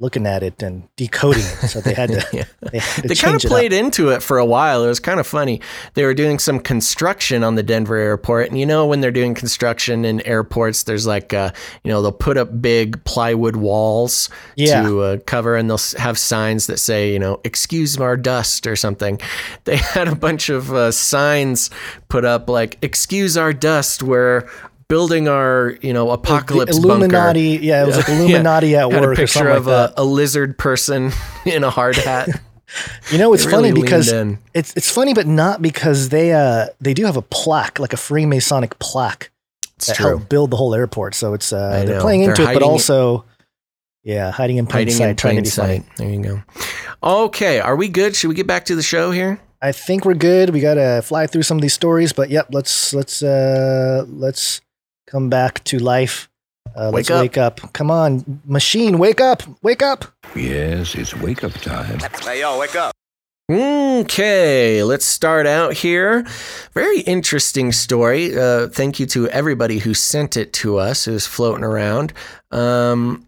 looking at it and decoding it, so they had to. Yeah. They, had to They kind of change it up. played into it for a while. It was kind of funny. They were doing some construction on the Denver airport, and you know when they're doing construction in airports, there's like, uh, you know, they'll put up big plywood walls Yeah. to uh, cover, and they'll have signs that say, you know, "Excuse our dust" or something. They had a bunch of uh, signs put up like "Excuse our dust," where building our you know apocalypse Illuminati. bunker. Yeah, it was like Illuminati at Had work a picture of like a, a lizard person in a hard hat. You know, it's funny because in. it's it's funny, but not because they uh they do have a plaque, like a Freemasonic plaque It's that true. helped build the whole airport. So it's uh they're playing They're into it, but also yeah, hiding in plain hiding sight, in trying to plain be funny. There you go. Okay, are we good? Should we get back to the show here? I think we're good. We gotta fly through some of these stories, but yep, let's let's uh let's come back to life. Uh, Wake let's up. wake up. Come on, machine, wake up, wake up. Yes, it's wake up time. Hey, yo, wake up. Okay, let's start out here. Very interesting story. Uh, thank you to everybody who sent it to us, who's floating around. Um,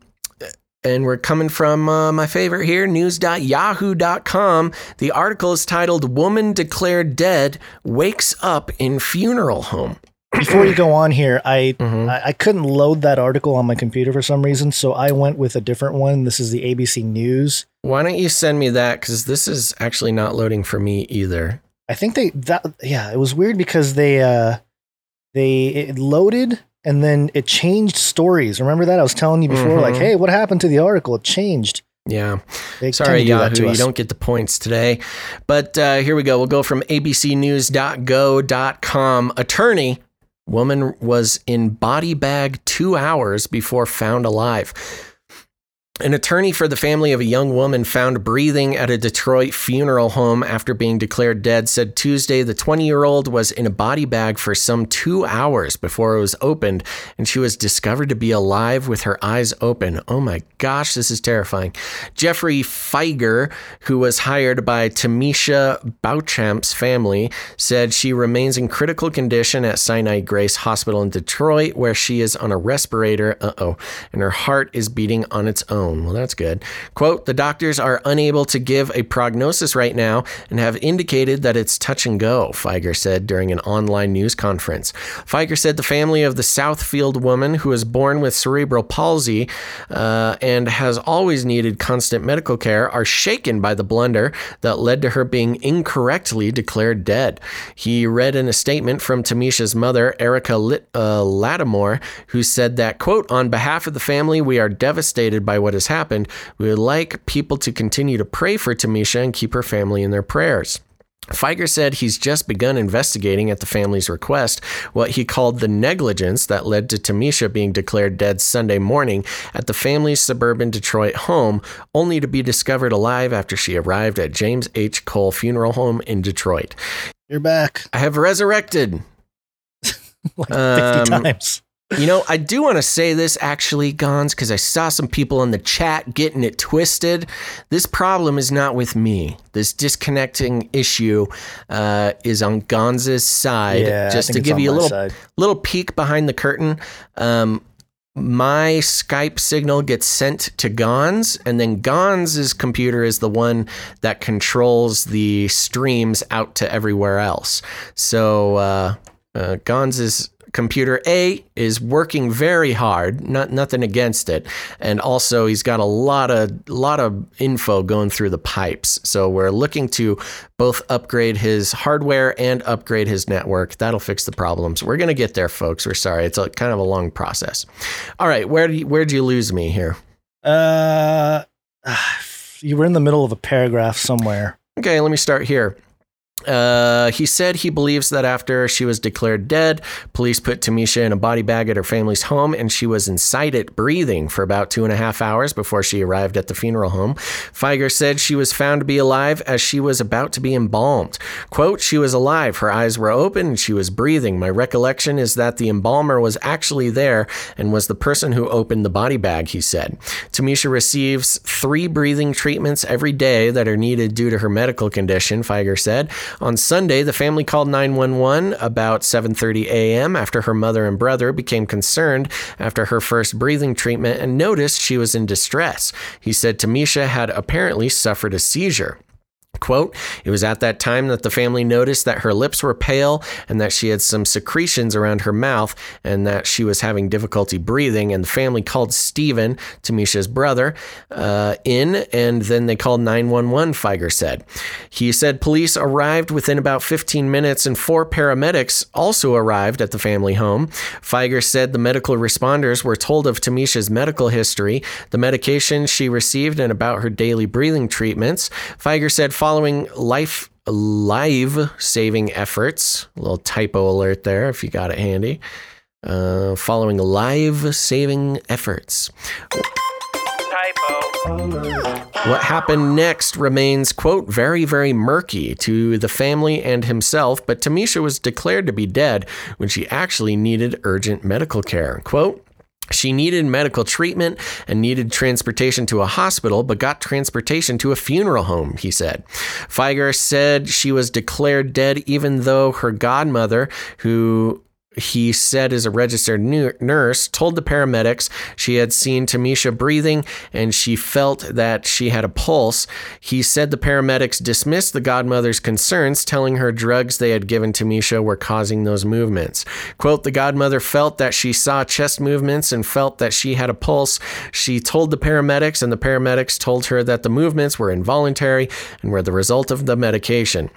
and we're coming from uh, my favorite here, news.yahoo.com. The article is titled Woman Declared Dead Wakes Up in Funeral Home. Before you go on here, I, Mhm. I I couldn't load that article on my computer for some reason, so I went with a different one. This is the ABC News. Why don't you send me that? Because this is actually not loading for me either. I think they that yeah, it was weird because they uh they it loaded and then it changed stories. Remember that I was telling you before, like, Mhm. hey, what happened to the article? It changed. Yeah. They Sorry, do Yahoo, to you don't get the points today. But uh, here we go. We'll go from abcnews.go.com. Attorney, woman was in body bag two hours before found alive. An attorney for the family of a young woman found breathing at a Detroit funeral home after being declared dead said Tuesday the 20 year old was in a body bag for some two hours before it was opened and she was discovered to be alive with her eyes open. Oh my gosh, this is terrifying. Geoffrey Fieger, who was hired by Tamisha Beauchamp's family, said she remains in critical condition at Sinai Grace Hospital in Detroit, where she is on a respirator. Uh oh. And her heart is beating on its own. Well, that's good. Quote The doctors are unable to give a prognosis right now and have indicated that it's touch and go, Fieger said during an online news conference. Fieger said the family of the Southfield woman who was born with cerebral palsy uh, and has always needed constant medical care are shaken by the blunder that led to her being incorrectly declared dead. He read in a statement from Tamisha's mother, Erica Lit- uh, Lattimore, who said that, quote, on behalf of the family, we are devastated by what has happened. We would like people to continue to pray for Tamisha and keep her family in their prayers. Fieger said he's just begun investigating at the family's request what he called the negligence that led to Tamisha being declared dead Sunday morning at the family's suburban Detroit home, only to be discovered alive after she arrived at James H. Cole Funeral Home in Detroit. You're back. I have resurrected. like 50 Um, times. You know, I do want to say this actually, Gonz, because I saw some people in the chat getting it twisted. This problem is not with me. This disconnecting issue uh, is on Gonz's side. Yeah, Just to give you a little side. little peek behind the curtain. Um, my Skype signal gets sent to Gonz, and then Gonz' computer is the one that controls the streams out to everywhere else. So uh, uh, Gonz' computer A is working very hard, not nothing against it, and also he's got a lot of lot of info going through the pipes. So we're looking to both upgrade his hardware and upgrade his network. That'll fix the problems. We're gonna get there, folks. We're sorry. It's a kind of a long process. All right, where do you, where'd you lose me here? Uh, you were in the middle of a paragraph somewhere. Okay, let me start here. Uh, he said he believes that after she was declared dead, police put Tamisha in a body bag at her family's home and she was inside it breathing for about two and a half hours before she arrived at the funeral home. Fieger said she was found to be alive as she was about to be embalmed. Quote, she was alive, her eyes were open, and she was breathing. My recollection is that the embalmer was actually there and was the person who opened the body bag, he said. Tamisha receives three breathing treatments every day that are needed due to her medical condition, Fieger said. On Sunday, the family called 911 about 7:30 a.m. after her mother and brother became concerned after her first breathing treatment and noticed she was in distress. He said Tamisha had apparently suffered a seizure. Quote, it was at that time that the family noticed that her lips were pale and that she had some secretions around her mouth and that she was having difficulty breathing. And the family called Stephen, Tamisha's brother, uh, in, and then they called 911, Fieger said. He said police arrived within about 15 minutes and four paramedics also arrived at the family home. Fieger said the medical responders were told of Tamisha's medical history, the medication she received, and about her daily breathing treatments. Fieger said following life live saving efforts, a little typo alert there if you got it handy. Uh, following live saving efforts. What happened next remains, quote, very, very murky to the family and himself, but Tamisha was declared to be dead when she actually needed urgent medical care. Quote, she needed medical treatment and needed transportation to a hospital, but got transportation to a funeral home, he said. Fieger said she was declared dead even though her godmother, who he said is a registered nurse, told the paramedics she had seen Tamisha breathing and she felt that she had a pulse. He said the paramedics dismissed the godmother's concerns, telling her drugs they had given Tamisha were causing those movements. Quote, the godmother felt that she saw chest movements and felt that she had a pulse. She told the paramedics, and the paramedics told her that the movements were involuntary and were the result of the medication.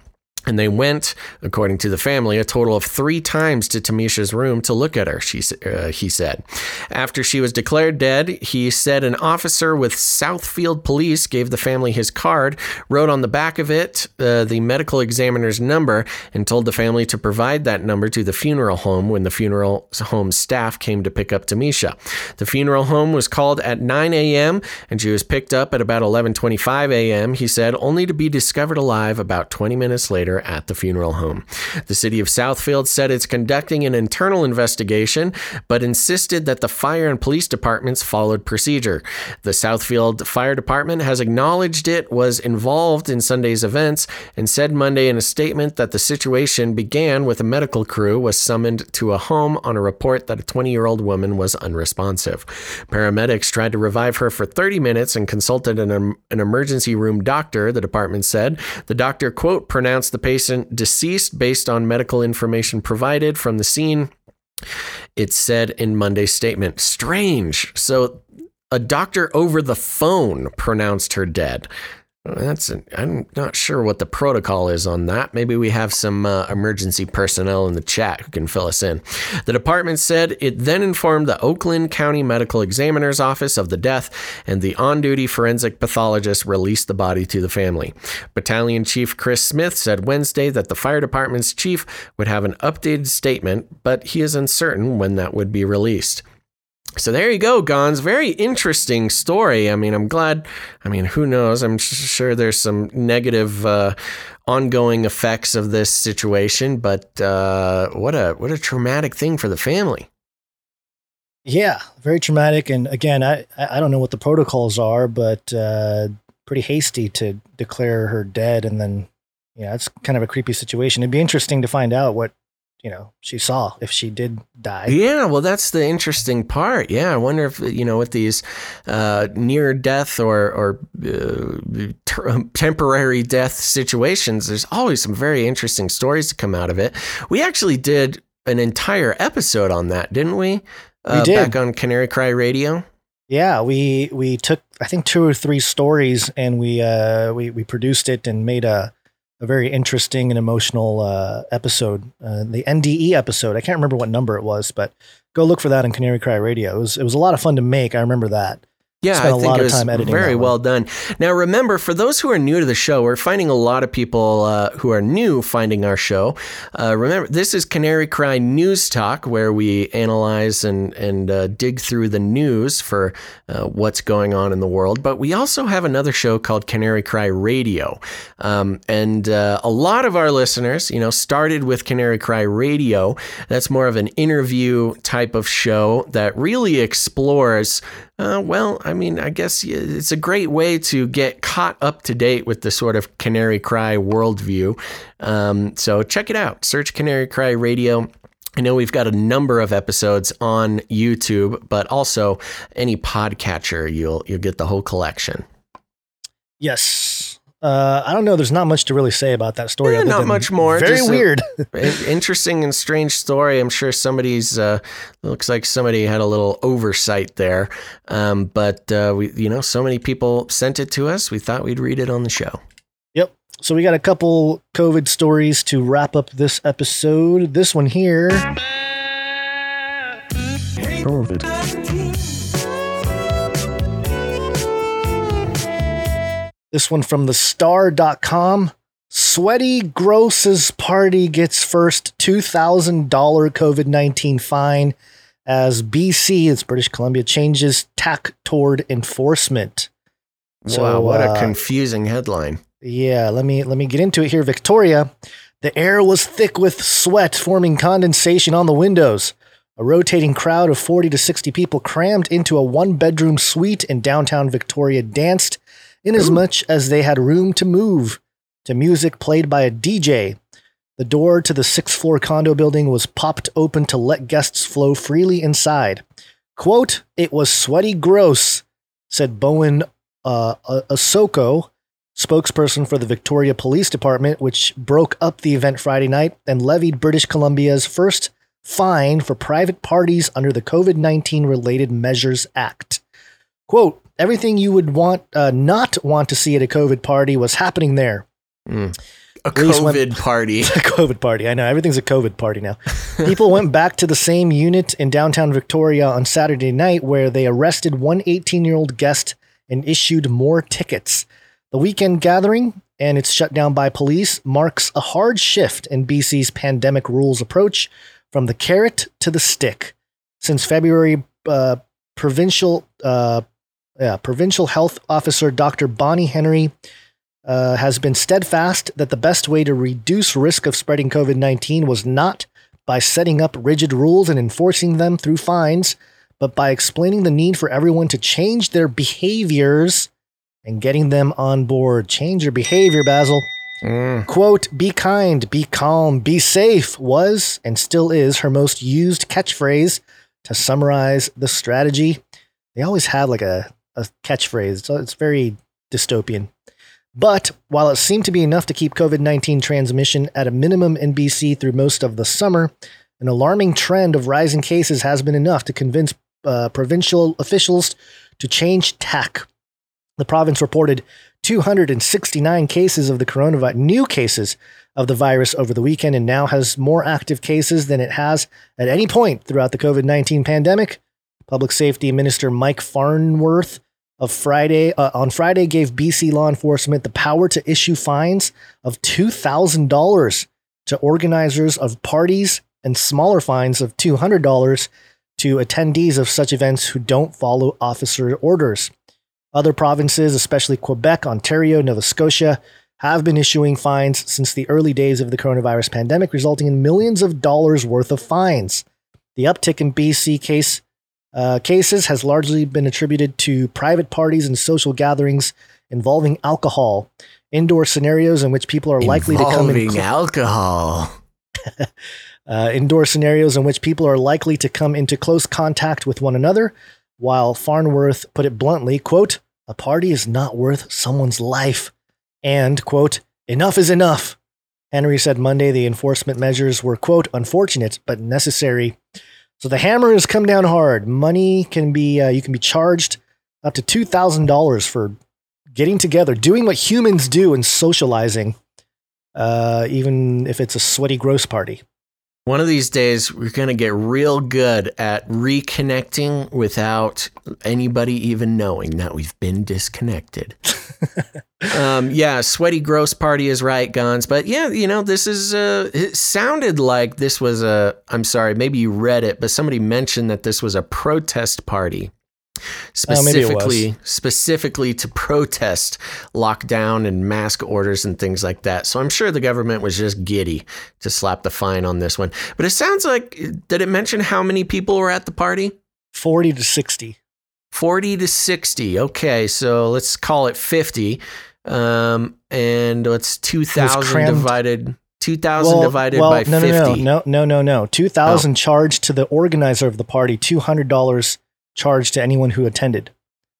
And they went, according to the family, a total of three times to Tamisha's room to look at her, she, uh, he said. After she was declared dead, he said an officer with Southfield Police gave the family his card, wrote on the back of it uh, the medical examiner's number, and told the family to provide that number to the funeral home when the funeral home staff came to pick up Tamisha. The funeral home was called at 9 a.m., and she was picked up at about 11.25 a.m., he said, only to be discovered alive about 20 minutes later at the funeral home. The city of Southfield said it's conducting an internal investigation, but insisted that the fire and police departments followed procedure. The Southfield Fire Department has acknowledged it was involved in Sunday's events and said Monday in a statement that the situation began with a medical crew was summoned to a home on a report that a 20-year-old woman was unresponsive. Paramedics tried to revive her for 30 minutes and consulted an, an emergency room doctor, the department said. The doctor, quote, pronounced the patient deceased based on medical information provided from the scene. It said in Monday's statement. Strange. So a doctor over the phone pronounced her dead. That's I'm not sure what the protocol is on that. Maybe we have some uh, emergency personnel in the chat who can fill us in. The department said it then informed the Oakland County Medical Examiner's office of the death, and the on-duty forensic pathologist released the body to the family. Battalion Chief Chris Smith said Wednesday that the fire department's chief would have an updated statement, but he is uncertain when that would be released. So there you go, Gonz. Very interesting story. I mean, I'm glad. I mean, who knows? I'm sure there's some negative uh, ongoing effects of this situation, but uh, what a what a traumatic thing for the family. Yeah, very traumatic. And again, I I don't know what the protocols are, but uh, pretty hasty to declare her dead, and then yeah, it's kind of a creepy situation. It'd be interesting to find out what you know she saw if she did die. Yeah, well, that's the interesting part. Yeah, I wonder if you know with these uh, near death or or uh, ter- temporary death situations, there's always some very interesting stories to come out of it. We actually did an entire episode on that, didn't we? Uh, we did back on Canary Cry Radio. Yeah, we we took I think two or three stories and we uh we we produced it and made a a very interesting and emotional uh, episode, uh, the NDE episode. I can't remember what number it was, but go look for that on Canary Cry Radio. It was it was a lot of fun to make. I remember that. Yeah, Spent I think it was very well done. Now, remember, for those who are new to the show, we're finding a lot of people uh, who are new finding our show. Uh, remember, this is Canary Cry News Talk, where we analyze and and uh, dig through the news for uh, what's going on in the world. But we also have another show called Canary Cry Radio, um, and uh, a lot of our listeners, you know, started with Canary Cry Radio. That's more of an interview type of show that really explores. Uh, well, I mean, I guess it's a great way to get caught up to date with the sort of Canary Cry worldview. Um, so check it out. Search Canary Cry Radio. I know we've got a number of episodes on YouTube, but also any podcatcher, you'll you'll get the whole collection. Yes. Uh, I don't know. There's not much to really say about that story. Yeah, other not than much more. Very just weird. in- interesting and strange story. I'm sure somebody's uh, looks like somebody had a little oversight there. Um, but uh, we, you know, so many people sent it to us. We thought we'd read it on the show. Yep. So we got a couple COVID stories to wrap up this episode. This one here. This one from the star.com. Sweaty Gross's party gets first $2,000 COVID 19 fine as BC, it's British Columbia, changes tack toward enforcement. wow, what a uh, confusing headline. yeah, let me let me get into it here. Victoria, the air was thick with sweat forming condensation on the windows. A rotating crowd of 40 to 60 people crammed into a one-bedroom suite in downtown Victoria danced inasmuch as they had room to move to music played by a DJ. The door to the sixth floor condo building was popped open to let guests flow freely inside. Quote, it was sweaty gross, said Bowen uh, Osoko, spokesperson for the Victoria Police Department, which broke up the event Friday night and levied British Columbia's first fine for private parties under the COVID 19 Related Measures Act. Quote, everything you would want, uh, not want to see at a COVID party was happening there. Mm. A Police went- COVID party. a COVID party. I know everything's a COVID party now. People went back to the same unit in downtown Victoria on Saturday night where they arrested one 18 year old guest and issued more tickets. The weekend gathering, and it's shut down by police, marks a hard shift in BC's pandemic rules approach from the carrot to the stick. Since February, uh, provincial uh, yeah, provincial health officer Dr. Bonnie Henry uh, has been steadfast that the best way to reduce risk of spreading COVID 19 was not by setting up rigid rules and enforcing them through fines, but by explaining the need for everyone to change their behaviors and getting them on board. Change your behavior, Basil. Mm. Quote, be kind, be calm, be safe was and still is her most used catchphrase to summarize the strategy. They always have like a, a catchphrase, so it's very dystopian. But while it seemed to be enough to keep COVID 19 transmission at a minimum in BC through most of the summer, an alarming trend of rising cases has been enough to convince uh, provincial officials to change tack. The province reported 269 cases of the coronavirus, new cases of the virus over the weekend, and now has more active cases than it has at any point throughout the COVID 19 pandemic. Public Safety Minister Mike Farnworth of Friday uh, on Friday gave BC law enforcement the power to issue fines of $2,000 to organizers of parties and smaller fines of $200 to attendees of such events who don't follow officer orders. Other provinces, especially Quebec, Ontario, Nova Scotia, have been issuing fines since the early days of the coronavirus pandemic, resulting in millions of dollars worth of fines. The uptick in BC case uh, cases has largely been attributed to private parties and social gatherings involving alcohol, indoor scenarios in which people are likely to come in Involving alcohol. uh, indoor scenarios in which people are likely to come into close contact with one another, while Farnworth put it bluntly, quote, a party is not worth someone's life, and, quote, enough is enough. Henry said Monday the enforcement measures were, quote, unfortunate but necessary. So the hammer has come down hard. Money can be, uh, you can be charged up to $2,000 for getting together, doing what humans do and socializing, uh, even if it's a sweaty, gross party. One of these days, we're going to get real good at reconnecting without anybody even knowing that we've been disconnected. um, yeah, sweaty, gross party is right, Gonz. But yeah, you know, this is, uh, it sounded like this was a, I'm sorry, maybe you read it, but somebody mentioned that this was a protest party. Oh, maybe it was. Specifically, specifically to protest lockdown and mask orders and things like that. So I'm sure the government was just giddy to slap the fine on this one. But it sounds like did it mention how many people were at the party? 40 to 60. 40 to 60. Okay, so let's call it 50. Um, and what's 2,000 crammed. divided 2,000 divided by no, 50. No, no, no, no, no, no. 2000 charged to the organizer of the party, $200 charged to anyone who attended.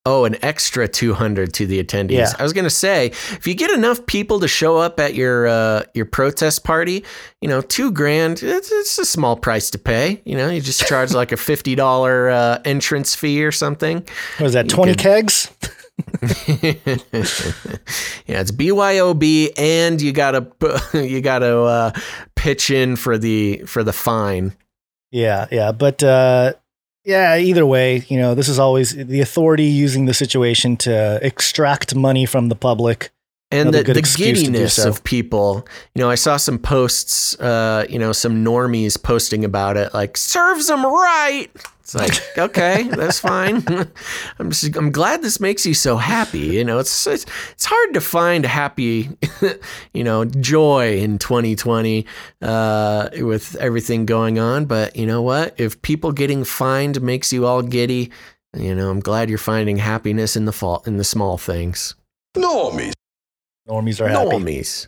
Oh, an extra 200 to the attendees. Yeah. I was going to say, if you get enough people to show up at your uh, your protest party, you know, 2 grand, it's, it's a small price to pay. You know, you just charge like a $50 uh, entrance fee or something. What is that, You 20 could- kegs? yeah, it's BYOB and you got to you got to uh, pitch in for the for the fine. Yeah, yeah. But uh, yeah, either way, you know, this is always the authority using the situation to extract money from the public. And Another the, the excuse to do giddiness so. of people. You know, I saw some posts, uh, you know, some normies posting about it, like serves them right. It's like, okay, that's fine. I'm just, I'm glad this makes you so happy. You know, it's it's, it's hard to find happy, you know, joy in 2020 uh, with everything going on. But you know what? If people getting fined makes you all giddy, you know, I'm glad you're finding happiness in the fall in the small things. Normies. Normies are happy. Normies.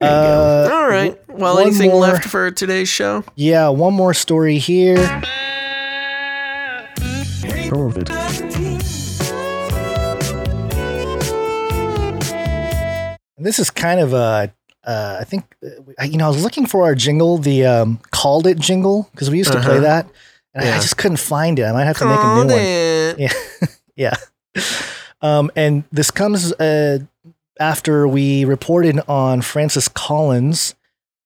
Uh. All right. Well, anything more- left for today's show? Yeah, one more story here. And This is kind of a, uh, I think, uh, you know, I was looking for our jingle, the um, called it jingle, because we used to play Uh-huh. that, and I- I just couldn't find it. I might have to make a Called new one. Yeah, yeah. Um, and this comes uh, after we reported on Francis Collins,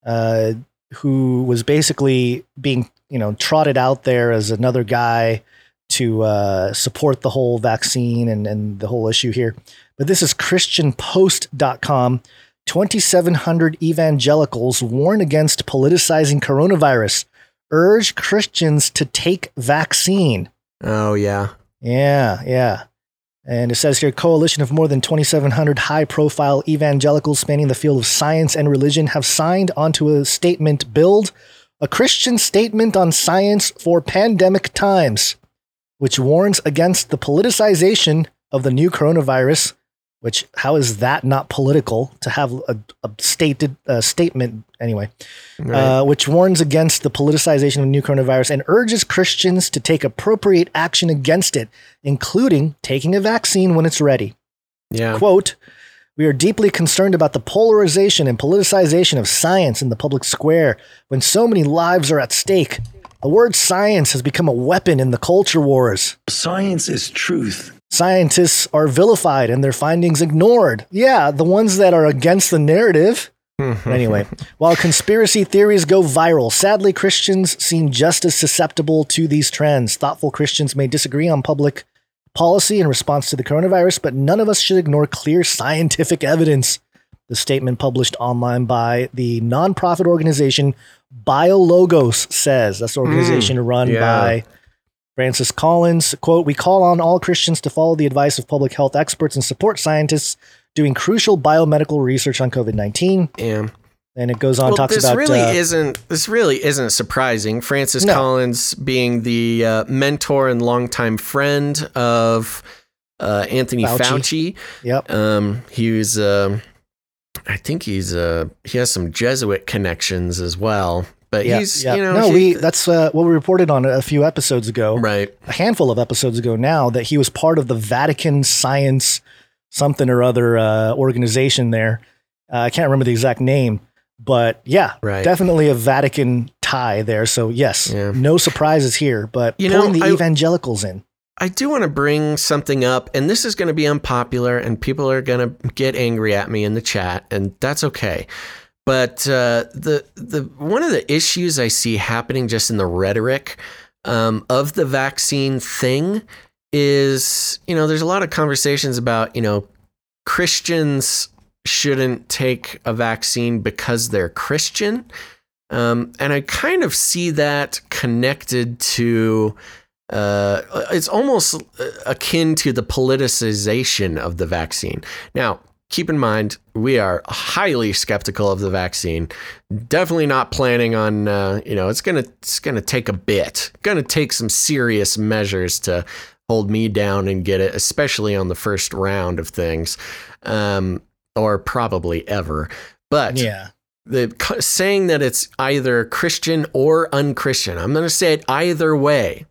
uh, who was basically being, you know, trotted out there as another guy to uh, support the whole vaccine and, and the whole issue here. But this is ChristianPost.com. 2,700 evangelicals warn against politicizing coronavirus, urge Christians to take vaccine. Oh yeah. Yeah, yeah. And it says here coalition of more than 2,700 high profile evangelicals spanning the field of science and religion have signed onto a statement build a Christian statement on science for pandemic times, which warns against the politicization of the new coronavirus. Which, how is that not political to have a, a stated uh, statement anyway? Right. uh, which warns against the politicization of new coronavirus and urges Christians to take appropriate action against it, including taking a vaccine when it's ready. yeah. Quote, we are deeply concerned about the polarization and politicization of science in the public square when so many lives are at stake. The word science has become a weapon in the culture wars. Science is truth. Scientists are vilified and their findings ignored. Yeah, the ones that are against the narrative. Mm-hmm. anyway, while conspiracy theories go viral, sadly, Christians seem just as susceptible to these trends. Thoughtful Christians may disagree on public policy in response to the coronavirus, but none of us should ignore clear scientific evidence. The statement published online by the nonprofit organization BioLogos says that's the hmm. organization run yeah. by Francis Collins. Quote, We call on all Christians to follow the advice of public health experts and support scientists doing crucial biomedical research on COVID 19. Yeah. And it goes on, well, talks this about. really uh, isn't this really isn't surprising. Francis No. Collins being the uh, mentor and longtime friend of uh, Anthony Fauci. Fauci. Yep. Um, he was, um I think he's, uh, he has some Jesuit connections as well. But yeah, he's, yeah. you know, no, he- we that's uh, what we reported on a few episodes ago, right? A handful of episodes ago now that he was part of the Vatican Science something or other uh, organization there. Uh, I can't remember the exact name, but yeah, Right. definitely a Vatican tie there. So yes, no surprises here, but You know, the I- evangelicals in. I do want to bring something up, and this is going to be unpopular, and people are going to get angry at me in the chat, and that's okay. But uh, the the one of the issues I see happening just in the rhetoric um, of the vaccine thing is, you know, there's a lot of conversations about, you know, Christians shouldn't take a vaccine because they're Christian. Um, and I kind of see that connected to uh, it's almost akin to the politicization of the vaccine. Now, keep in mind, we are highly skeptical of the vaccine. Definitely not planning on, uh, you know, it's gonna it's gonna take a bit, gonna take some serious measures to hold me down and get it, especially on the first round of things, um, or probably ever. But Yeah. the saying that it's either Christian or unchristian. I'm going to say it either way,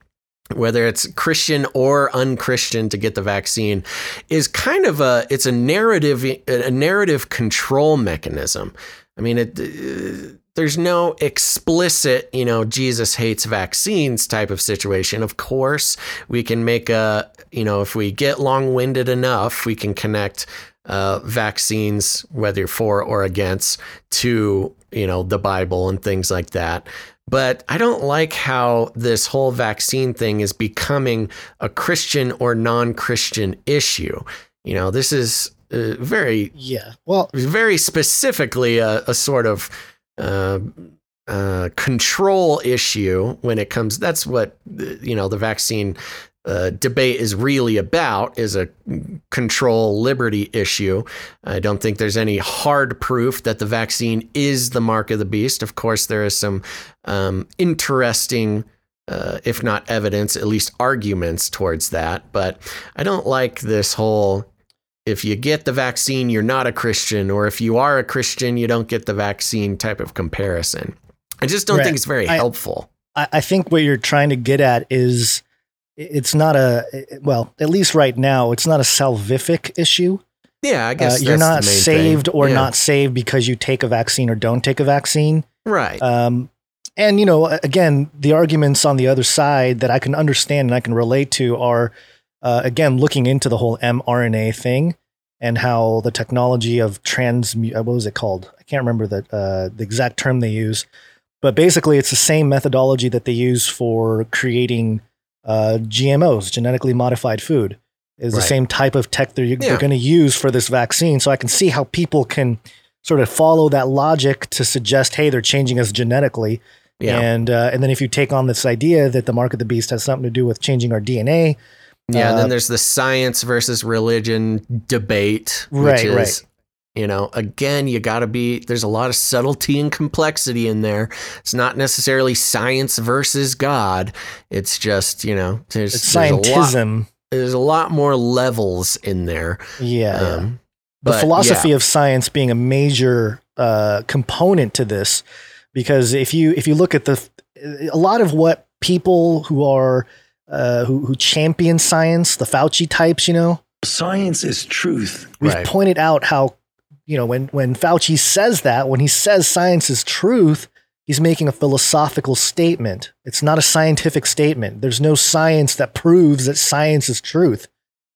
whether it's Christian or unchristian to get the vaccine, is kind of a it's a narrative a narrative control mechanism. I mean, it, uh, there's no explicit, you know, Jesus hates vaccines type of situation. Of course, we can make a, you know, if we get long winded enough, we can connect uh, vaccines, whether for or against, to you know the Bible and things like that. But I don't like how this whole vaccine thing is becoming a Christian or non-Christian issue. You know, this is uh, very Yeah. Well, very specifically a, a sort of uh, uh, control issue when it comes. That's what uh, you know the vaccine uh, debate is really about is a control liberty issue. I don't think there's any hard proof that the vaccine is the mark of the beast. Of course, there is some um, interesting. Uh, if not evidence, at least arguments towards that. But I don't like this whole if you get the vaccine, you're not a Christian, or if you are a Christian, you don't get the vaccine type of comparison. I just don't Right. think it's very I- helpful. I, I think what you're trying to get at is it's not a well, at least right now, it's not a salvific issue. Yeah, I guess Uh, you're not saved thing. or Yeah. not saved because you take a vaccine or don't take a vaccine. Right. Um, and you know, again, the arguments on the other side that I can understand and I can relate to are, uh, again, looking into the whole mRNA thing and how the technology of trans, what was it called? I can't remember the uh, the exact term they use, but basically, it's the same methodology that they use for creating uh, GMOs, genetically modified food. Is the same type of tech they're, Yeah. they're going to use for this vaccine. So I can see how people can sort of follow that logic to suggest, hey, they're changing us genetically. Yeah. And uh, and then if you take on this idea that the mark of the beast has something to do with changing our DNA, Yeah, and uh, then there's the science versus religion debate, which Right, is, right. You know, again, you got to be, there's a lot of subtlety and complexity in there. It's not necessarily science versus God. It's just, you know, there's, it's there's a lot- scientism. there's a lot more levels in there. Yeah, yeah. Um, the philosophy yeah. of science being a major uh, component to this, because if you if you look at the a lot of what people who are uh, who who champion science, the Fauci types, you know, Science is truth. we've Right. pointed out how you know when when Fauci says that when he says science is truth, he's making a philosophical statement. It's not a scientific statement. There's no science that proves that science is truth.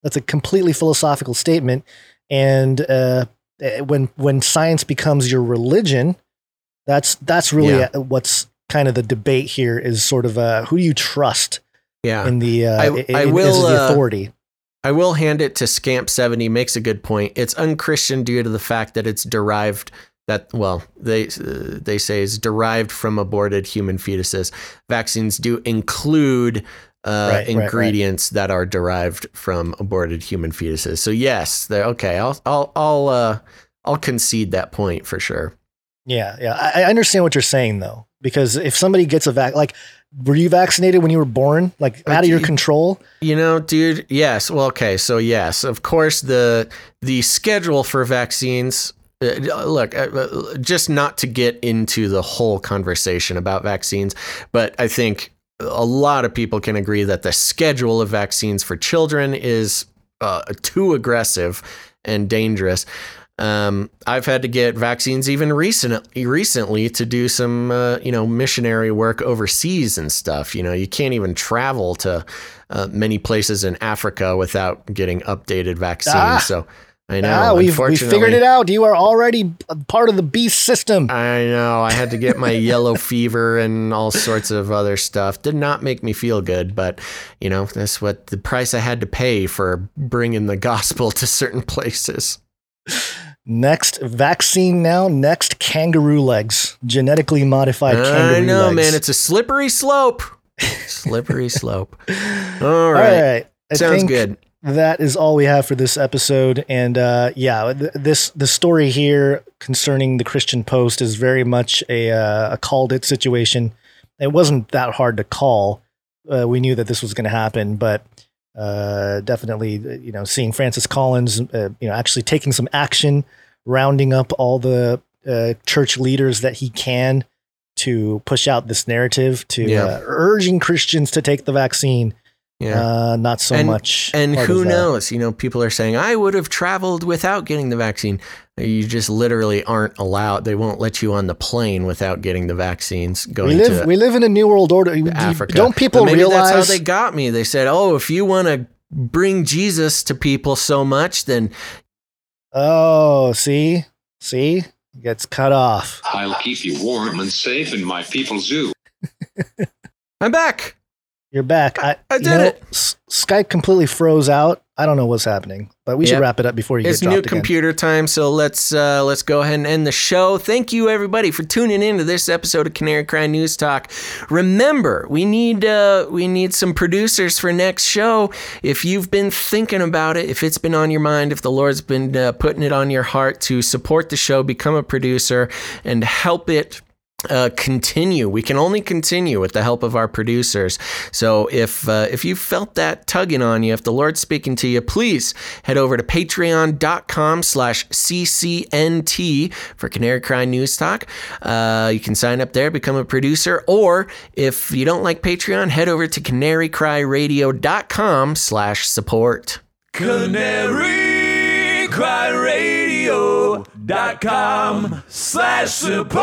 That's a completely philosophical statement. And uh, eh, when when science becomes your religion, that's that's really Yeah. uh, what's kind of the debate here is sort of uh, who do you trust Yeah. in the uh, I- in- I will, the uh, authority. I will hand it to Scamp seventy. Makes a good point. It's unchristian due to the fact that it's derived. That well, they uh, they say is derived from aborted human fetuses. Vaccines do include uh, Right, right, right. ingredients that are derived from aborted human fetuses. So yes, they're okay. I'll I'll I'll uh, I'll concede that point for sure. Yeah, yeah. I, I understand what you're saying though, because if somebody gets a vac, like, were you vaccinated when you were born, like out of your control? You know, dude. Yes. Well, okay. So yes, of course the the schedule for vaccines. Uh, look, uh, uh, just not to get into the whole conversation about vaccines, but I think a lot of people can agree that the schedule of vaccines for children is uh, too aggressive and dangerous. Um, I've had to get vaccines even recently, recently to do some, uh, you know, missionary work overseas and stuff. You know, you can't even travel to uh, many places in Africa without getting updated vaccines. Ah. so I know. ah, we've, we figured it out. You are already part of the beast system. I know. I had to get my yellow fever and all sorts of other stuff. Did not make me feel good, but you know, that's what the price I had to pay for bringing the gospel to certain places. Next vaccine now. Next kangaroo legs, genetically modified kangaroo I know, legs. man. It's a slippery slope. slippery slope. All all right. right. I Sounds good. That is all we have for this episode, and uh, yeah, th- this the story here concerning the Christian Post is very much a uh, a called it situation. It wasn't that hard to call. Uh, we knew that this was going to happen, but uh, definitely, uh, you know, seeing Francis Collins, uh, you know, actually taking some action, rounding up all the uh, church leaders that he can to push out this narrative, to Yeah. uh, urging Christians to take the vaccine. Yeah. Uh, not so and, much. And who knows? You know, people are saying, I would have traveled without getting the vaccine. You just literally aren't allowed. They won't let you on the plane without getting the vaccines going We live to we live in a new world order. Do- Africa. Don't people maybe realize? that's how they got me? They said, "Oh, if you want to bring Jesus to people so much, then oh, see, see, gets cut off. I'll keep you warm and safe in my people zoo. I'm back. You're back. I, I you did know, it. S- Skype completely froze out. I don't know what's happening, but we should wrap it up before you it's get new dropped again. computer time. So let's uh, let's go ahead and end the show. Thank you everybody for tuning in to this episode of Canary Cry News Talk. Remember, we need uh, we need some producers for next show. If you've been thinking about it, if it's been on your mind, if the Lord's been uh, putting it on your heart to support the show, become a producer and help it uh, continue. We can only continue with the help of our producers. So if uh, if you felt that tugging on you, if the Lord's speaking to you, please head over to patreon.com slash CCNT for Canary Cry News Talk. Uh, you can sign up there, become a producer, or if you don't like Patreon, head over to canarycryradio.com slash support. Canary Cry Radio.com slash support.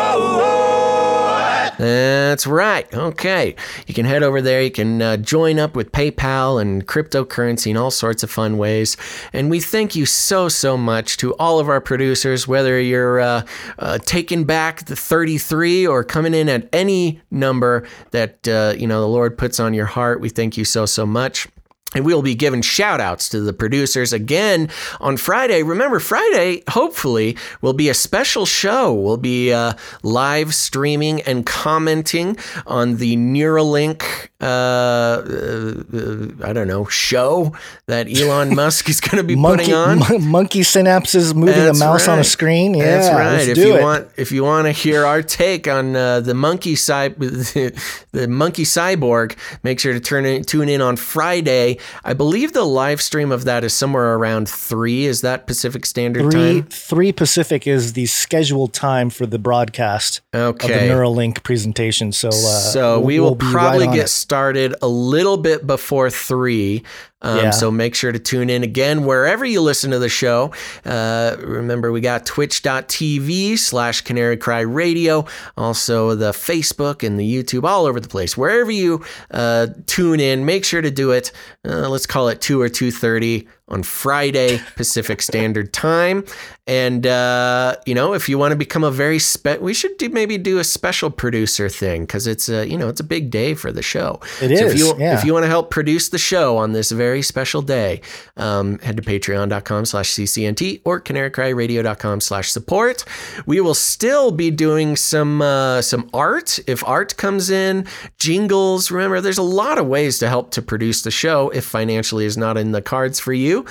That's right. Okay. You can head over there. You can uh, join up with PayPal and cryptocurrency and all sorts of fun ways. And we thank you so, so much to all of our producers, whether you're uh, uh, taking back the 33 or coming in at any number that, uh, you know, the Lord puts on your heart. We thank you so, so much. And we'll be giving shout outs to the producers again on Friday. Remember, Friday, hopefully, will be a special show. We'll be uh, live streaming and commenting on the Neuralink, uh, uh, I don't know, show that Elon Musk is going to be monkey, putting on. mon- monkey synapses moving That's a mouse on a screen. Yeah, That's right. if you it. want, if you want to hear our take on uh, the monkey cy- the monkey cyborg, make sure to turn in, tune in on Friday. I believe the live stream of that is somewhere around three. Is that Pacific Standard Three Time? three Pacific is the scheduled time for the broadcast of the Neuralink presentation. So, uh, so we'll- we we'll will right probably get it. Started a little bit before three Um, Yeah. So make sure to tune in again wherever you listen to the show. Uh, remember, we got twitch.tv slash Canary Cry Radio, also the Facebook and the YouTube, all over the place. Wherever you uh, tune in, make sure to do it. Uh, let's call it 2 or 2.30 on Friday Pacific Standard Time. And, uh, you know, if you want to become a very spe- we should do, maybe do a special producer thing because it's a, you know, it's a big day for the show. It so If you, yeah. if you want to help produce the show on this very special day, um, head to patreon.com slash CCNT or canarycryradio.com slash support. We will still be doing some, uh, some art. If art comes in, jingles, remember, there's a lot of ways to help to produce the show if financially is not in the cards for you.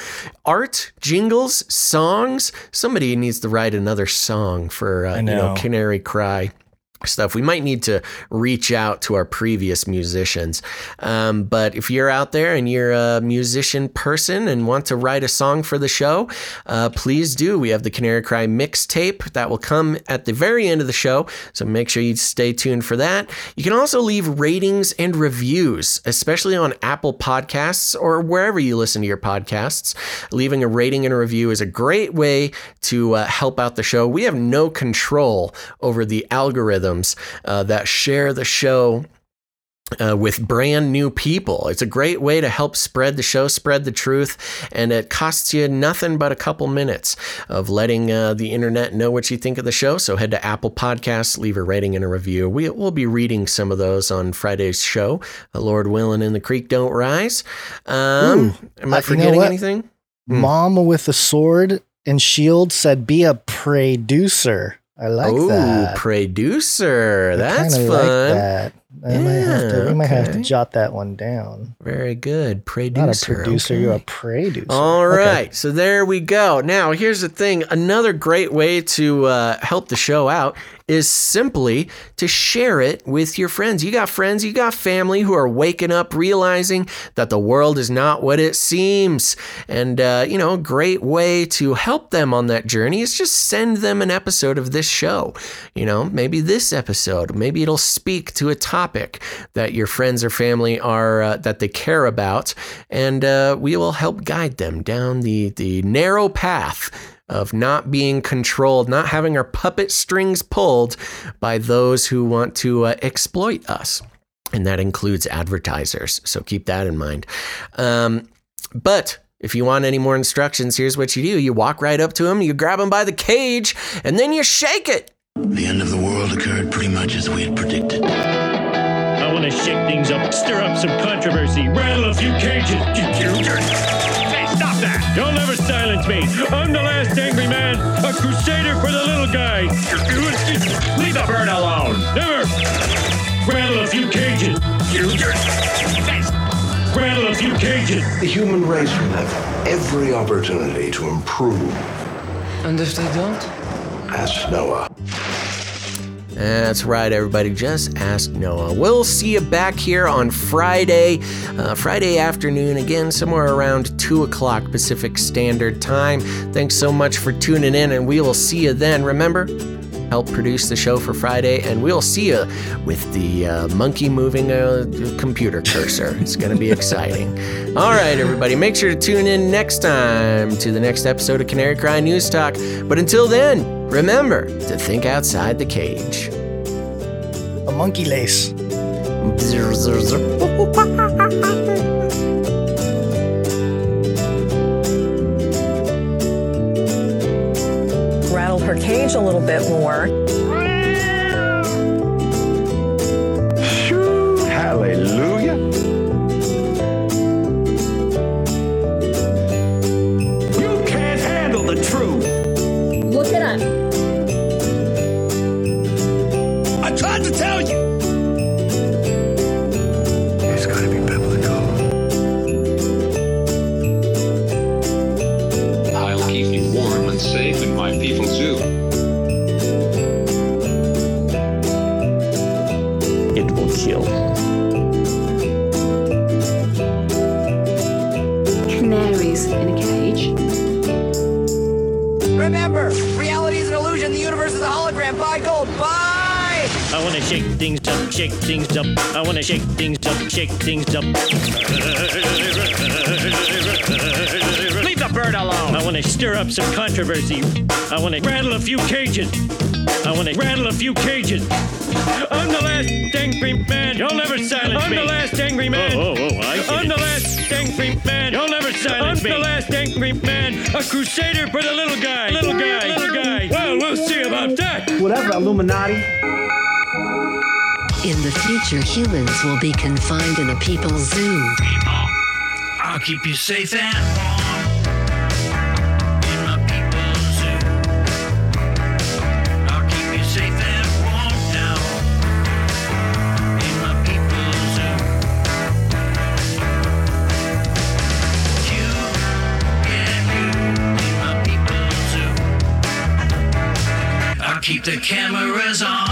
Art, jingles, songs. Somebody needs to write another song for, uh, you know. Canary Cry stuff. We might need to reach out to our previous musicians. Um, but if you're out there and you're a musician person and want to write a song for the show, uh, please do. We have the Canary Cry mixtape that will come at the very end of the show. So make sure you stay tuned for that. You can also leave ratings and reviews, especially on Apple Podcasts or wherever you listen to your podcasts. Leaving a rating and a review is a great way to uh, help out the show. We have no control over the algorithms uh, that share the show uh, with brand new people. It's a great way to help spread the show, spread the truth, and it costs you nothing but a couple minutes of letting uh, the internet know what you think of the show. So head to Apple Podcasts, leave a rating and a review. We, we'll be reading some of those on Friday's show. Uh, Lord willing, and the creek don't rise. Um, Ooh, am uh, I you know forgetting anything? Hmm. Mom with a sword and shield said, "Be a producer." I like Ooh, that. producer. I That's fun. Like that. I might have to. Yeah, We might have to jot that one down. Very good. Producer. Not a producer. You're a producer. All right. Okay. so there we go. Now, here's the thing another great way to uh, help the show out is simply to share it with your friends. You got friends, you got family who are waking up realizing that the world is not what it seems. And, uh, you know, a great way to help them on that journey is just send them an episode of this show. You know, maybe this episode, maybe it'll speak to a topic that your friends or family are, uh, that they care about. And uh, we will help guide them down the, the narrow path of not being controlled, not having our puppet strings pulled by those who want to uh, exploit us. And that includes advertisers. So keep that in mind. Um, but if you want any more instructions, here's what you do you walk right up to them, you grab them by the cage, and then you shake it. The end of the world occurred pretty much as we had predicted. I want to shake things up, stir up some controversy, rattle a few cages. Never silence me. I'm the last angry man, a crusader for the little guy. Leave the bird alone. Never. Rattle a few cages. Rattle a few cages. The human race will have every opportunity to improve. And if they don't? Ask Noah. That's right, everybody. Just ask Noah. We'll see you back here on Friday, uh, Friday afternoon, again, somewhere around 2 o'clock Pacific Standard Time. Thanks so much for tuning in, and we will see you then. Remember, help produce the show for Friday, and we'll see you with the uh, monkey moving uh, computer cursor. It's going to be exciting. All right, everybody, make sure to tune in next time to the next episode of Canary Cry News Talk. But until then, remember to think outside the cage. A monkey lace. I wanna shake things up, shake things up. Leave the bird alone. I wanna stir up some controversy. I wanna rattle a few cages. I wanna rattle a few cages. I'm the last angry man. You'll never silence I'm me. the last angry man. Oh, oh, oh, I get I'm it. the last angry man. You'll never silence I'm me. the last angry man. A crusader for the little guy. Little guy. Little guy. Well, we'll see about that. Whatever, Illuminati. In the future, humans will be confined in a people's zoo. I'll keep you safe and warm. In my people's zoo. I'll keep you safe and warm now. In my people's zoo. You, yeah, you. In my people's zoo. I'll keep the cameras on.